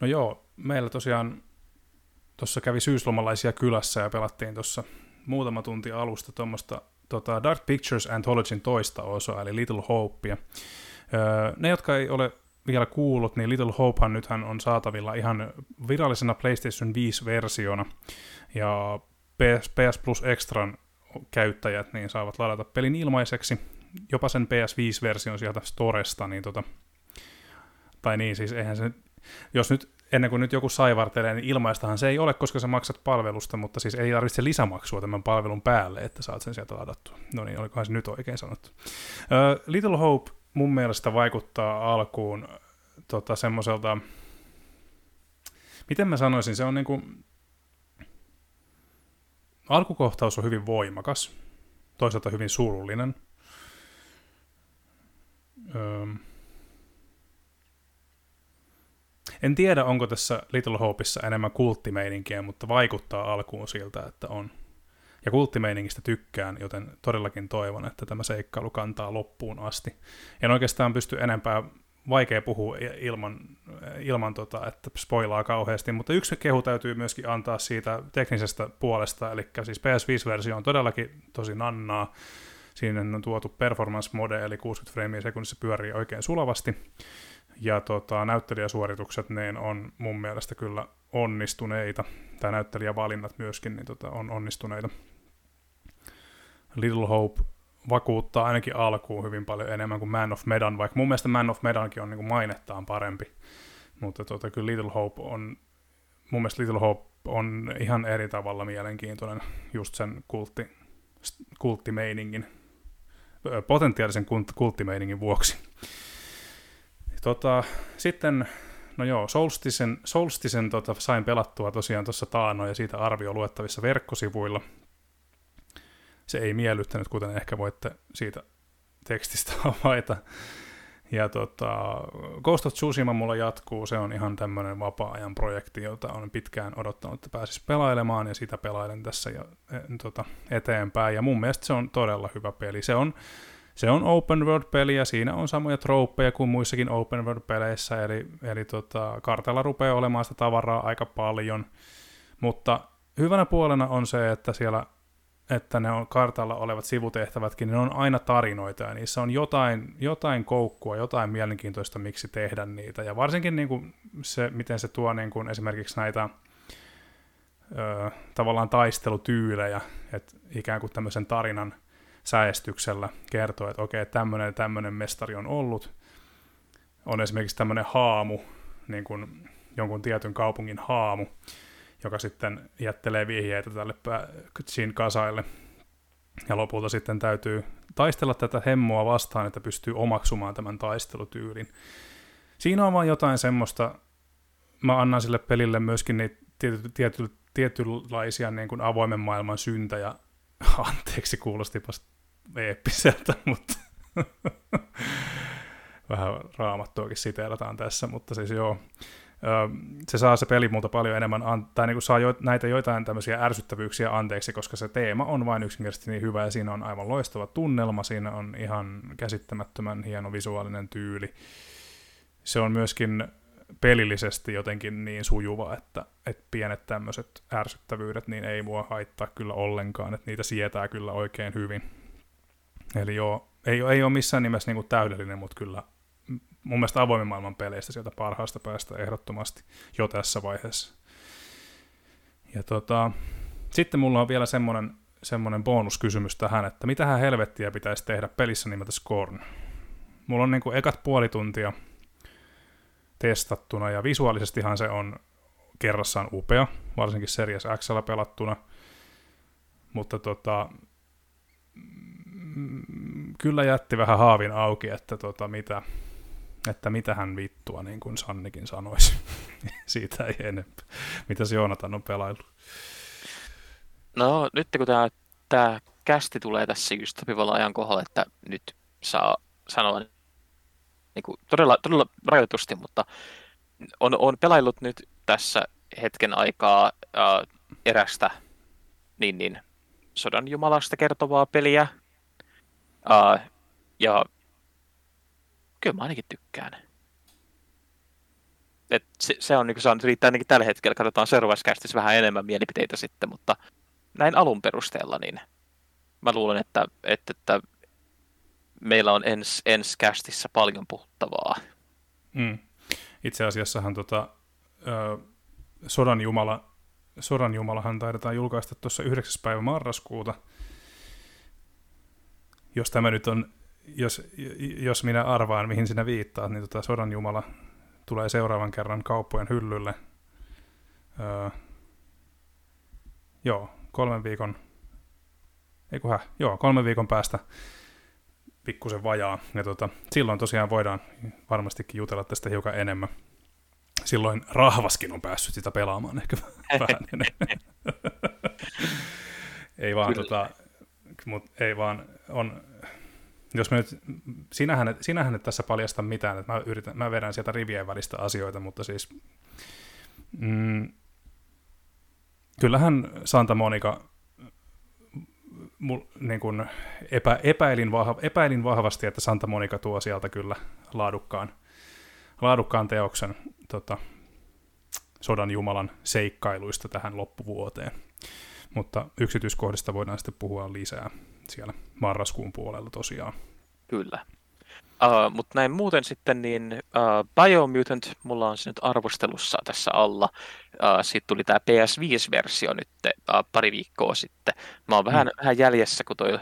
Speaker 1: No joo, meillä tosiaan tuossa kävi syyslomalaisia kylässä ja pelattiin tuossa muutama tunti alusta tuommoista tota Dark Pictures Anthologyn toista osaa, eli Little Hopea. Ne, jotka ei ole vielä kuullut, niin Little Hopehan nythän on saatavilla ihan virallisena PlayStation 5-versiona, ja PS, PS Plus Extran käyttäjät niin saavat ladata pelin ilmaiseksi, jopa sen PS5-version sieltä Storesta, niin tota, tai niin, siis eihän se jos nyt ennen kuin nyt joku saivartelee, niin ilmaistahan se ei ole, koska sä maksat palvelusta, mutta siis ei tarvitse lisämaksua tämän palvelun päälle, että saat sen sieltä ladattua. No niin, olikohan se nyt oikein sanottu. Uh, Little Hope mun mielestä vaikuttaa alkuun tota, semmoiselta, miten mä sanoisin, se on niinku, alkukohtaus on hyvin voimakas, toisaalta hyvin surullinen. Öö, En tiedä, onko tässä Little Hopeissa enemmän kulttimeininkiä, mutta vaikuttaa alkuun siltä, että on. Ja kulttimeiningistä tykkään, joten todellakin toivon, että tämä seikkailu kantaa loppuun asti. En oikeastaan pysty enempää vaikea puhua ilman, ilman tota, että spoilaa kauheasti, mutta yksi kehu täytyy myöskin antaa siitä teknisestä puolesta, eli siis PS5-versio on todellakin tosi nannaa. Siinä on tuotu performance mode, eli 60 freimiä sekunnissa pyörii oikein sulavasti ja tota, näyttelijäsuoritukset niin on mun mielestä kyllä onnistuneita, tai näyttelijävalinnat myöskin niin tota, on onnistuneita. Little Hope vakuuttaa ainakin alkuun hyvin paljon enemmän kuin Man of Medan, vaikka mun mielestä Man of Medankin on niin kuin mainettaan parempi. Mutta tota, kyllä Little Hope on, mun mielestä Little Hope on ihan eri tavalla mielenkiintoinen just sen kultti, kulttimeiningin, potentiaalisen kulttimeiningin vuoksi. Tota, sitten, no joo, Solstisen, Solstisen tota, sain pelattua tosiaan tuossa taano ja siitä arvio luettavissa verkkosivuilla. Se ei miellyttänyt, kuten ehkä voitte siitä tekstistä havaita. Ja tota, Ghost of Tsushima mulla jatkuu, se on ihan tämmöinen vapaa-ajan projekti, jota on pitkään odottanut, että pääsis pelailemaan, ja sitä pelailen tässä ja, e, tota, eteenpäin. Ja mun mielestä se on todella hyvä peli. Se on se on open world-peli ja siinä on samoja trooppeja kuin muissakin open world-peleissä, eli, eli tota, kartalla rupeaa olemaan sitä tavaraa aika paljon, mutta hyvänä puolena on se, että siellä että ne on kartalla olevat sivutehtävätkin, ne on aina tarinoita ja niissä on jotain, jotain koukkua, jotain mielenkiintoista, miksi tehdä niitä. Ja varsinkin niin kuin se, miten se tuo niin kuin esimerkiksi näitä ö, tavallaan taistelutyylejä, että ikään kuin tämmöisen tarinan säestyksellä kertoo, että okei, tämmöinen tämmöinen mestari on ollut. On esimerkiksi tämmöinen haamu, niin kuin jonkun tietyn kaupungin haamu, joka sitten jättelee vihjeitä tälle Jin kasaille. Ja lopulta sitten täytyy taistella tätä hemmoa vastaan, että pystyy omaksumaan tämän taistelutyylin. Siinä on vaan jotain semmoista, mä annan sille pelille myöskin niitä tiety, tiety, tietynlaisia niin kuin avoimen maailman syntäjä. Anteeksi, kuulostipa eeppiseltä, mutta vähän raamattuakin siteerataan tässä, mutta siis joo, se saa se peli muuta paljon enemmän, tai niin kuin saa jo, näitä joitain tämmöisiä ärsyttävyyksiä anteeksi, koska se teema on vain yksinkertaisesti niin hyvä, ja siinä on aivan loistava tunnelma, siinä on ihan käsittämättömän hieno visuaalinen tyyli. Se on myöskin pelillisesti jotenkin niin sujuva, että, että pienet tämmöiset ärsyttävyydet niin ei mua haittaa kyllä ollenkaan, että niitä sietää kyllä oikein hyvin. Eli joo, ei, ei ole missään nimessä niin kuin täydellinen, mutta kyllä mun mielestä avoimen maailman peleistä sieltä parhaasta päästä ehdottomasti jo tässä vaiheessa. Ja tota, sitten mulla on vielä semmoinen, semmoinen bonuskysymys tähän, että mitähän helvettiä pitäisi tehdä pelissä nimeltä Scorn. Mulla on niin kuin ekat puoli tuntia testattuna, ja visuaalisestihan se on kerrassaan upea, varsinkin Series X pelattuna, mutta tota, kyllä jätti vähän haavin auki, että tota, mitä, että mitä hän vittua, niin kuin Sannikin sanoisi. Siitä ei enempää. Mitäs Joonatan on pelaillut?
Speaker 2: No nyt kun tämä, tämä kästi tulee tässä just sopivalla ajan kohdalla, että nyt saa sanoa niin kuin todella, todella rajoitusti, mutta on, on pelaillut nyt tässä hetken aikaa äh, erästä niin, niin, sodan jumalasta kertovaa peliä. Äh, ja kyllä mä ainakin tykkään. Et se, se, on, niin se on, riittää ainakin tällä hetkellä. Katsotaan seuraavassa vähän enemmän mielipiteitä sitten, mutta näin alun perusteella, niin mä luulen, että, että, että meillä on ens, ensi kästissä paljon puhuttavaa.
Speaker 1: Mm. Itse asiassahan tota, ö, Sodan, Jumala, Sodan Jumalahan taidetaan julkaista tuossa 9. päivä marraskuuta. Jos tämä nyt on jos, jos minä arvaan, mihin sinä viittaat, niin tota Sodan Jumala tulee seuraavan kerran kauppojen hyllylle. Öö, joo, kolmen viikon, eiköhän, joo, kolmen viikon päästä pikkusen vajaa. Ja tota, silloin tosiaan voidaan varmastikin jutella tästä hiukan enemmän. Silloin rahvaskin on päässyt sitä pelaamaan ehkä vähän ei vaan, tota, mut ei vaan, on jos me nyt, sinähän, sinähän et tässä paljasta mitään, että mä, yritän, mä vedän sieltä rivien välistä asioita, mutta siis mm, kyllähän Santa Monica mul, niin kun epä, epäilin, vahva, epäilin vahvasti, että Santa Monica tuo sieltä kyllä laadukkaan, laadukkaan teoksen tota, sodan jumalan seikkailuista tähän loppuvuoteen. Mutta yksityiskohdista voidaan sitten puhua lisää siellä marraskuun puolella tosiaan.
Speaker 2: Kyllä. Uh, mutta näin muuten sitten, niin uh, Biomutant, mulla on se nyt arvostelussa tässä alla. Uh, Sitten tuli tämä PS5-versio nyt uh, pari viikkoa sitten. Mä oon vähän, mm. vähän jäljessä, kun toi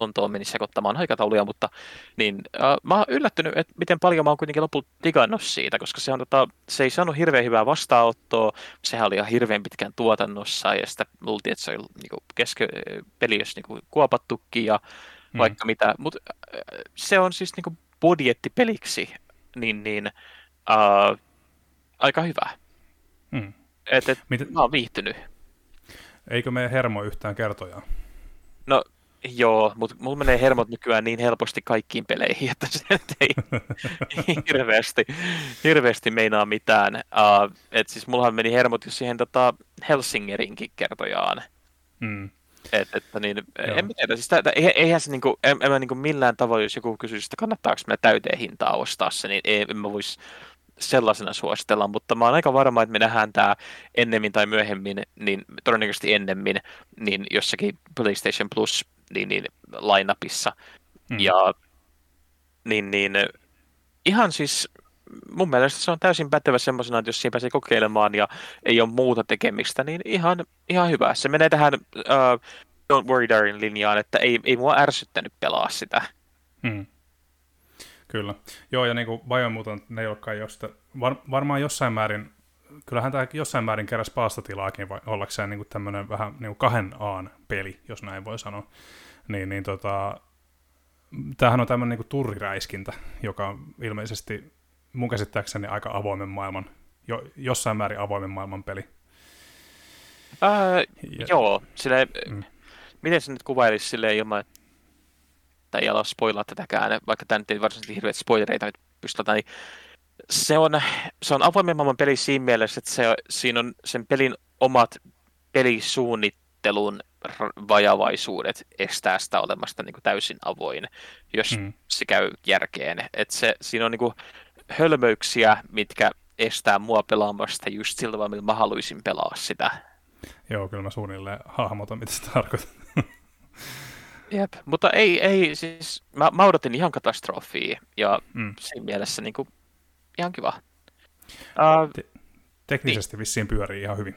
Speaker 2: Lontoon meni sekoittamaan aikatauluja, mutta niin, uh, mä oon yllättynyt, että miten paljon mä oon kuitenkin lopulta digannut siitä, koska se, on, tota, se ei saanut hirveän hyvää vastaanottoa, sehän oli ihan hirveän pitkään tuotannossa, ja sitä luultiin, että se oli niin keske, peli olisi niin kuopattukin, ja mm. vaikka mitä, mutta se on siis niin budjettipeliksi, niin, niin uh, aika hyvä. Mm. Et, et. Mä oon viihtynyt.
Speaker 1: Eikö me hermo yhtään kertojaa?
Speaker 2: No Joo, mutta mulla menee hermot nykyään niin helposti kaikkiin peleihin, että se ei hirveästi, hirveästi meinaa mitään. Uh, et siis mullahan meni hermot jo siihen tota Helsingerinkin kertojaan. Mm. Et, että niin, en mä tiedä, siis tätä, eihän se niinku, en, en mä niinku millään tavalla, jos joku kysyisi, että kannattaako me täyteen hintaa ostaa se, niin en, en mä vois sellaisena suositella, mutta mä oon aika varma, että me nähdään tämä ennemmin tai myöhemmin, niin todennäköisesti ennemmin, niin jossakin PlayStation Plus niin, niin lineupissa. Mm. Ja niin, niin ihan siis mun mielestä se on täysin pätevä semmoisena, että jos siinä pääsee kokeilemaan ja ei ole muuta tekemistä, niin ihan, ihan hyvä. Se menee tähän uh, Don't Worry Darin linjaan, että ei, ei mua ärsyttänyt pelaa sitä.
Speaker 1: Hmm. Kyllä. Joo, ja niin kuin Biomutant, ne ei josta, var, varmaan jossain määrin, kyllähän tämä jossain määrin keräsi paastotilaakin vai ollakseen niin tämmöinen vähän niin kuin kahden aan peli, jos näin voi sanoa. Niin, niin tota, tämähän on tämmöinen niin turriräiskintä, joka on ilmeisesti mun käsittääkseni aika avoimen maailman, jo, jossain määrin avoimen maailman peli.
Speaker 2: Ää, ja, joo, sille, mm. miten se nyt kuvailisi silleen ilman, että ei ala spoilaa tätäkään, vaikka tämä nyt ei varsinaisesti hirveitä spoilereita nyt pystytä, niin se on, se on avoimen maailman peli siinä mielessä, että se, siinä on sen pelin omat pelisuunnittelun vajavaisuudet estää sitä olemasta niin kuin täysin avoin, jos mm. se käy järkeen. Et se, siinä on niin kuin, hölmöyksiä, mitkä estää mua pelaamasta just sillä tavalla, millä mä haluaisin pelaa sitä.
Speaker 1: Joo, kyllä mä suunnilleen hahmotan, mitä se tarkoittaa.
Speaker 2: Jep, mutta ei, ei siis, mä, mä odotin ihan katastrofia, ja mm. siinä mielessä niin kuin, ihan kiva.
Speaker 1: Uh, Te- teknisesti niin. vissiin pyörii ihan hyvin.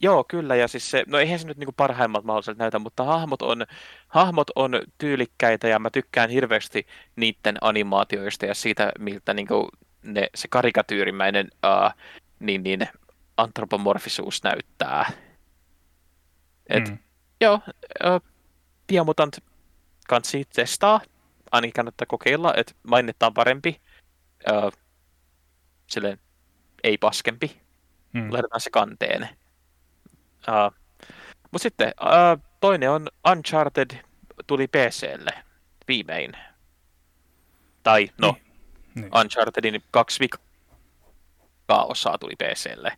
Speaker 2: Joo, kyllä, ja siis se, no eihän se nyt niin parhaimmat mahdolliset näytä, mutta hahmot on, hahmot on tyylikkäitä, ja mä tykkään hirveästi niiden animaatioista ja siitä, miltä niin kuin ne, se karikatyyrimäinen uh, niin, niin, antropomorfisuus näyttää. Et, mm. Joo, uh, Biomutant kansi testaa, ainakin kannattaa kokeilla, että mainetta on parempi, uh, silleen ei paskempi, mm. laitetaan se kanteen. Uh, Mutta sitten uh, toinen on Uncharted tuli PClle viimein. Tai no, niin. Niin. Unchartedin kaksi vikaa osaa tuli PClle.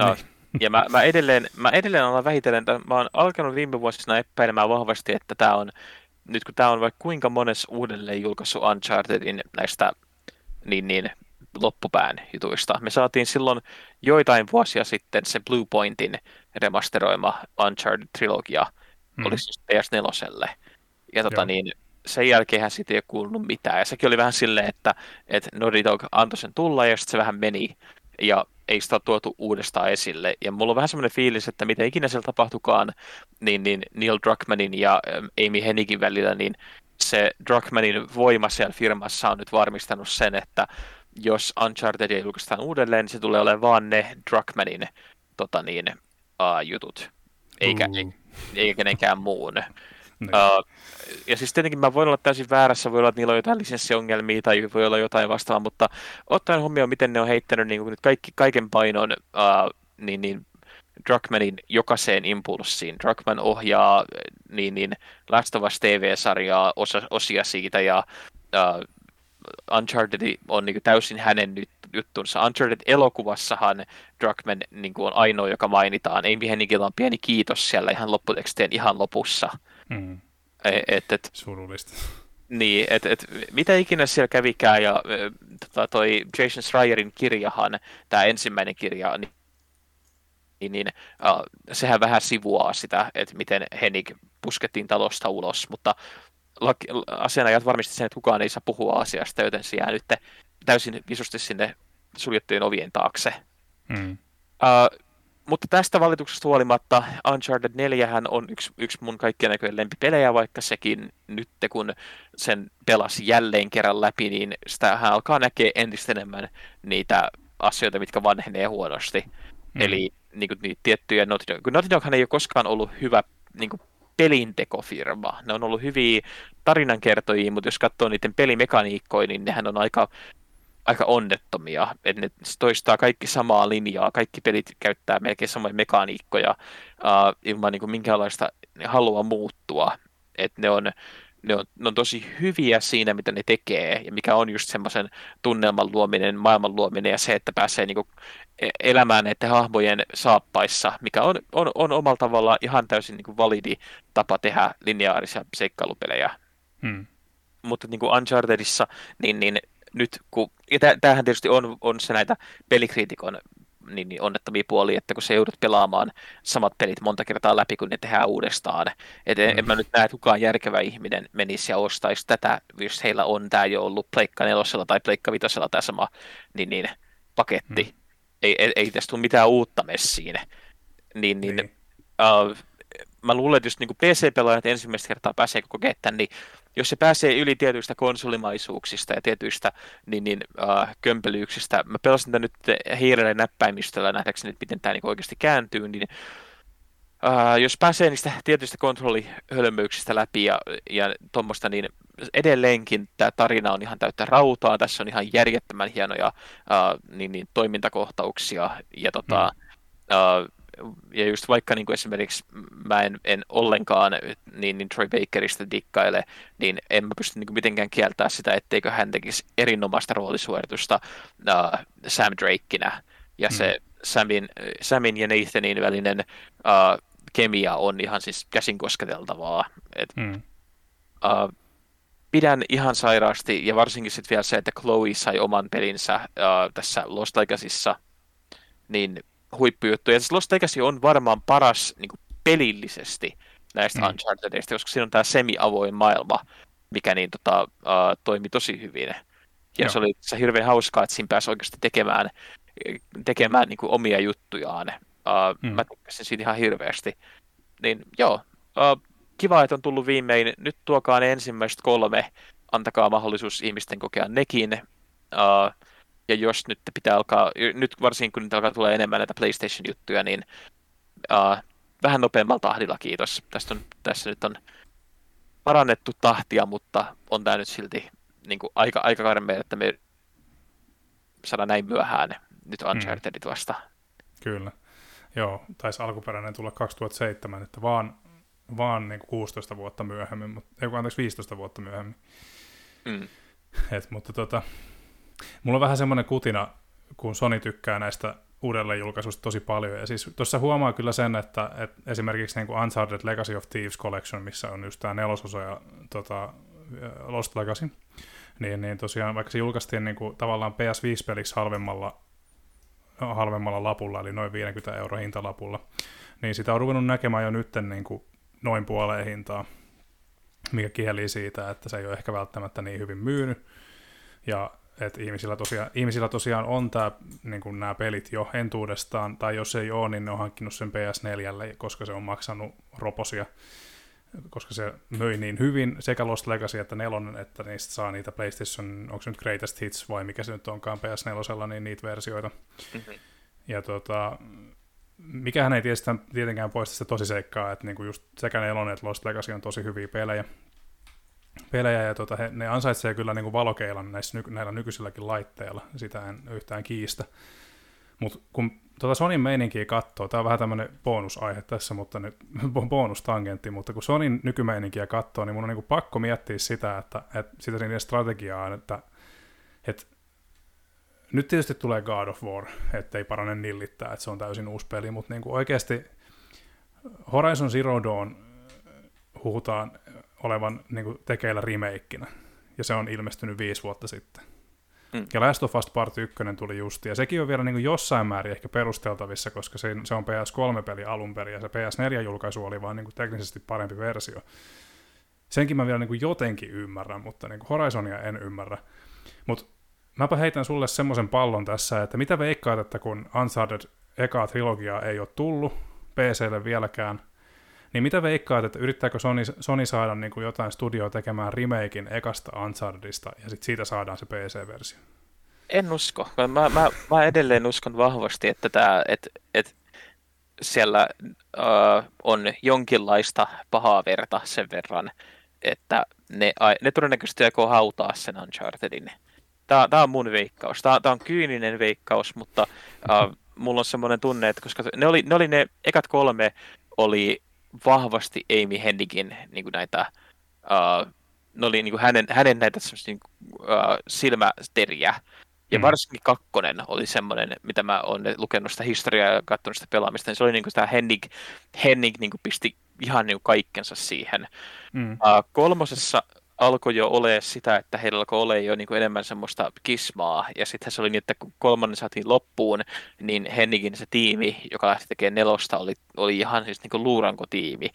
Speaker 2: Uh, niin. Ja mä, mä, edelleen, mä edelleen olen vähitellen, että mä oon alkanut viime vuosina epäilemään vahvasti, että tämä on, nyt kun tämä on vaikka kuinka monessa uudelleen julkaissut Unchartedin näistä niin, niin loppupään jutuista. Me saatiin silloin joitain vuosia sitten se Blue Pointin remasteroima Uncharted-trilogia, mm. olisi just PS4. Ja tota niin, sen jälkeen siitä ei ole kuulunut mitään. Ja sekin oli vähän silleen, että, että Naughty Dog antoi sen tulla ja sitten se vähän meni. Ja ei sitä tuotu uudestaan esille. Ja mulla on vähän semmoinen fiilis, että mitä ikinä siellä tapahtukaan, niin, niin Neil Druckmanin ja Amy Hennigin välillä, niin se Druckmanin voima siellä firmassa on nyt varmistanut sen, että jos Unchartedia julkaistaan uudelleen, niin se tulee olemaan vaan ne Druckmanin tota niin, uh, jutut, eikä, mm. eikä kenenkään muun. Uh, ja siis tietenkin mä voin olla täysin väärässä, voi olla, että niillä on jotain lisenssiongelmia tai voi olla jotain vastaavaa, mutta ottaen huomioon, miten ne on heittänyt niin nyt kaikki, kaiken painon uh, niin, niin Druckmanin jokaiseen impulssiin. Druckman ohjaa niin, niin Last of Us TV-sarjaa, osa, osia siitä ja uh, Uncharted on niin kuin täysin hänen nyt juttunsa. Uncharted-elokuvassahan Druckmann niin kuin on ainoa, joka mainitaan. Amy Hennigillä on pieni kiitos siellä ihan lopputekstien ihan lopussa. Mm. Et, et,
Speaker 1: Surullista.
Speaker 2: Niin, että et, mitä ikinä siellä kävikään, ja tota, toi Jason Schreierin kirjahan, tämä ensimmäinen kirja, niin, niin, niin uh, sehän vähän sivuaa sitä, että miten Hennig puskettiin talosta ulos, mutta laki, asianajat varmisti sen, että kukaan ei saa puhua asiasta, joten se jää nyt täysin visusti sinne suljettujen ovien taakse. Mm. Uh, mutta tästä valituksesta huolimatta Uncharted 4 on yksi, yksi mun kaikkien näköjen lempipelejä, vaikka sekin nyt kun sen pelasi jälleen kerran läpi, niin sitä hän alkaa näkee entistä enemmän niitä asioita, mitkä vanhenee huonosti. Mm. Eli niin kuin, niitä tiettyjä Naughty Dog. Naughty Doghan ei ole koskaan ollut hyvä niin kuin, pelintekofirma. Ne on ollut hyviä tarinankertojia, mutta jos katsoo niiden pelimekaniikkoja, niin nehän on aika, aika onnettomia. Et ne toistaa kaikki samaa linjaa, kaikki pelit käyttää melkein samoja mekaniikkoja uh, ilman niin kuin minkäänlaista halua muuttua. Et ne on, ne on, ne on tosi hyviä siinä, mitä ne tekee, ja mikä on just semmoisen tunnelman luominen, maailman luominen, ja se, että pääsee niinku e-, elämään näiden hahmojen saappaissa, mikä on, on, on omalla tavalla ihan täysin niinku validi tapa tehdä lineaarisia seikkailupelejä. Hmm. Mutta niin kuin Unchartedissa, niin, niin nyt, kun, ja tämähän tietysti on, on se näitä pelikriitikon niin, niin onnettomia puolia, että kun se joudut pelaamaan samat pelit monta kertaa läpi, kun ne tehdään uudestaan. Et mm. en mä nyt näe, että kukaan järkevä ihminen menisi ja ostaisi tätä, jos heillä on tämä jo ollut Pleikka nelosella tai Pleikka vitosella tämä sama niin, niin, paketti. Mm. Ei, ei, ei tästä tule mitään uutta messiin. Niin, niin, niin. Uh, mä luulen, että jos niin PC-pelaajat ensimmäistä kertaa pääsee kokea tämän, niin jos se pääsee yli tietyistä konsolimaisuuksista ja tietyistä niin, niin, uh, kömpelyyksistä, mä pelasin tätä nyt hiirelle näppäimistöllä nähdäkseni, että miten tämä niin oikeasti kääntyy, niin uh, jos pääsee niistä tietyistä kontrollihölmöyksistä läpi ja, ja tuommoista, niin edelleenkin tämä tarina on ihan täyttä rautaa, tässä on ihan järjettömän hienoja uh, niin, niin, toimintakohtauksia ja tota, mm. uh, ja just vaikka niin kuin esimerkiksi mä en, en ollenkaan niin, niin Troy Bakerista dikkaile, niin en mä pysty niin kuin mitenkään kieltämään sitä, etteikö hän tekisi erinomaista roolisuoritusta uh, Sam Drakenä. Ja mm. se Samin, Samin ja Nathanin välinen uh, kemia on ihan siis käsin kosketeltavaa. Et, mm. uh, pidän ihan sairaasti, ja varsinkin sitten vielä se, että Chloe sai oman pelinsä uh, tässä Lost Legacyssa, niin huippujuttu. Ja siis Lost Legacy on varmaan paras niin kuin pelillisesti näistä mm. Unchartedista, koska siinä on tämä semi-avoin maailma, mikä niin, tota, uh, toimi tosi hyvin. Ja Joo. se oli se hirveän hauskaa, että siinä pääsi oikeasti tekemään, tekemään niin kuin omia juttujaan. Uh, mm. Mä tykkäsin siitä ihan hirveästi. Niin joo, uh, kiva, että on tullut viimein. Nyt tuokaa ne ensimmäiset kolme. Antakaa mahdollisuus ihmisten kokea nekin. Uh, ja jos nyt pitää alkaa, nyt varsinkin kun nyt alkaa tulla enemmän näitä PlayStation-juttuja, niin uh, vähän nopeammalla tahdilla kiitos. Tästä on, tässä nyt on parannettu tahtia, mutta on tämä nyt silti niin kuin aika, aika karmea, että me saadaan näin myöhään nyt mm. Unchartedit vasta.
Speaker 1: Kyllä. Joo, taisi alkuperäinen tulla 2007, että vaan, vaan niin kuin 16 vuotta myöhemmin, mutta, ei anteeksi 15 vuotta myöhemmin. Mm. Et, mutta tota, Mulla on vähän semmoinen kutina, kun Sony tykkää näistä uudelleenjulkaisuista tosi paljon. Ja siis tuossa huomaa kyllä sen, että, että esimerkiksi niin kuin Uncharted Legacy of Thieves Collection, missä on just tämä nelososa ja tota, Lost Legacy, niin, niin tosiaan vaikka se julkaistiin niin kuin, tavallaan PS5-peliksi halvemmalla, halvemmalla lapulla, eli noin 50 euro hintalapulla, niin sitä on ruvennut näkemään jo nytten niin kuin noin puoleen hintaa, mikä kieli siitä, että se ei ole ehkä välttämättä niin hyvin myynyt. Ja että ihmisillä tosiaan, ihmisillä tosiaan on tää, niin kuin nämä pelit jo entuudestaan, tai jos ei ole, niin ne on hankkinut sen PS4, koska se on maksanut roposia, koska se möi niin hyvin sekä Lost Legacy että nelonen, että niistä saa niitä PlayStation, onko se nyt Greatest Hits vai mikä se nyt onkaan PS4, niin niitä versioita. Mm-hmm. Ja tota, mikähän ei tietenkään poista sitä tosiseikkaa, että niinku just sekä nelonen että Lost Legacy on tosi hyviä pelejä, pelejä, ja tota, he, ne ansaitsee kyllä niin kuin valokeilan näissä, näillä nykyisilläkin laitteilla, sitä en yhtään kiistä. Mutta kun tuota Sonin meininkiä katsoo, tämä on vähän tämmöinen bonusaihe tässä, mutta nyt bonustangentti, mutta kun Sonin nykymeininkiä katsoo, niin mun on niin kuin pakko miettiä sitä, että, että sitä niiden strategiaa, että, että nyt tietysti tulee God of War, ettei parane nillittää, että se on täysin uusi peli, mutta niin kuin oikeasti Horizon Zero Dawn huhutaan olevan niin kuin, tekeillä remakeinä, ja se on ilmestynyt viisi vuotta sitten. Mm. Ja Last of Us Part 1 tuli justi, ja sekin on vielä niin kuin jossain määrin ehkä perusteltavissa, koska se, se on PS3-peli alun perin, ja se PS4-julkaisu oli vaan niin kuin teknisesti parempi versio. Senkin mä vielä niin kuin jotenkin ymmärrän, mutta niin kuin Horizonia en ymmärrä. Mutta mäpä heitän sulle semmoisen pallon tässä, että mitä veikkaat, että kun Uncharted ekaa trilogiaa ei ole tullut PClle vieläkään, niin mitä veikkaat, että yrittääkö Sony, Sony saada niin kuin jotain studioa tekemään remakein ekasta Unchartedista ja sitten siitä saadaan se PC-versio?
Speaker 2: En usko. Mä, mä, mä edelleen uskon vahvasti, että, tää, että, että siellä uh, on jonkinlaista pahaa verta sen verran, että ne, ne todennäköisesti aikoo hautaa sen Unchartedin. Tämä, tämä on mun veikkaus. Tämä, on kyyninen veikkaus, mutta uh, mulla on semmoinen tunne, että koska ne oli, ne oli ne ekat kolme oli vahvasti Amy Hennigin niin kuin näitä, uh, ne oli niin kuin hänen, hänen näitä niin kuin, uh, silmäteriä. Ja mm. varsinkin kakkonen oli semmoinen, mitä mä oon lukenut sitä historiaa ja katsonut sitä pelaamista, niin se oli niin kuin sitä Hennig, Hennig niin kuin pisti ihan niin kuin kaikkensa siihen. Mm. Uh, kolmosessa alkoi jo ole sitä, että heillä alkoi olla jo niin kuin enemmän semmoista kismaa. Ja sitten se oli niin, että kun kolmannen saatiin loppuun, niin Hennigin se tiimi, joka lähti tekemään nelosta, oli, oli ihan siis niin kuin luuranko-tiimi.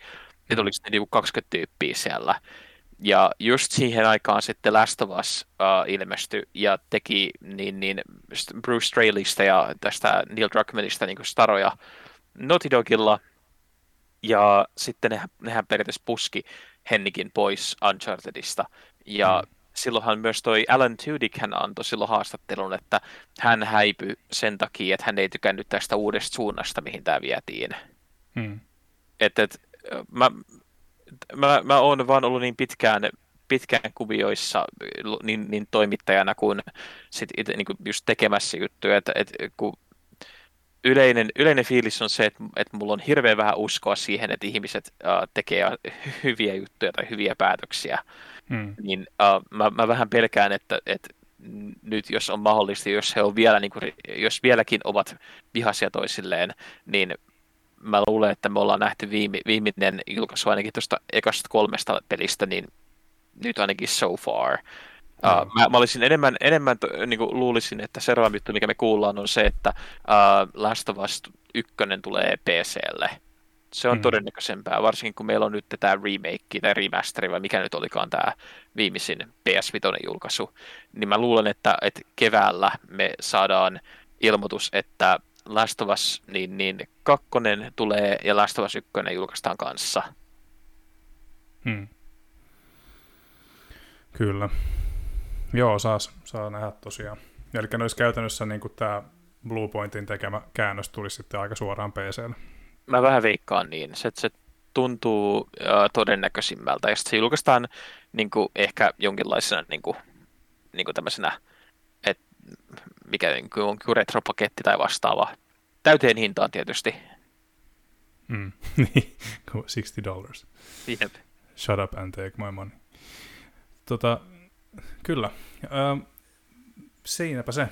Speaker 2: Ja tuli sitten niin kuin 20 tyyppiä siellä. Ja just siihen aikaan sitten Last of Us uh, ilmestyi ja teki niin, niin Bruce Straleysta ja tästä Neil Druckmannista niin staroja Naughty Dogilla. Ja sitten nehän, nehän periaatteessa puski Hennikin pois Unchartedista. Ja mm. silloinhan myös toi Alan Tudyk hän antoi silloin haastattelun, että hän häipyi sen takia, että hän ei tykännyt tästä uudesta suunnasta, mihin tämä vietiin. Mm. Et, et, mä, mä, mä oon vaan ollut niin pitkään, pitkään kuvioissa niin, niin toimittajana kuin sit niin kuin just tekemässä juttuja, että, että kun yleinen, yleinen fiilis on se, että, että mulla on hirveän vähän uskoa siihen, että ihmiset uh, tekee hyviä juttuja tai hyviä päätöksiä. Hmm. Niin uh, mä, mä vähän pelkään, että, että nyt jos on mahdollista, jos he on vielä, niin kuin, jos vieläkin ovat vihaisia toisilleen, niin mä luulen, että me ollaan nähty viime, viimeinen julkaisu ainakin tuosta ekasta kolmesta pelistä, niin nyt ainakin so far. Uh, mä, mä olisin enemmän, enemmän niin kuin luulisin, että seuraava juttu, mikä me kuullaan, on se, että uh, Last of Us 1 tulee PClle. Se on mm. todennäköisempää, varsinkin kun meillä on nyt tämä remake tai remasteri, vai mikä nyt olikaan tämä viimeisin PS5 julkaisu. Niin mä luulen, että, että keväällä me saadaan ilmoitus, että Last of Us niin, niin kakkonen tulee ja Last of Us 1 julkaistaan kanssa.
Speaker 1: Hmm. Kyllä. Joo, saa, saa nähdä tosiaan. Eli olisi käytännössä niin tämä Bluepointin tekemä käännös tulisi sitten aika suoraan PClle.
Speaker 2: Mä vähän veikkaan niin. Se, se tuntuu äh, todennäköisimmältä. Ja sitten se julkaistaan niin kuin, ehkä jonkinlaisena niin kuin, niin kuin tämmöisenä, että mikä niin kuin, on retropaketti tai vastaava. Täyteen hintaan tietysti.
Speaker 1: Mm. 60 dollars.
Speaker 2: Yep.
Speaker 1: Shut up and take my money. Tota, Kyllä. Ö, siinäpä se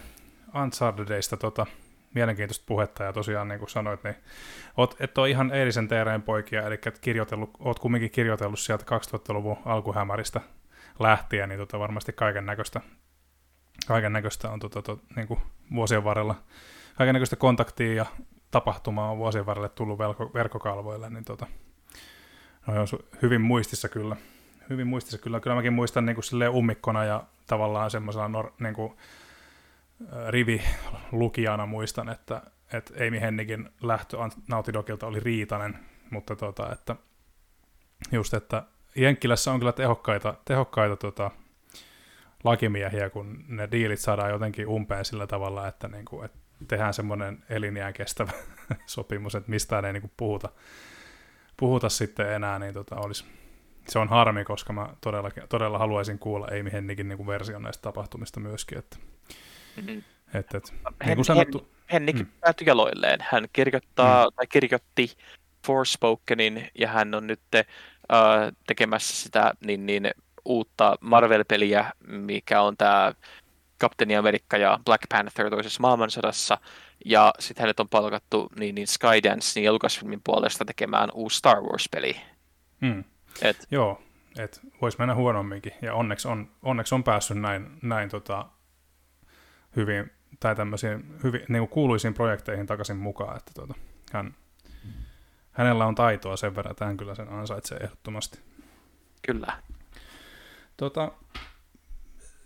Speaker 1: Unchartedista tota, mielenkiintoista puhetta, ja tosiaan niin kuin sanoit, niin oot, et ole ihan eilisen teereen poikia, eli kirjoitellut, oot kumminkin kirjoitellut sieltä 2000-luvun alkuhämäristä lähtien, niin tota, varmasti kaiken näköistä kaiken näköistä on tota, to, niin kuin vuosien varrella, kaiken näköistä kontaktia ja tapahtumaa on vuosien varrelle tullut verko, verkkokalvoille, niin tota, no on hyvin muistissa kyllä hyvin muistissa kyllä. Kyllä mäkin muistan niin kuin ummikkona ja tavallaan semmoisella nor, niin kuin, rivilukijana muistan, että, että Amy Hennikin lähtö Nautidogilta oli riitainen, mutta tota, että just, että Jenkkilässä on kyllä tehokkaita, tehokkaita tota, lakimiehiä, kun ne diilit saadaan jotenkin umpeen sillä tavalla, että, niin kuin, että tehdään semmoinen elinjään kestävä sopimus, että mistään ei niin kuin puhuta, puhuta sitten enää, niin tota, olisi, se on harmi, koska mä todella, todella haluaisin kuulla Amy Hennikin niin kuin version näistä tapahtumista myöskin. Että, mm-hmm. et, et, niin kuin sanottu, Hen,
Speaker 2: Hennik mm. päätyi jaloilleen. Hän kirjoittaa, mm. tai kirjoitti Forspokenin, ja hän on nyt uh, tekemässä sitä niin, niin, uutta Marvel-peliä, mikä on tämä Kapteeni Amerikka ja Black Panther toisessa maailmansodassa, ja sitten hänet on palkattu niin, niin Skydance niin Lucasfilmin puolesta tekemään uusi Star Wars-peli.
Speaker 1: Mm. Et. Joo, että voisi mennä huonomminkin, ja onneksi on, onneksi on päässyt näin, näin tota, hyvin, tai tämmöisiin hyvin, niin kuin kuuluisiin projekteihin takaisin mukaan, että tota, hän, hänellä on taitoa sen verran, että hän kyllä sen ansaitsee ehdottomasti.
Speaker 2: Kyllä.
Speaker 1: Tota,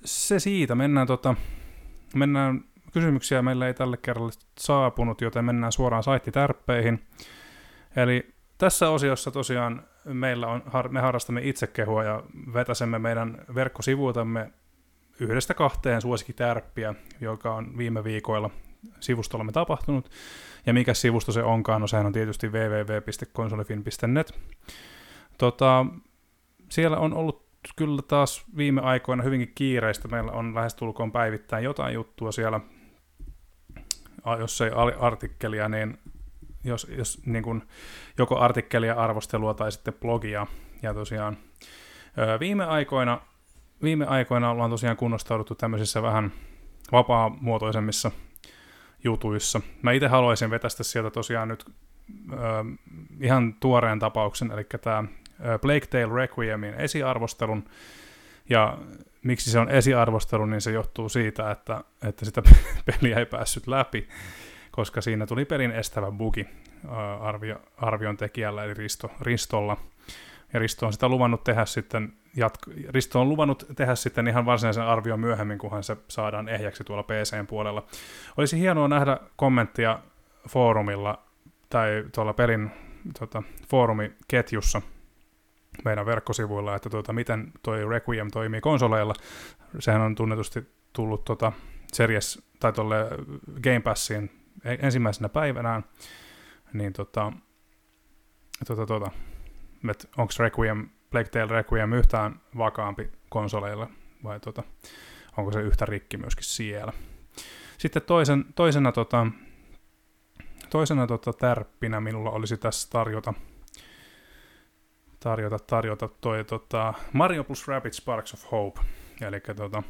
Speaker 1: se siitä, mennään, tota, mennään kysymyksiä meillä ei tälle kerralle saapunut, joten mennään suoraan saittitärppeihin. Eli tässä osiossa tosiaan meillä on, me harrastamme itsekehua ja vetäsemme meidän verkkosivuiltamme yhdestä kahteen suosikkitärppiä, joka on viime viikoilla sivustollamme tapahtunut. Ja mikä sivusto se onkaan, no sehän on tietysti www.konsolifin.net. Tota, siellä on ollut kyllä taas viime aikoina hyvinkin kiireistä. Meillä on lähestulkoon päivittäin jotain juttua siellä, jos ei artikkelia, niin jos, jos niin kuin, joko artikkelia, arvostelua tai sitten blogia. Ja tosiaan viime aikoina, viime aikoina ollaan tosiaan kunnostauduttu tämmöisissä vähän vapaamuotoisemmissa jutuissa. Mä itse haluaisin vetästä sieltä tosiaan nyt ihan tuoreen tapauksen, eli tämä Blake Tale Requiemin esiarvostelun, Ja miksi se on esiarvostelu, niin se johtuu siitä, että, että sitä peliä ei päässyt läpi, koska siinä tuli pelin estävä bugi arvio, arvion tekijällä, eli Risto, Ristolla. Ja Risto on sitä luvannut tehdä sitten, jatko, Risto on luvannut tehdä sitten ihan varsinaisen arvion myöhemmin, kunhan se saadaan ehjäksi tuolla PCn puolella. Olisi hienoa nähdä kommenttia foorumilla tai tuolla pelin tota, foorumiketjussa meidän verkkosivuilla, että tuota, miten toi Requiem toimii konsoleilla. Sehän on tunnetusti tullut tota, Series tai tuolle Game Passiin ensimmäisenä päivänään, niin tota, tota, tota, onko Requiem, Plague Tale Requiem yhtään vakaampi konsoleilla vai tota, onko se yhtä rikki myöskin siellä. Sitten toisen, toisena, tota, toisena tota, tärppinä minulla olisi tässä tarjota tarjota, tarjota toi tota, Mario plus Rapid Sparks of Hope. Eli tota,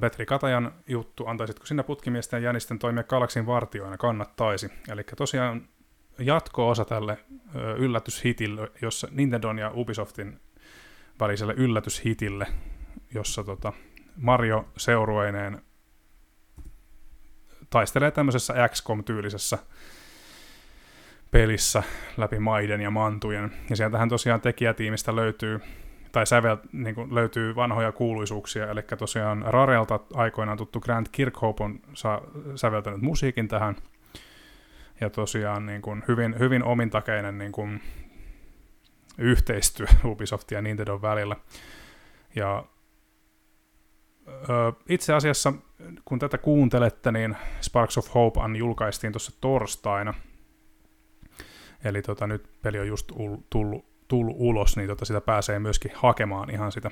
Speaker 1: Petri Katajan juttu, antaisitko sinä putkimiesten ja jänisten toimia Galaksin vartioina, kannattaisi. Eli tosiaan jatko-osa tälle yllätyshitille, jossa Nintendon ja Ubisoftin väliselle yllätyshitille, jossa tota Mario seurueineen taistelee tämmöisessä XCOM-tyylisessä pelissä läpi maiden ja mantujen. Ja sieltähän tosiaan tekijätiimistä löytyy, tai sävel, niin kuin löytyy vanhoja kuuluisuuksia, eli tosiaan Rarelta aikoinaan tuttu Grant Kirkhope on sa- säveltänyt musiikin tähän, ja tosiaan niin kuin hyvin, hyvin omintakeinen niin kuin yhteistyö Ubisoft ja Nintendo välillä. Ja ö, itse asiassa, kun tätä kuuntelette, niin Sparks of Hope julkaistiin tuossa torstaina – Eli tota, nyt peli on just tullut, tullut ulos, niin tota, sitä pääsee myöskin hakemaan ihan sitä,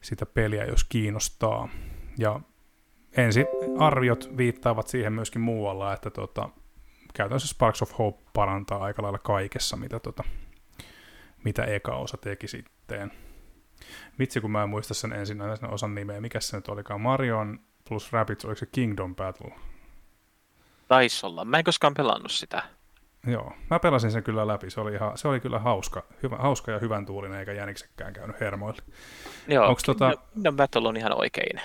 Speaker 1: sitä peliä, jos kiinnostaa. Ja ensi arviot viittaavat siihen myöskin muualla, että tota, käytännössä Sparks of Hope parantaa aika lailla kaikessa, mitä, tota, mitä eka osa teki sitten. Vitsi, kun mä en muista sen ensimmäisen osan nimeä. Mikä se nyt olikaan? Marion plus Rabbids, oliko se Kingdom Battle?
Speaker 2: Taisi olla. Mä en koskaan pelannut sitä.
Speaker 1: Joo, mä pelasin sen kyllä läpi. Se oli, ihan, se oli kyllä hauska, hyvä, hauska ja hyvän tuulinen, eikä jäniksekään käynyt hermoille.
Speaker 2: Joo, Onks tota... no, Battle on ihan oikein.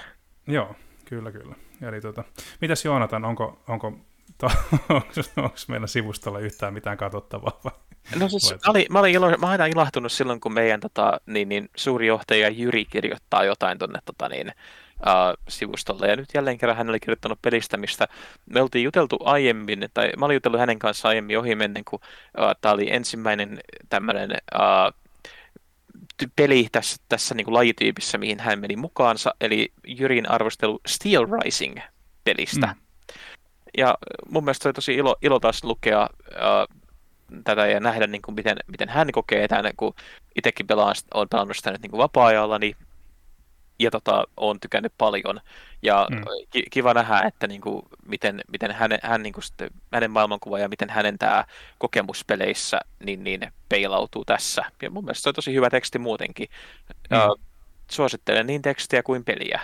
Speaker 1: Joo, kyllä, kyllä. Eli tota, mitäs Joonatan, onko, onko onko meillä sivustolla yhtään mitään katsottavaa? Vai?
Speaker 2: No siis mä olin, mä, olin ilo, mä aina ilahtunut silloin, kun meidän tota, niin, niin, suuri johtaja Jyri kirjoittaa jotain tuonne tota, niin, sivustolle. Ja nyt jälleen kerran hän oli kirjoittanut pelistä, mistä me oltiin juteltu aiemmin, tai mä olin jutellut hänen kanssaan aiemmin ohi mennen, kun uh, tämä oli ensimmäinen tämmöinen uh, peli tässä, tässä niin kuin lajityypissä, mihin hän meni mukaansa, eli Jyrin arvostelu Steel Rising-pelistä. Mm. Ja mun mielestä se oli tosi ilo, ilo taas lukea uh, tätä ja nähdä, niin kuin miten, miten hän kokee tämän, kun itsekin pelaan, olen pelannut sitä nyt niin kuin vapaa-ajalla, niin ja tota, on tykännyt paljon. Ja mm. kiva nähdä, että niin kuin, miten, miten hänen, hän, niin kuin sitten, hänen maailmankuva ja miten hänen tämä kokemus peleissä niin, niin peilautuu tässä. Ja mun mielestä se on tosi hyvä teksti muutenkin. Mm. Uh, suosittelen niin tekstiä kuin peliä.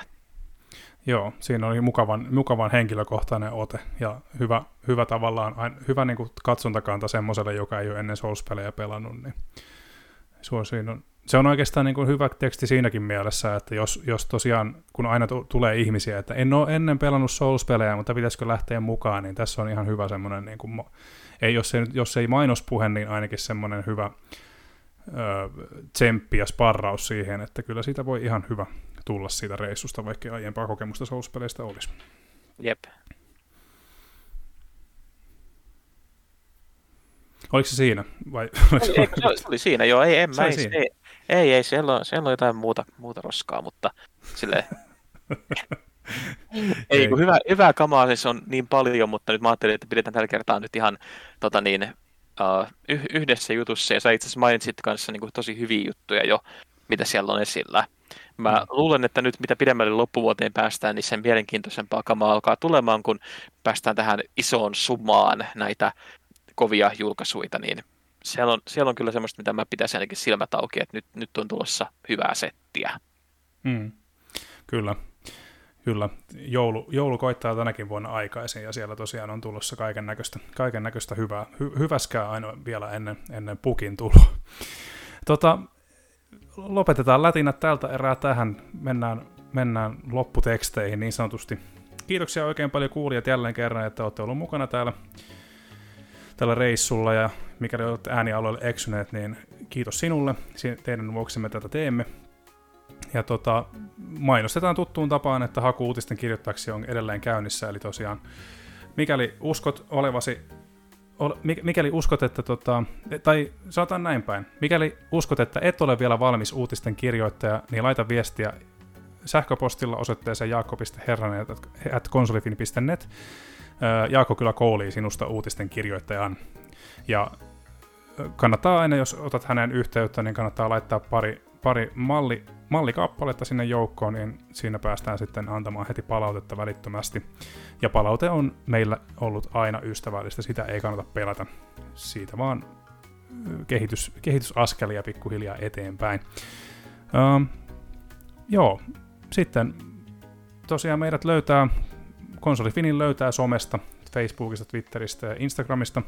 Speaker 1: Joo, siinä oli mukavan, mukavan henkilökohtainen ote ja hyvä, hyvä tavallaan, hyvä niin kuin katsontakanta semmoiselle, joka ei ole ennen Souls-pelejä pelannut, niin suosin on se on oikeastaan niin kuin hyvä teksti siinäkin mielessä, että jos, jos tosiaan, kun aina t- tulee ihmisiä, että en ole ennen pelannut Souls-pelejä, mutta pitäisikö lähteä mukaan, niin tässä on ihan hyvä semmoinen, niin kuin, ei, jos, ei, jos ei mainospuhe, niin ainakin semmoinen hyvä ö, tsemppi ja sparraus siihen, että kyllä siitä voi ihan hyvä tulla siitä reissusta, vaikka aiempaa kokemusta Souls-peleistä olisi.
Speaker 2: Jep.
Speaker 1: Oliko se siinä? Vai,
Speaker 2: ei, se, oli, se oli siinä, joo. Ei, en, mä, ei, ei, ei, ei, siellä on, siellä on jotain muuta, muuta roskaa, mutta sille ei, kun hyvä, hyvää kamaa siis on niin paljon, mutta nyt mä ajattelin, että pidetään tällä kertaa nyt ihan tota niin, uh, yhdessä jutussa, ja sä itse asiassa mainitsit kanssa niin kuin, tosi hyviä juttuja jo, mitä siellä on esillä. Mä mm. luulen, että nyt mitä pidemmälle loppuvuoteen päästään, niin sen mielenkiintoisempaa kamaa alkaa tulemaan, kun päästään tähän isoon summaan näitä kovia julkaisuita, niin siellä on, siellä on kyllä semmoista, mitä mä pitäisin ainakin silmät auki, että nyt, nyt on tulossa hyvää settiä.
Speaker 1: Mm. Kyllä, kyllä. Joulu, joulu koittaa tänäkin vuonna aikaisin ja siellä tosiaan on tulossa kaiken näköistä, kaiken näköistä hyvää, hy, hyväskää aina vielä ennen, ennen pukin tuloa. Tota, lopetetaan lätinät tältä erää tähän. Mennään, mennään lopputeksteihin niin sanotusti. Kiitoksia oikein paljon kuulijat jälleen kerran, että olette olleet mukana täällä, tällä reissulla. Ja mikäli olette äänialueelle eksyneet, niin kiitos sinulle. Teidän vuoksi me tätä teemme. Ja tota, mainostetaan tuttuun tapaan, että haku uutisten kirjoittajaksi on edelleen käynnissä. Eli tosiaan, mikäli uskot olevasi mikäli uskot, että tota, tai sanotaan näin päin, mikäli uskot, että et ole vielä valmis uutisten kirjoittaja, niin laita viestiä sähköpostilla osoitteeseen jaakko.herranen.konsolifin.net. Jaakko kyllä koulii sinusta uutisten kirjoittajan. Ja kannattaa aina, jos otat hänen yhteyttä, niin kannattaa laittaa pari, pari malli, mallikappaletta sinne joukkoon, niin siinä päästään sitten antamaan heti palautetta välittömästi. Ja palaute on meillä ollut aina ystävällistä, sitä ei kannata pelätä. Siitä vaan kehitys, kehitysaskelia pikkuhiljaa eteenpäin. Um, joo, sitten tosiaan meidät löytää, konsolifinin löytää somesta, Facebookista, Twitteristä ja Instagramista.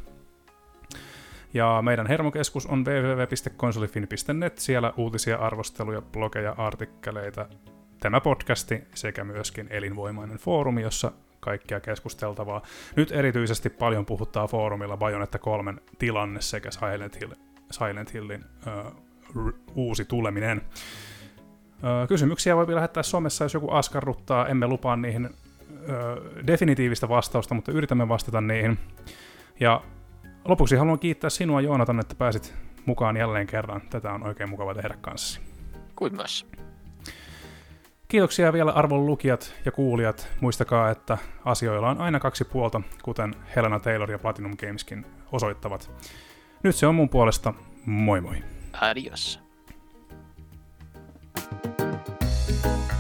Speaker 1: Ja meidän hermokeskus on www.konsolifin.net, siellä uutisia, arvosteluja, blogeja, artikkeleita, tämä podcasti sekä myöskin elinvoimainen foorumi, jossa kaikkia keskusteltavaa. Nyt erityisesti paljon puhuttaa foorumilla Bajonetta kolmen tilanne sekä Silent, Hill, Silent Hillin uh, uusi tuleminen. Uh, kysymyksiä voi lähettää somessa, jos joku askarruttaa. Emme lupaa niihin uh, definitiivistä vastausta, mutta yritämme vastata niihin. Ja Lopuksi haluan kiittää sinua Joonatan, että pääsit mukaan jälleen kerran. Tätä on oikein mukava tehdä kanssasi.
Speaker 2: Kuin myös.
Speaker 1: Kiitoksia vielä arvon lukijat ja kuulijat. Muistakaa, että asioilla on aina kaksi puolta, kuten Helena Taylor ja Platinum Gameskin osoittavat. Nyt se on mun puolesta. Moi moi.
Speaker 2: Adios. thank you